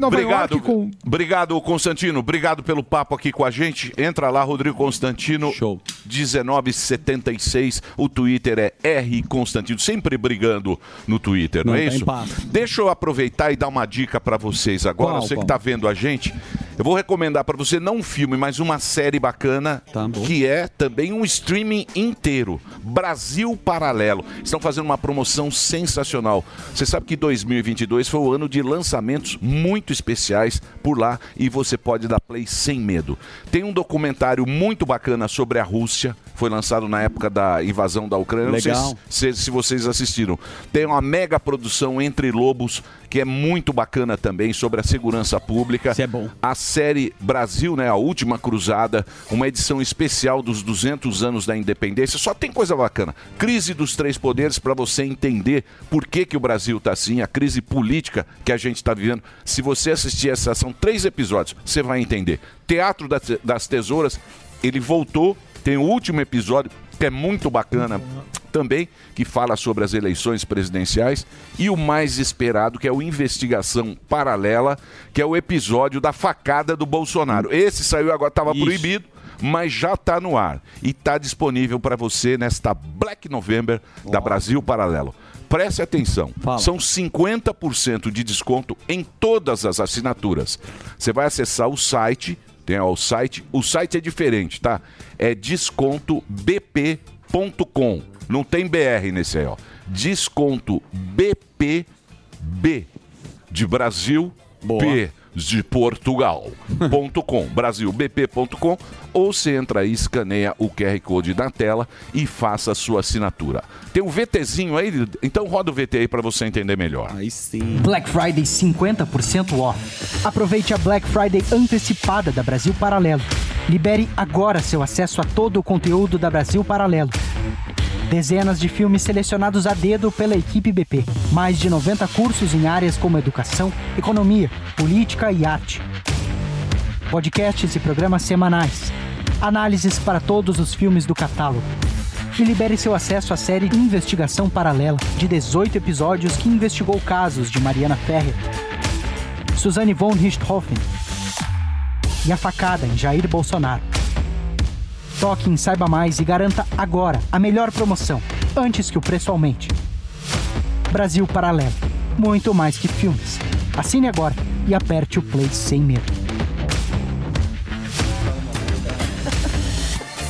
obrigado, Obrigado, Constantino. Obrigado pelo papo aqui com a gente. Entra lá, Rodrigo Constantino. Show. 1976. O Twitter é R Constantino. Sempre brigando no Twitter, não, Não, é tá em isso? Deixa eu aproveitar e dar uma dica pra vocês agora. Qual, você qual? que tá vendo a gente. Eu vou recomendar pra você não um filme, mas uma série bacana Tá que é também um streaming inteiro. Brasil Paralelo. Estão fazendo uma promoção sensacional. Você sabe que 2022 foi o ano de lançamentos muito especiais por lá e você pode dar play sem medo. Tem um documentário muito bacana sobre a Rússia. Foi lançado na época da invasão da Ucrânia. Não Legal. sei se, se vocês assistiram. Tem uma mega produção Entre Lobos, que é muito bacana também, sobre a segurança pública. Isso é bom. A série Brasil, né, a última cruzada, uma edição especial dos 200 anos da independência. Só tem coisa bacana. Crise dos três poderes para você entender por que, que o Brasil está assim, a crise política que a gente está vivendo. Se você assistir essa, são três episódios, você vai entender. Teatro das Tesouras, ele voltou, tem o último episódio que é muito bacana também, que fala sobre as eleições presidenciais, e o mais esperado, que é o Investigação Paralela, que é o episódio da facada do Bolsonaro. Esse saiu agora, estava proibido, mas já está no ar e está disponível para você nesta Black November da Brasil Paralelo. Preste atenção, são 50% de desconto em todas as assinaturas. Você vai acessar o site, tem ó, o site, o site é diferente, tá? É descontobp.com. Não tem BR nesse aí, ó. Desconto BP B de Brasil, P de Portugal.com, brasilbp.com, ou você entra aí, escaneia o QR Code na tela e faça a sua assinatura. Tem um VTzinho aí, então roda o VT aí para você entender melhor. Aí sim. Black Friday 50% off. Aproveite a Black Friday antecipada da Brasil Paralelo. Libere agora seu acesso a todo o conteúdo da Brasil Paralelo. Dezenas de filmes selecionados a dedo pela equipe BP. Mais de 90 cursos em áreas como educação, economia, política e arte. Podcasts e programas semanais. Análises para todos os filmes do catálogo. E libere seu acesso à série Investigação Paralela, de 18 episódios que investigou casos de Mariana Ferrer, Suzanne von Richthofen e a facada em Jair Bolsonaro. Toque em Saiba Mais e garanta agora a melhor promoção, antes que o preço aumente. Brasil Paralelo. Muito mais que filmes. Assine agora e aperte o play sem medo.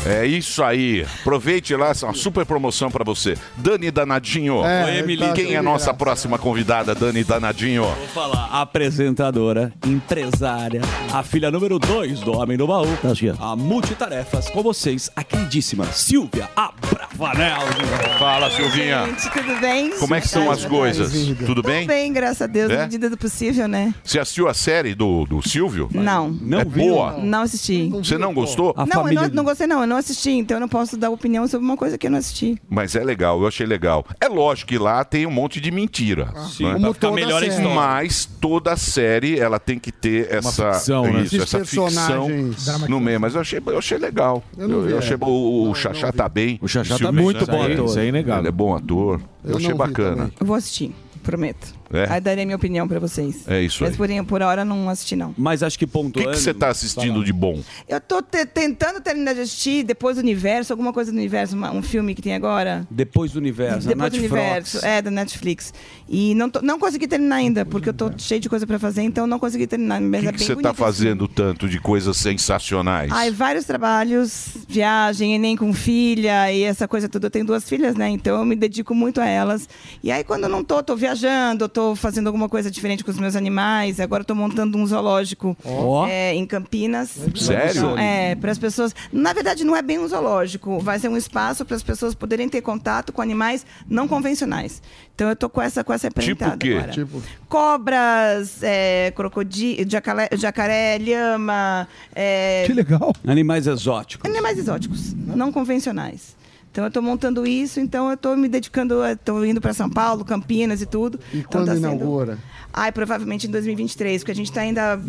É isso aí. Aproveite lá, essa é uma super promoção para você. Dani Danadinho. É, Oi, Emily. tá Quem é a nossa próxima convidada, Dani Danadinho? Vou falar, apresentadora, empresária, a filha número 2 do Homem do Baú, a multitarefas, com vocês, a queridíssima Silvia Abravanel. Fala, Silvinha. Gente, tudo bem? Como é que são as coisas? Tudo bem? Tudo bem, graças a Deus, É? na medida do possível, né? Você assistiu a série do, do Silvio? Não. é boa. Não assisti. Você não gostou? não, eu não, não gostei não, eu não assisti, então eu não posso dar opinião sobre uma coisa que eu não assisti. Mas é legal, eu achei legal. É lógico que lá tem um monte de mentira. sim, né? como Pra ficar toda melhor a série. Mas toda série ela tem que ter essa, ficção, né? Esses essa ficção no meio. Mas eu achei, eu achei legal. Eu Eu, vi, eu é. achei o, o Xaxá tá bem. O Xaxá tá muito bom aí- ator. Isso é inegável. Ele é bom ator. Eu, Eu achei bacana. Eu vou assistir, prometo. É? Aí darei minha opinião pra vocês. É isso Mas aí. por, por hora não assisti, não. Mas acho que O pontuando... que que você tá assistindo de bom? Eu tô te- tentando terminar de assistir Depois do Universo, alguma coisa do Universo, uma- um filme que tem agora. Depois do universo, a Depois do Universo, é, da Netflix. E não, tô- não consegui terminar ainda, porque eu tô cheio de coisa pra fazer, então não consegui terminar. Mas O é que bem você tá bonito. fazendo tanto de coisas sensacionais? Ai, vários trabalhos, viagem, Enem com filha e essa coisa toda. Eu tenho duas filhas, né? Então eu me dedico muito a elas. E aí, quando eu não tô, tô viajando, eu tô fazendo alguma coisa diferente com os meus animais. Agora eu tô montando um zoológico Ó. é, em Campinas. Sério? É, para as pessoas. Na verdade, não é bem um zoológico. Vai ser um espaço para as pessoas poderem ter contato com animais não convencionais. Então eu tô com essa, com essa Tipo empreitada o quê? agora. Tipo? Cobras, é, crocodilo, jacaré, jacaré, lhama. É, legal. Animais exóticos. Animais exóticos, não convencionais. Então eu estou montando isso, então eu estou me dedicando, estou indo para São Paulo, Campinas e tudo. E Então quando tá sendo- inaugura? Ai, provavelmente em 2023, porque a gente está ainda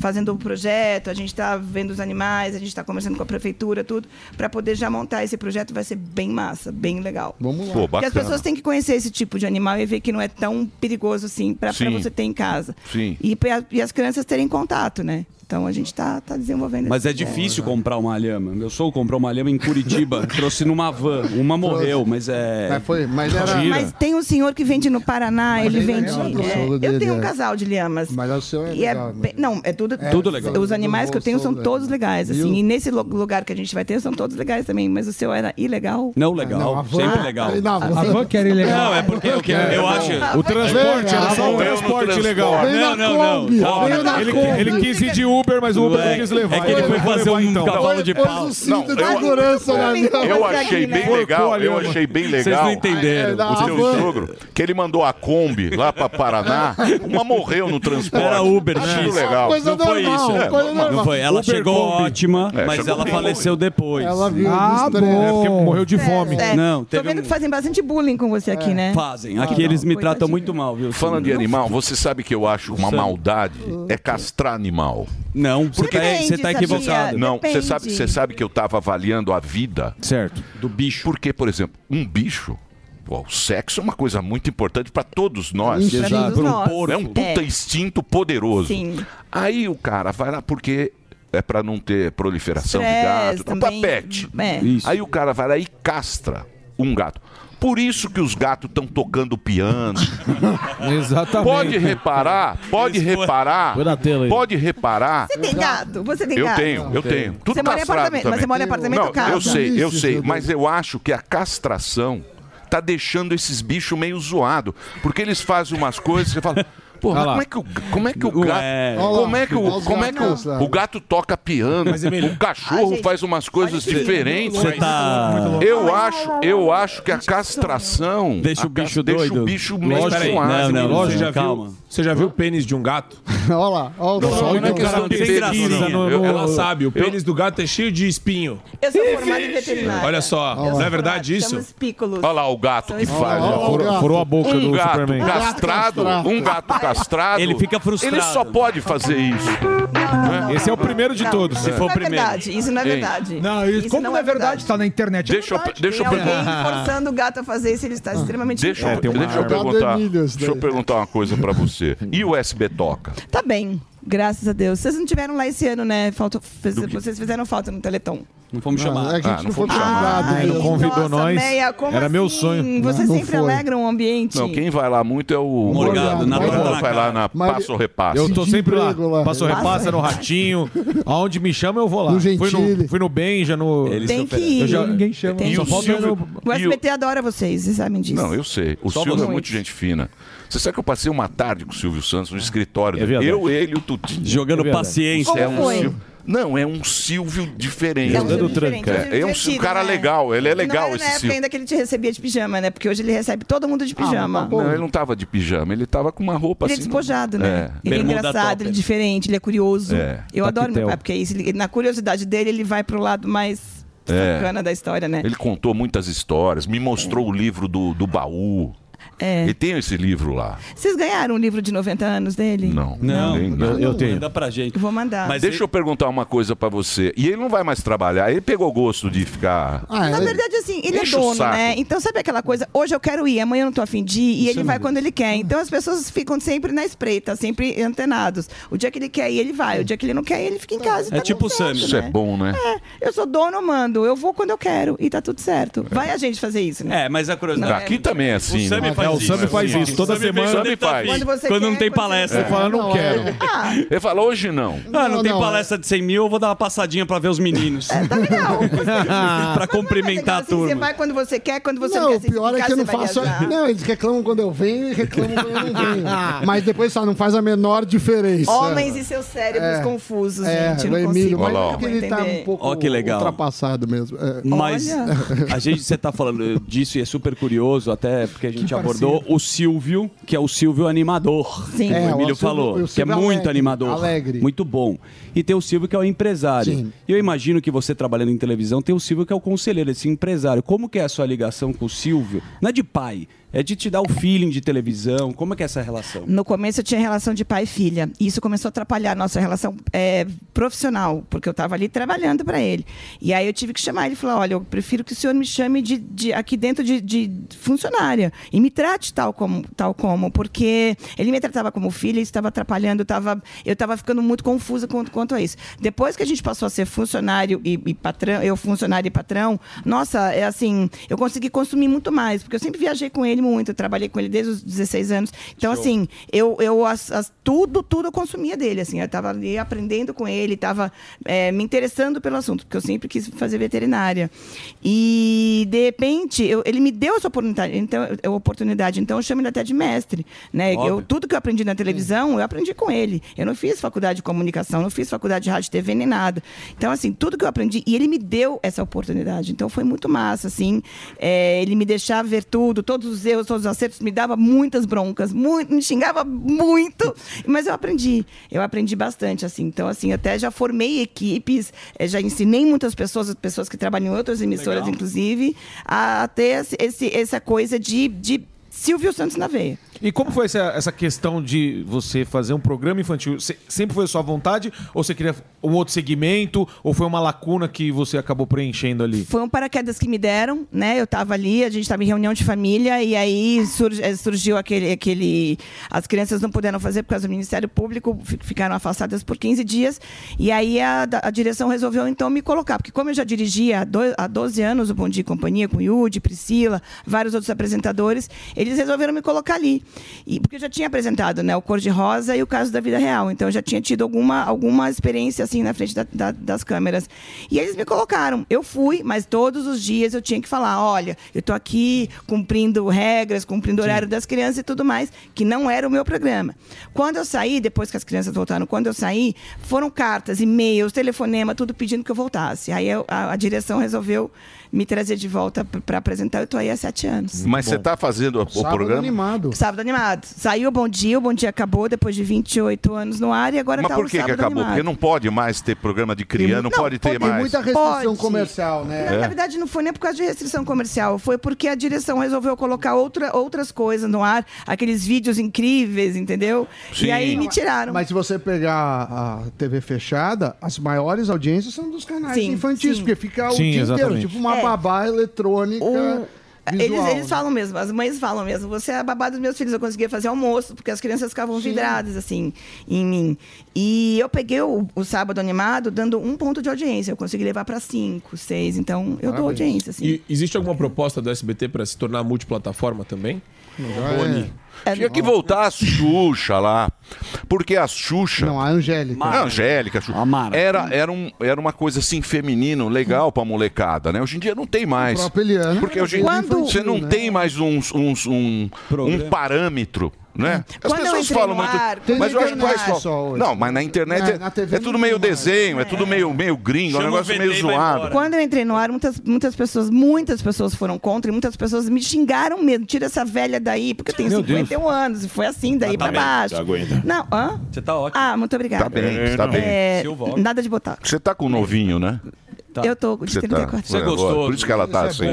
fazendo o projeto, a gente está vendo os animais, a gente está conversando com a prefeitura, tudo, para poder já montar esse projeto, vai ser bem massa, bem legal. Vamos lá. Pô, Porque as pessoas têm que conhecer esse tipo de animal e ver que não é tão perigoso assim para você ter em casa. Sim. E, e as crianças terem contato, né? Então a gente está tá desenvolvendo Mas é difícil comprar uma lhama. Meu sogro comprou uma lhama em Curitiba, trouxe numa van. Uma morreu, mas é. Mas foi, mas era. Mas tem um senhor que vende no Paraná, ele é vende. é, eu tenho um é- casal de lhamas. Mas o seu é E é legal, bem- não, é tudo, É, Tudo legal. Os animais que eu tenho são Tudo todos legais, assim. E nesse lugar que a gente vai ter são todos legais também. Mas o seu era ilegal? Não, legal. Não, a van- sempre legal. Na van- A van que era ilegal. Não, é porque eu, quero- eu acho. O transporte era só um transporte legal. Vem Não, não, não. Ele, quis ir de Uber, mas o Uber não quis levar. É que ele foi vai fazer um então. cavalo de pau. Não, de eu- segurança na linha. Eu achei bem legal, eu achei bem Vocês legal. não entenderam. É, da O seu sogro, que ele mandou a Kombi lá pra Paraná, uma morreu no transporte. Era Uber, X. legal. Coisa Não foi isso. Não foi. Ela Uber chegou ótima, É, mas ela faleceu depois. Ela viu Ah. É, bom. morreu de fome. É, Não, Tô vendo que fazem bastante bullying com você aqui, né? Fazem. Aqui eles me tratam muito mal, viu? Falando de animal, você sabe que eu acho uma maldade é castrar animal. Não, você tá, você tá sabia? equivocado. Não, você sabe, você sabe que eu tava avaliando a vida Certo. Do bicho. porque, por exemplo, um bicho, pô, o sexo é uma coisa muito importante para todos nós. Pra Exato. um. É um puta É. instinto poderoso. Sim. Aí o cara vai lá porque é pra não ter proliferação de Estresse gato, tá pra também. pet. É. Aí o cara vai lá e castra um gato. Por isso que os gatos estão tocando piano. Exatamente. Pode reparar, pode foi- reparar, Foi na tela aí. pode reparar. Você tem gato? Você tem Eu gato? tenho, eu tenho. Tudo Você mora em castrado apartamento, mas também. você mora em apartamento Não, ou casa? eu sei, eu Isso, sei, isso, mas eu acho que a castração tá deixando esses bichos meio zoado, porque eles fazem umas coisas, você fala, porra, como é que o, como é que o gato, como é que o, como é que o, o gato toca piano, o cachorro gente, faz umas coisas diferentes. Você tá. Eu acho, eu acho que a castração Deixa o bicho deixa doido. o bicho meio Lógico. Não, não, Você já, calma. viu, você já viu o pênis de um gato? Olha lá, olha o do o cara gato. Sem pesquisa gracinha. no, Eu- no- Ela sabe, o pênis do gato é cheio de espinho. Eu sou formada em veterinária. Olha só, não é verdade isso? Olha lá o gato que faz. Furou, gato. a boca Um do gato Superman. castrado, castrado. um gato castrado. Ele fica frustrado. Ele só pode fazer isso. Não, não, Esse é o não, primeiro de não. todos. Se Isso for o não é primeiro. verdade. Isso não é Ei. verdade. Não, isso, como não é verdade, tá na internet. é Deixa eu, verdade. deixa eu perguntar. forçando o gato a fazer isso, ele está extremamente Deixa, eu- É, deixa eu arma. perguntar. Isso Deixa eu daí. perguntar uma coisa pra você. E o SB Toca? Tá bem, graças a Deus. Vocês não tiveram lá esse ano, né? Falta, fez- vocês fizeram falta no Teleton. Não fomos Não, é que a Ah, gente não não foi fomos convidado. Ai, não convidou nossa, nós. Meia, como Era meu assim? sonho. Vocês Não sempre foi. alegram o ambiente. Não, quem vai lá muito é o Morgado, na Morgado vai lá na Mas- Passo Repasse. Eu tô sempre lá. lá. Passo Passa repassa no. Ratinho. Aonde me chama, eu vou lá. No fui, no, fui no Benja, no. Eles Tem que ir. Eu já- Ninguém chama. Tem que o Silvio... O o- SBT adora vocês, vocês sabem disso. Não, eu sei. O Silvio é muito gente fina. Você sabe que eu passei uma tarde com o Silvio Santos no escritório. É dele. eu, ele e o Tutinho. Jogando É paciência. Como É um foi? Silvio- Não, é um Silvio diferente. É um Silvio diferente, um Silvio É, é um cara né? legal, ele é legal não era esse na época Silvio. ainda que ele te recebia de pijama, né? Porque hoje ele recebe todo mundo de pijama. mas tá bom. Não, ele não tava de pijama, ele tava com uma roupa Ele é assim. despojado, né? É. Ele é Bermuda engraçado, topper. ele é diferente, ele é curioso. É. Eu adoro meu pai, porque é isso, ele- na curiosidade dele, ele vai pro lado mais É. bacana da história, né? Ele contou muitas histórias, me mostrou o livro do, do baú. É. E tem esse livro lá. Vocês ganharam um livro de 90 anos dele? Não. Não, Ninguém- eu, eu tenho. Manda pra gente. Vou mandar. Mas deixa eu perguntar uma coisa pra você. E ele não vai mais trabalhar. Ele pegou gosto de ficar. Na verdade, assim, ele Enche é o dono, né? Então, sabe aquela coisa? Hoje eu quero ir, amanhã eu não tô afim de ir, e Isso ele é vai quando ele quer. Então, as pessoas ficam sempre na espreita, sempre antenados. O dia que ele quer ir, ele vai. O dia que ele não quer ir, ele fica em casa. e É tá tipo o Sammy. Isso é né? bom, né? É, eu sou dono, eu mando. Eu vou quando eu quero e tá tudo certo. Vai a gente fazer isso, né? É, mas a curiosidade. Aqui também é assim. O Sammy né? faz É, o isso. Sammy faz Sim. isso. Toda O Sammy semana. O Sammy quando faz. Quando você Quando não quer, tem quando palestra. Ele fala, não quero. Ele fala, hoje não. Ah, não, Não, tem não, palestra de 100 mil, eu vou dar uma passadinha pra ver os meninos. É, tá legal. pra cumprimentar a Assim, você turma. vai quando você quer, quando você não, não o quer. pior é que eu não faço. Não, eles reclamam quando eu venho e reclamam quando eu não venho. Mas depois só não faz a menor diferença. Homens e seus cérebros É. confusos, É, gente. O não Emílio, consigo. mas não é que ele tá entender. um pouco Ó, que legal. ultrapassado mesmo. É. Mas a gente, você tá falando disso e é super curioso, até porque a gente abordou o Silvio, que é o Silvio animador. Sim. que É, o o Emílio Silvio- falou, o que é Silvio muito alegre, animador. alegre. Muito bom. E tem o Silvio que é o empresário. Sim. E eu imagino que você trabalhando em televisão tem o Silvio que é o conselheiro, esse empresário. Como que é a sua ligação com o Silvio? Não é de pai, é de te dar o feeling de televisão. Como é que é essa relação? No começo eu tinha relação de pai e filha. E isso começou a atrapalhar a nossa relação é, profissional, porque eu estava ali trabalhando para ele. E aí eu tive que chamar ele e falar: olha, eu prefiro que o senhor me chame de, de- aqui dentro de, de funcionária e me trate tal como, tal como, porque ele me tratava como filha, isso estava atrapalhando, eu estava eu estava ficando muito confusa quanto, quanto a isso. Depois que a gente passou a ser funcionário e, e patrão, eu funcionário e patrão, nossa, é assim, eu consegui consumir muito mais, porque eu sempre viajei com ele muito, eu trabalhei com ele desde os 16 anos. Então, assim, eu, eu as- as- tudo, tudo eu consumia dele, assim, eu estava ali aprendendo com ele, estava me interessando pelo assunto, porque eu sempre quis fazer veterinária. E, de repente, eu- ele me deu essa oportunidade, então, eu- oportunidade, então eu chamo ele até de mestre, né? Eu, tudo que eu aprendi na televisão, eu aprendi com ele. Eu não fiz faculdade de comunicação, não fiz faculdade de rádio TV nem nada. Então, assim, tudo que eu aprendi, e ele me deu essa oportunidade. Então, foi muito massa, assim. É, ele me deixava ver tudo, todos os erros, todos os acertos, me dava muitas broncas, muito, me xingava muito, mas eu aprendi. Eu aprendi bastante, assim. Então, assim, até já formei equipes, eh, já ensinei muitas pessoas, pessoas que trabalham em outras emissoras, Legal. inclusive, a ter esse, esse- essa coisa de, de Silvio Santos na veia. E como foi essa, essa questão de você fazer um programa infantil? Se- sempre foi a sua vontade? Ou você queria um outro segmento? Ou foi uma lacuna que você acabou preenchendo ali? Foi um paraquedas que me deram, né? Eu estava ali, a gente estava em reunião de família e aí surg- eh, surgiu aquele, aquele. As crianças não puderam fazer por causa do Ministério Público, fi- ficaram afastadas por 15 dias. E aí a, a direção resolveu então me colocar, porque como eu já dirigia há, do- há 12 anos o Bom Dia e Companhia, com Yudi, Priscila, vários outros apresentadores, eles resolveram me colocar ali. E, porque eu já tinha apresentado né, o Cor de Rosa e o caso da vida real. Então eu já tinha tido alguma, alguma experiência assim na frente da- da- das câmeras. E eles me colocaram. Eu fui, mas todos os dias eu tinha que falar: olha, eu estou aqui cumprindo regras, cumprindo o horário das crianças e tudo mais, que não era o meu programa. Quando eu saí, depois que as crianças voltaram, quando eu saí, foram cartas, e-mails, telefonema, tudo pedindo que eu voltasse. Aí eu- a, a direção resolveu me trazer de volta para apresentar. Eu estou aí há sete anos. Mas você tá fazendo o- o programa. animado. Sábado animado. Saiu o Bom Dia, o Bom Dia acabou depois de 28 anos no ar e agora Mas tá por o que, que Sábado acabou? Animado. Porque não pode mais ter programa de criança, não, pode ter Tem mais. muita restrição Pode. comercial, né? Na, na verdade, não foi nem por causa de restrição comercial, foi porque a direção resolveu colocar outra, outras coisas no ar, aqueles vídeos incríveis, entendeu? E aí me tiraram. Mas se você pegar a TV fechada, as maiores audiências são dos canais Sim, infantis, sim. porque fica o Sim, dia inteiro, exatamente. tipo uma É. babá eletrônica. Eles, visual, eles né? falam mesmo, as mães falam mesmo. Você é a babá dos meus filhos, eu conseguia fazer almoço, porque as crianças ficavam Sim. vidradas, assim, em mim. E eu peguei o, o sábado animado dando um ponto de audiência. Eu consegui levar para cinco, seis. Então, eu dou Parabéns. audiência, assim. E existe alguma proposta do SBT para se tornar multiplataforma também? Boni. Tinha que voltar a Xuxa lá. Porque a Xuxa. Não, a Angélica. A Angélica, Xuxa, era, era, um, era uma coisa assim feminino, legal pra molecada, né? Hoje em dia não tem mais. próprio Eliana Porque hoje em dia você não né? tem mais uns, uns- um, um parâmetro. Né? As Quando pessoas entrei falam no muito. ar, mas eu acho que internet faz só hoje. Não, mas na internet Na- é, na é tudo meio desenho, é, tudo meio, meio gringo, é um negócio meio zoado. Quando eu entrei no ar, muitas, muitas pessoas, muitas pessoas foram contra e muitas pessoas me xingaram mesmo. Tira essa velha daí, porque eu tenho Meu 51 anos e foi assim daí Ah, tá pra bem, baixo. tá. Não, hã? Você tá ótimo. Ah, muito obrigada. Tá bem, tá bem. É, nada de botar. Você tá com novinho, né? Eu tô de Você 34. Tá, Por isso que ela tá assim.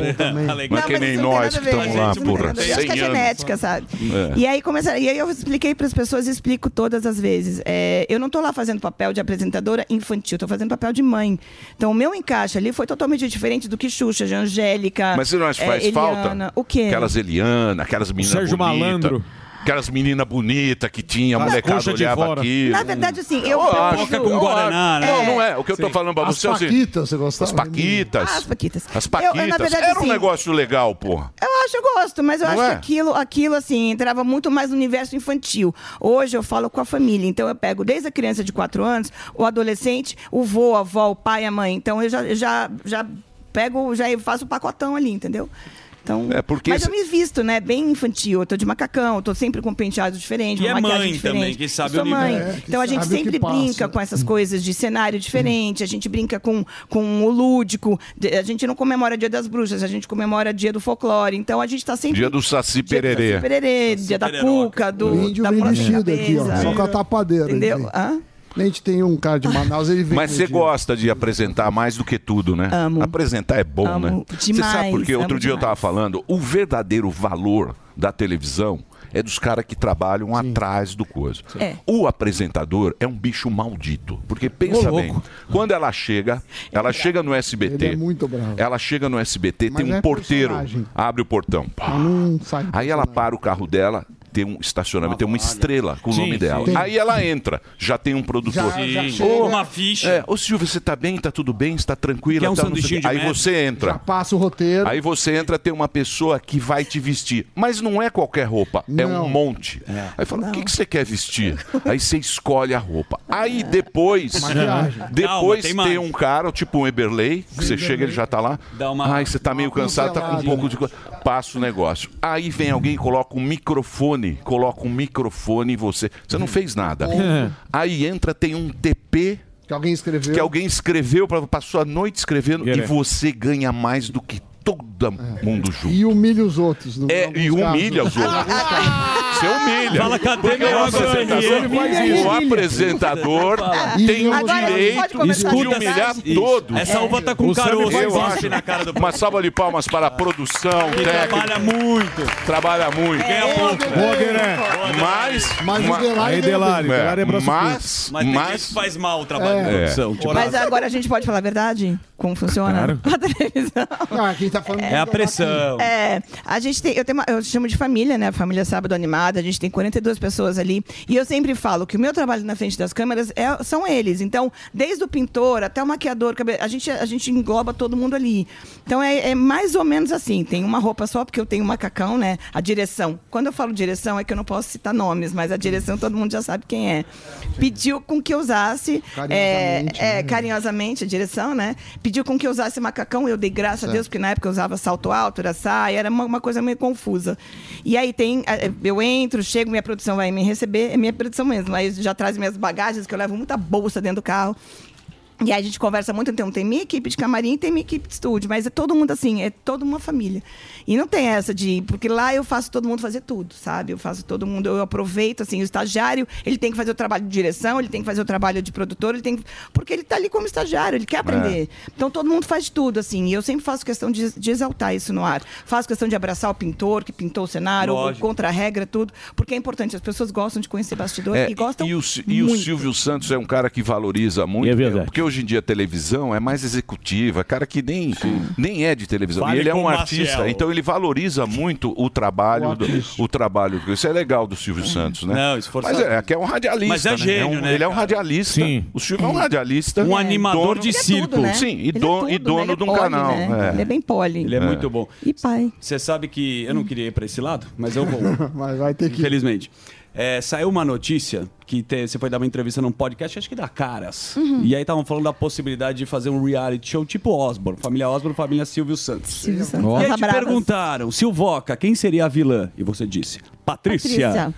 Não é que nem nós que estamos lá, porra, Acho que é 100 anos. genética, sabe? É. E aí começa, e aí eu expliquei para as pessoas e explico todas as vezes. É, eu não tô lá fazendo papel de apresentadora infantil, tô fazendo papel de mãe. Então o meu encaixe ali foi totalmente diferente do que Xuxa, de Angélica. Mas você não acha que é, faz Eliana. falta? O quê? Aquelas Eliana, aquelas meninas Sérgio bonitas. Malandro. Aquelas meninas bonitas que tinha, a As molecada coxas de olhava fora. aqui. Na verdade, assim, eu. Eu eu acho, uso- eu acho. Não, não é. O que eu tô Sim. falando pra As você é o seguinte. Paquitas, você gostava? As Paquitas. Ah, as Paquitas. As Eu- Paquitas. eu, na verdade, Era um assim, negócio legal, porra. Eu acho, eu gosto, mas eu Não acho é? que aquilo, aquilo, assim, entrava muito mais no universo infantil. Hoje eu falo com a família, então eu pego desde a criança de 4 anos, o adolescente, o vô, a avó, o pai, a mãe. Então eu já, eu já, já pego, já faço o pacotão ali, entendeu? Então, É, porque mas esse- eu me visto, né? Bem infantil. Eu tô de macacão, eu tô sempre com penteado diferente, E uma é maquiagem mãe diferente. também, que sabe Eu sou mãe. É, que então a gente sempre brinca com essas coisas de cenário diferente, a gente brinca com, com o lúdico. A gente não comemora Dia das Bruxas, a gente comemora Dia do Folclore. Então a gente tá sempre Dia do Saci Pererê. Pererê, dia da cuca, do O índio da vestido aqui, ó. Só com a tapadeira. Entendeu? Hã? A gente tem um cara de Manaus, ele vem. Mas você gosta de apresentar mais do que tudo, né? Amo. Apresentar é bom, Amo né? Você demais, sabe por quê? Outro dia eu tava falando, o verdadeiro valor da televisão é dos caras que trabalham atrás do coisa. É. O apresentador é um bicho maldito. Porque pensa Ô, bem, quando ela chega, ela chega no SBT. Ele é muito bravo. Ela chega no SBT, Mas tem um é porteiro, personagem. abre o portão. pá. Não sai. Aí ela para o carro dela, tem um estacionamento, tem uma estrela com o Sim, nome dela. sim. Aí ela entra, já tem um produtor. Já- já chega. Uma ficha. É, ô Silvio, você tá bem? Tá tudo bem? Está tranquila? Quer um Tá, não sei o sanduichinho quê. de Aí merda? você entra. Já passa o roteiro. Aí você entra, tem uma pessoa que vai te vestir. Mas não é qualquer roupa, é um monte. Aí fala, o que, que você quer vestir? Aí você escolhe a roupa. Aí depois, Maquiagem. depois Calma, tem tem, mais. um cara, tipo um Eberley, que você chega, ele já tá lá. Dá uma- Ai, você tá meio cansado, tá com um pouco de... co- Passa o negócio. Aí vem alguém e coloca um microfone, coloca um microfone em você. Você não fez nada. É. Aí entra, tem um TP Que alguém escreveu. que alguém escreveu, pra- passou a noite escrevendo, e você ganha mais do que todo mundo junto. E humilha os outros. no- É, e humilha casos. os outros. Você humilha. Fala, cadê o apresentador, o apresentador tem o direito de humilhar Isso. todos. Essa uva tá com O caroço, eu acho, na cara do- Uma salva de palmas para a produção Que técnica. trabalha muito. Trabalha muito. Ganha pouco. Boa. Mas, Mas o ma- Delari Delari, é mas, Mas, faz mal o trabalho É. da produção. Tipo, Mas agora a gente pode falar a verdade? Como funciona a televisão? Tá falando é a pressão. É, a gente tem, eu, tenho uma- eu chamo de família, né? Família Sábado Animada, a gente tem 42 pessoas ali. E eu sempre falo que o meu trabalho na frente das câmeras é- são eles. Então, desde o pintor até o maquiador, a gente, a gente engloba todo mundo ali. Então, é, é mais ou menos assim. Tem uma roupa só, porque eu tenho um macacão, né? A direção. Quando eu falo direção, é que eu não posso citar nomes, mas a direção todo mundo já sabe quem é. Pediu com que eu usasse. É, Carinhosamente, é, né? carinhosamente, a direção, né? Pediu com que eu usasse macacão, eu dei graças a Deus, porque na época eu usava salto alto, era saia, era uma, uma coisa meio confusa. E aí tem, eh, eu entro, chego, minha produção vai me receber, é minha produção mesmo. Aí já traz minhas bagagens, que eu levo muita bolsa dentro do carro. E aí a gente conversa muito, então tem minha equipe de camarim e tem minha equipe de estúdio, mas é todo mundo assim, é toda uma família. E não tem essa de, porque lá eu faço todo mundo fazer tudo, sabe? Eu faço todo mundo, eu aproveito assim, o estagiário, ele tem que fazer o trabalho de direção, ele tem que fazer o trabalho de produtor, ele tem que, porque ele tá ali como estagiário, ele quer aprender. Então todo mundo faz tudo assim, e eu sempre faço questão de, de exaltar isso no ar. Faço questão de abraçar o pintor que pintou o cenário, o Lógico. contra a regra, tudo, porque é importante, as pessoas gostam de conhecer bastidor É, e gostam e o, e o. Silvio Santos é um cara que valoriza muito. É verdade. Porque hoje em dia a televisão é mais executiva, é cara que nem, nem é de televisão. Fale e ele é um artista, então ele valoriza muito o trabalho, do, o trabalho. Isso é legal do Silvio Santos, né? Não, esforçado. Mas é, que é um radialista. Mas é né? gênio, um- né, Ele é um radialista. Sim. O Silvio é um radialista. Um animador de é circo. tudo, né? Sim, e, é dono, e dono né? Ele de um é poli, canal. né? é. Ele é bem poli. Ele é, muito bom. E pai. Você sabe que. Eu não queria ir pra esse lado, mas eu vou. Mas vai ter que. Infelizmente. É, saiu uma notícia que te- você foi dar uma entrevista num podcast, acho que da Caras. Uhum. E aí estavam falando da possibilidade de fazer um reality show tipo Osborne, família Osborne, família Silvio Santos. Silvio Santos. E aí te Bravas. perguntaram, Silvoca, quem seria a vilã? E você disse, Patrícia. Patrícia.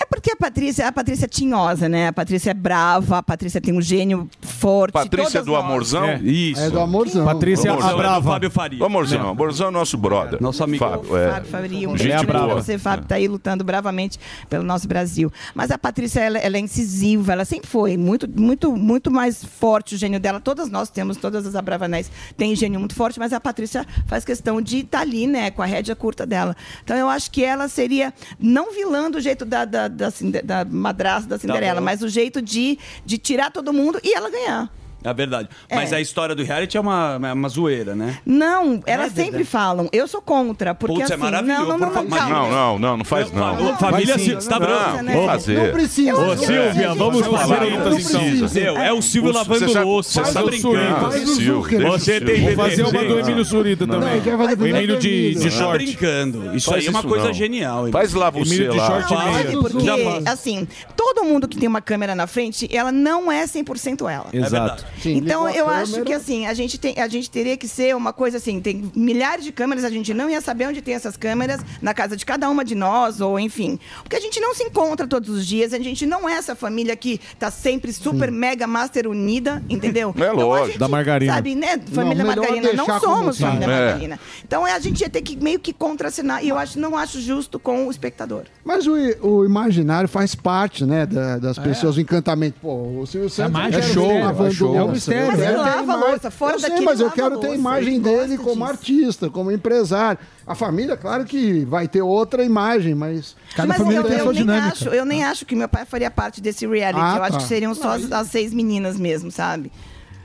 É porque a Patrícia, a Patrícia é tinhosa, né? A Patrícia é brava, a Patrícia tem um gênio forte. Patrícia todas do nós. Amorzão? É. Isso. É do amorzão. Patrícia Amorzão. a Brava. Fábio Faria. Do Amorzão. Amorzão é nosso brother. Nosso amigo. Fábio, é. Fábio Faria, um Gente beijo pra você, Fábio, tá aí lutando bravamente pelo nosso Brasil. Mas a Patrícia, ela, ela é incisiva, ela sempre foi muito, muito, muito mais forte o gênio dela. Todas nós temos, todas as Abravanés têm gênio muito forte, mas a Patrícia faz questão de estar ali, né, com a rédea curta dela. Então eu acho que ela seria não vilã do jeito da, da, da, da madrasta da Cinderela, bom. mas o jeito de, de tirar todo mundo e ela ganhar. É verdade. Mas É. a história do reality é uma, é uma zoeira, né? Não, elas sempre falam, eu sou contra, porque Putz, é assim, maravilhoso, não, não, não, não. Não, não, não, não faz não. Família. Silva, você tá bravo? Não, vou fazer. Não precisa. Ô, Silvia, vamos fazer. Meu, é o Silvio lavando louça, você tá o brincando. Você tem Vou fazer uma do. Emílio Surita também. O Emílio de, tá short. brincando. Isso aí é uma coisa genial. hein? Faz lá você lá. Porque, assim, todo mundo que tem uma câmera na frente, ela não é 100% ela. Exato. Sim, Então, eu acho câmera. que assim, a gente, tem, a gente teria que ser uma coisa assim, tem milhares de câmeras, a gente não ia saber onde tem essas câmeras, na casa de cada uma de nós, ou enfim. Porque a gente não se encontra todos os dias, a gente não é essa família que tá sempre super, mega, master unida, entendeu? É Então, a lógico. gente, Da margarina. Sabe, né? Família melhor Margarina, não somos família É. Margarina. Então, é, a gente ia ter que meio que contracenar, e eu acho, não acho justo com o espectador. Mas o, o imaginário faz parte, né, da- das pessoas, o encantamento. Pô, o Silvio Santos mágica, eu quero é show, é show. É louça. mistério. Eu Mas quero ele ter lava a imagem- louça, fora eu sei, daqui mas eu quero ter a imagem ele dele como disso. artista, como empresário. A família, claro que vai ter outra imagem, mas... Cada Mas família eu, tem a eu sua nem dinâmica. acho, eu nem acho que meu pai faria parte desse reality. Ah, eu acho tá. que seriam só as, as seis meninas mesmo, sabe?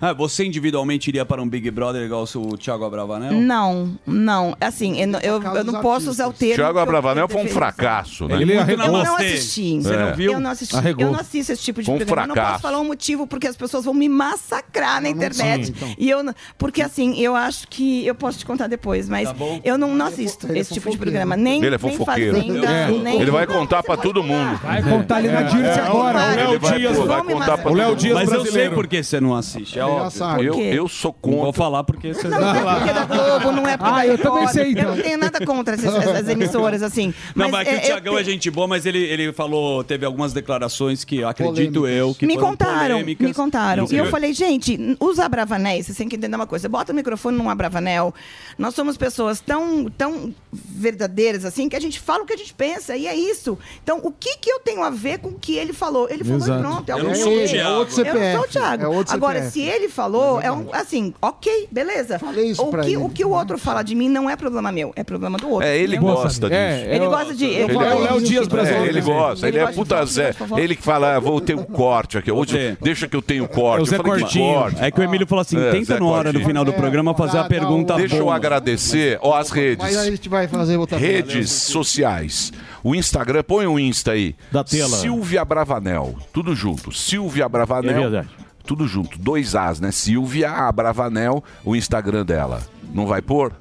Ah, você individualmente iria para um Big Brother igual o Thiago Abravanel? Não, não. Assim, eu, não- eu, eu não posso usar o termo. Thiago Abravanel foi um fracasso, né? Ele Eu não assisti. Você É. não viu? Eu não assisti. Arregou. Eu não assisto esse tipo de Foi um programa. Eu não fracasso. posso falar um motivo porque as pessoas vão me massacrar na internet. então. E eu porque assim, eu acho que eu posso te contar depois, mas Tá eu não, não assisto Ele é esse tipo de programa, nem Ele é nem fofoqueiro. fazenda, É. nem Ele vai contar pra todo mundo. Vai contar ali na Dirce agora. O Léo Dias, vai contar pra o Léo Dias Mas eu sei por que você não assiste, é Já sabe. Eu, eu sou Não vou contra. falar porque você Não, não é porque da Globo, não é porque Ah, da eu também sei, então. Eu não tenho nada contra essas, essas emissoras, assim. Não, mas, aqui é, o Tiagão eu é te- gente boa, mas ele, ele falou, teve algumas declarações que acredito Polêmicas. eu que me foram contaram, polêmicas. me contaram. E eu Você- falei, gente, os abravanéis, vocês têm que entender uma coisa. Bota o microfone num abravanel. Nós somos pessoas tão, tão verdadeiras, assim, que a gente fala o que a gente pensa, e é isso. Então, o que, que eu tenho a ver com o que ele falou? Ele falou Exato. e pronto. É Eu não sou o Thiago. É outro Eu não sou o CPF. Thiago. É outro Agora, CPF. se ele falou, é um, assim, ok, beleza. Falei isso o, pra que, ele. o que o outro fala de mim não é problema meu, é problema do outro. É, ele entendeu? gosta disso. É, Ele é o- gosta de. Ele é o Léo Dias tipo, brasileiro. É, ele gosta, ele, Ele é puta Zé. Ele que fala, ah, vou ter um corte aqui. Hoje, deixa que eu tenho corte. É eu falei, corte? É que o Emílio falou assim, É, tenta na hora, no final do programa, fazer a pergunta Deixa eu agradecer. Ó, as Mas aí a redes. gente vai fazer outra Redes sociais. O Instagram, põe o Insta aí. Da tela. Silvia Bravanel. Tudo junto. Silvia Bravanel. É verdade. Tudo junto. Dois As, né? Silvia Abravanel, o Instagram dela. Não vai pôr?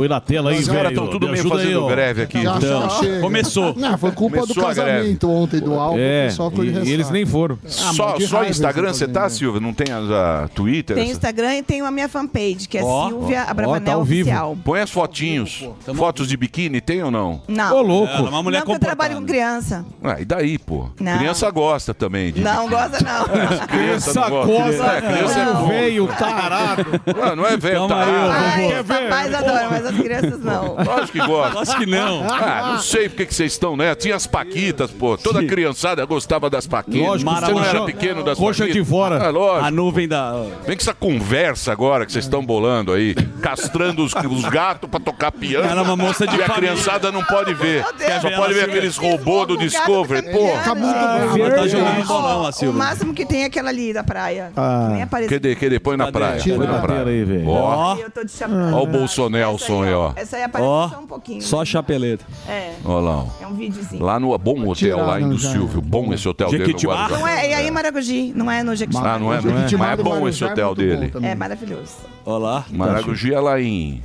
Põe na tela aí, Os velho. caras estão tudo Me meio ajuda aí, fazendo ó. greve aqui. Já, já chega. Começou. Não, foi culpa Começou do casamento ontem do álbum. É, de e, e eles nem foram. só mas que só raiva Instagram você tá. Silvia? Não tem a, a Twitter? Tem Essa- Instagram e tem a minha fanpage, que é Ó, Silvia ó, Abravanel tá ao vivo. Oficial. Põe as fotinhos. Fotos de biquíni, tem ou não? Não. Ô, louco. É uma mulher não, eu trabalho com criança. Ah, e daí, pô? Não. Criança gosta também de Não gosta, não. Criança não gosta. gosta. É, criança é. Veio, tarado. Ah, não é velho, aí, tarado. Papais adoram, mas as crianças não. Lógico que gosta. Acho que não. Ah, não sei porque que vocês estão, né? Tinha as paquitas, pô. Toda criançada gostava das paquitas. Lógico, Você não era pequeno das coxa paquitas? de fora. Ah, lógico. A nuvem da... Vem com essa conversa agora que vocês estão bolando aí, castrando os, os gatos pra tocar piano. Ela é uma moça de E a família. criançada não pode ver. Quer Só pode ver aqueles robôs do Discovery. Pô, Ela tá jogando bolão, a O Silvia. máximo que tem é aquela ali da praia. Ah. Nem aparece. Cadê, cadê? Põe na praia. Põe na praia. aí, velho. Ó, Eu tô de chapéu. ó o Bolsonelson aí, ó. Essa aí aparece Ó, só um pouquinho. só chapeleta. É, ó. é um videozinho. Lá no bom hotel, lá em do. Silvio. Bom esse hotel dele no Jequitibá? Guarujá. Não é, e aí em Maragogi, não é no Jequitibá. Ah, não é, não é. Mas é bom esse hotel dele. É maravilhoso. Olá. Maragogi é lá em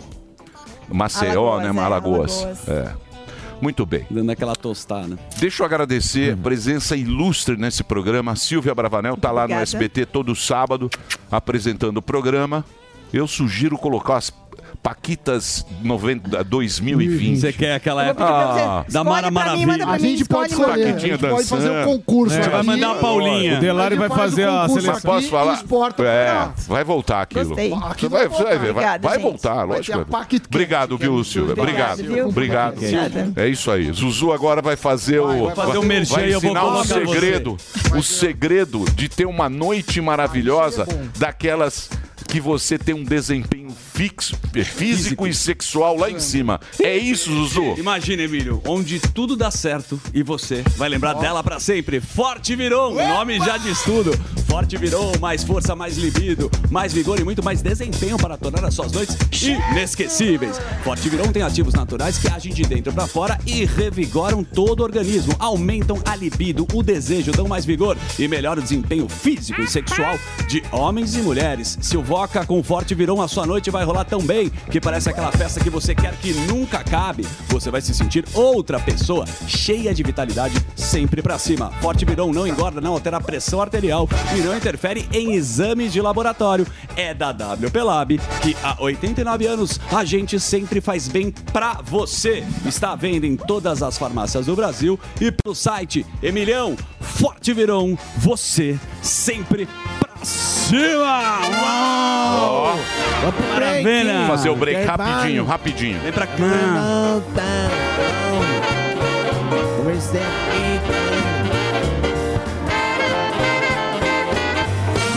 Maceió, Alagoas, né? é, Alagoas. Alagoas. É. Muito bem. Dando aquela tostada. Deixa eu agradecer a presença ilustre nesse programa. A Silvia Bravanel está lá no Obrigada. SBT todo sábado apresentando o programa. Eu sugiro colocar as Paquitas 90, 2020. Você quer aquela Ah, época da Mara Maravilha? A gente pode escolher. A gente pode fazer um concurso. É, vai aqui. mandar a Paulinha. O Delari vai fazer a seleção. aqui Posso falar? e É, vai voltar aquilo. Gostei. Você vai, você vai ver, vai, vai voltar, Vai lógico. Obrigado, viu, Silvia? Obrigado. viu? Obrigado. Obrigada. É isso aí. Zuzu agora vai fazer o. vai fazer o merchan vai e eu vou ensinar o segredo. O segredo de ter uma noite maravilhosa daquelas que você tem um desempenho fixo, físico e sexual lá em cima. É isso, Zuzu. Imagina, Emílio, onde tudo dá certo e você vai lembrar dela pra sempre. Forte Virou, o nome já diz tudo. Forte Virou, mais força, mais libido, mais vigor e muito mais desempenho para tornar as suas noites inesquecíveis. Forte Virou tem ativos naturais que agem de dentro pra fora e revigoram todo o organismo, aumentam a libido, o desejo, dão mais vigor e melhora o desempenho físico e sexual de homens e mulheres. Se o Voca com Forte Virou, a sua noite vai rolar tão bem que parece aquela festa que você quer que nunca acabe. Você vai se sentir outra pessoa, cheia de vitalidade, sempre pra cima. Forte Virou não engorda, não altera a pressão arterial e não interfere em exames de laboratório. É da WP Lab que há 89 anos a gente sempre faz bem pra você. Está à venda em todas as farmácias do Brasil e pelo site Emilhão Forte Virou, você sempre cima! Uau! Maravilha! Vamos fazer o break rapidinho, vai. rapidinho. Vem pra cá.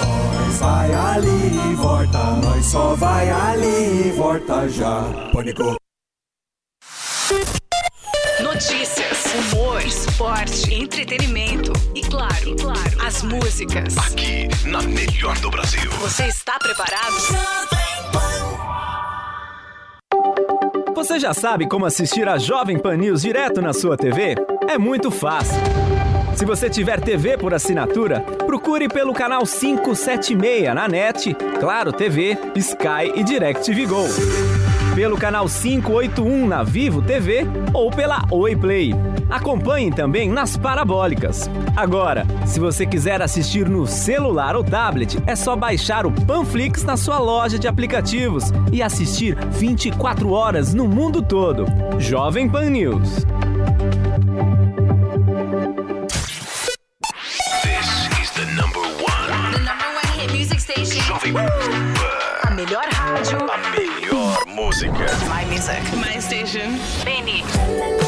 Nós vai ali e volta, nós só vai ali e volta já. Pânico. Notícias, humor, esporte, entretenimento claro, e claro, as músicas. Aqui, na melhor do Brasil. Você está preparado? Você já sabe como assistir a Jovem Pan News direto na sua TV? É muito fácil. Se você tiver TV por assinatura, procure pelo canal 576 na NET, Claro TV, Sky e DirecTV Go. Pelo canal 581 na Vivo TV ou pela Oi Play. Acompanhe também nas parabólicas. Agora, se você quiser assistir no celular ou tablet, é só baixar o Panflix na sua loja de aplicativos e assistir 24 horas no mundo todo. Jovem Pan News. Música. My music. My station. Benny.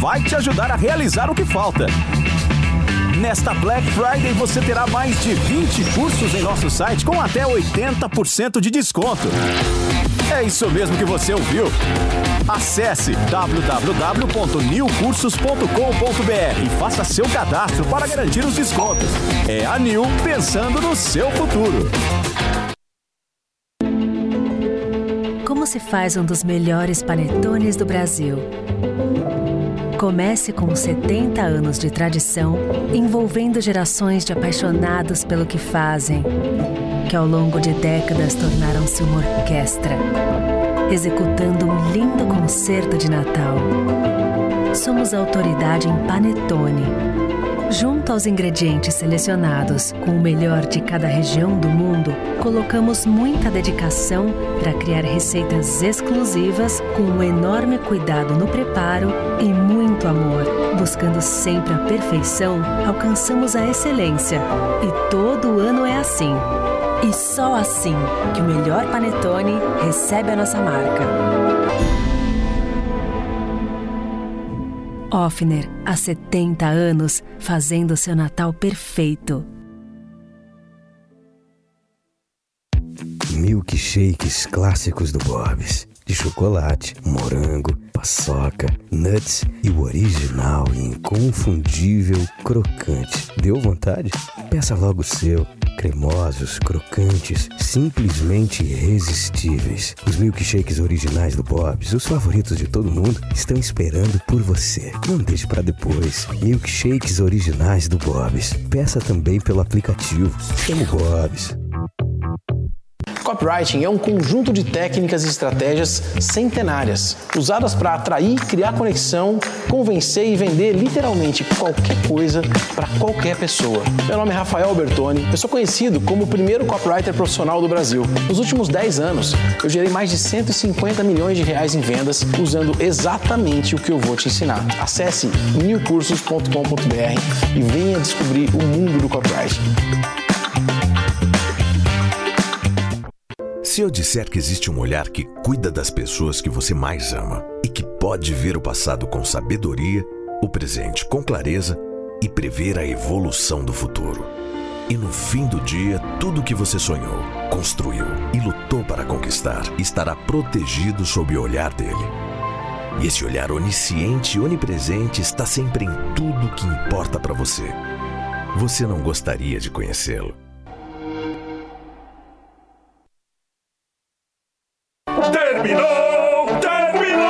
Vai te ajudar a realizar o que falta. Nesta Black Friday você terá mais de 20 cursos em nosso site com até 80% de desconto. É isso mesmo que você ouviu. Acesse www.newcursos.com.br e faça seu cadastro para garantir os descontos. É a New pensando no seu futuro. Como se faz um dos melhores panetones do Brasil? Comece com 70 anos de tradição, envolvendo gerações de apaixonados pelo que fazem, que ao longo de décadas tornaram-se uma orquestra, executando um lindo concerto de Natal. Somos autoridade em panetone. Junto aos ingredientes selecionados, com o melhor de cada região do mundo, colocamos muita dedicação para criar receitas exclusivas com um enorme cuidado no preparo e muito amor. Buscando sempre a perfeição, alcançamos a excelência. E todo ano é assim. E só assim que o melhor panetone recebe a nossa marca. Offner, há 70 anos, fazendo seu Natal perfeito. Milkshakes clássicos do Bob's. De chocolate, morango, paçoca, nuts e o original e inconfundível crocante. Deu vontade? Peça logo o seu. Cremosos, crocantes, simplesmente irresistíveis. Os milkshakes originais do Bob's, os favoritos de todo mundo, estão esperando por você. Não deixe para depois. Milkshakes originais do Bob's. Peça também pelo aplicativo. Chama o Bob's. Copywriting é um conjunto de técnicas e estratégias centenárias, usadas para atrair, criar conexão, convencer e vender literalmente qualquer coisa para qualquer pessoa. Meu nome é Rafael Bertoni, eu sou conhecido como o primeiro copywriter profissional do Brasil. Nos últimos 10 anos, eu gerei mais de 150 milhões de reais em vendas usando exatamente o que eu vou te ensinar. Acesse newcursos.com.br e venha descobrir o mundo do copywriting. Se eu disser que existe um olhar que cuida das pessoas que você mais ama e que pode ver o passado com sabedoria, o presente com clareza e prever a evolução do futuro. E no fim do dia, tudo o que você sonhou, construiu e lutou para conquistar estará protegido sob o olhar dele. E esse olhar onisciente e onipresente está sempre em tudo que importa para você. Você não gostaria de conhecê-lo? Terminou! Terminou!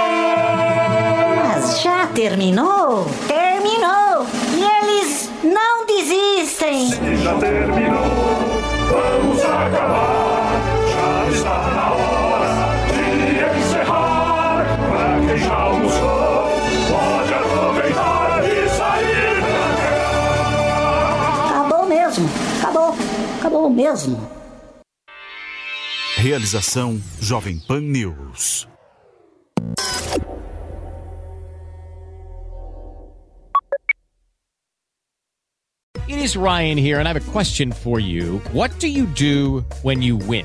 Mas já terminou? Terminou! E eles não desistem! Se já terminou, vamos acabar. Já está na hora de encerrar. Pra quem já almoçou, pode aproveitar e sair pra Acabou mesmo! Acabou! Acabou mesmo! Realização Jovem Pan News. It is Ryan here, and I have a question for you. What do you do when you win?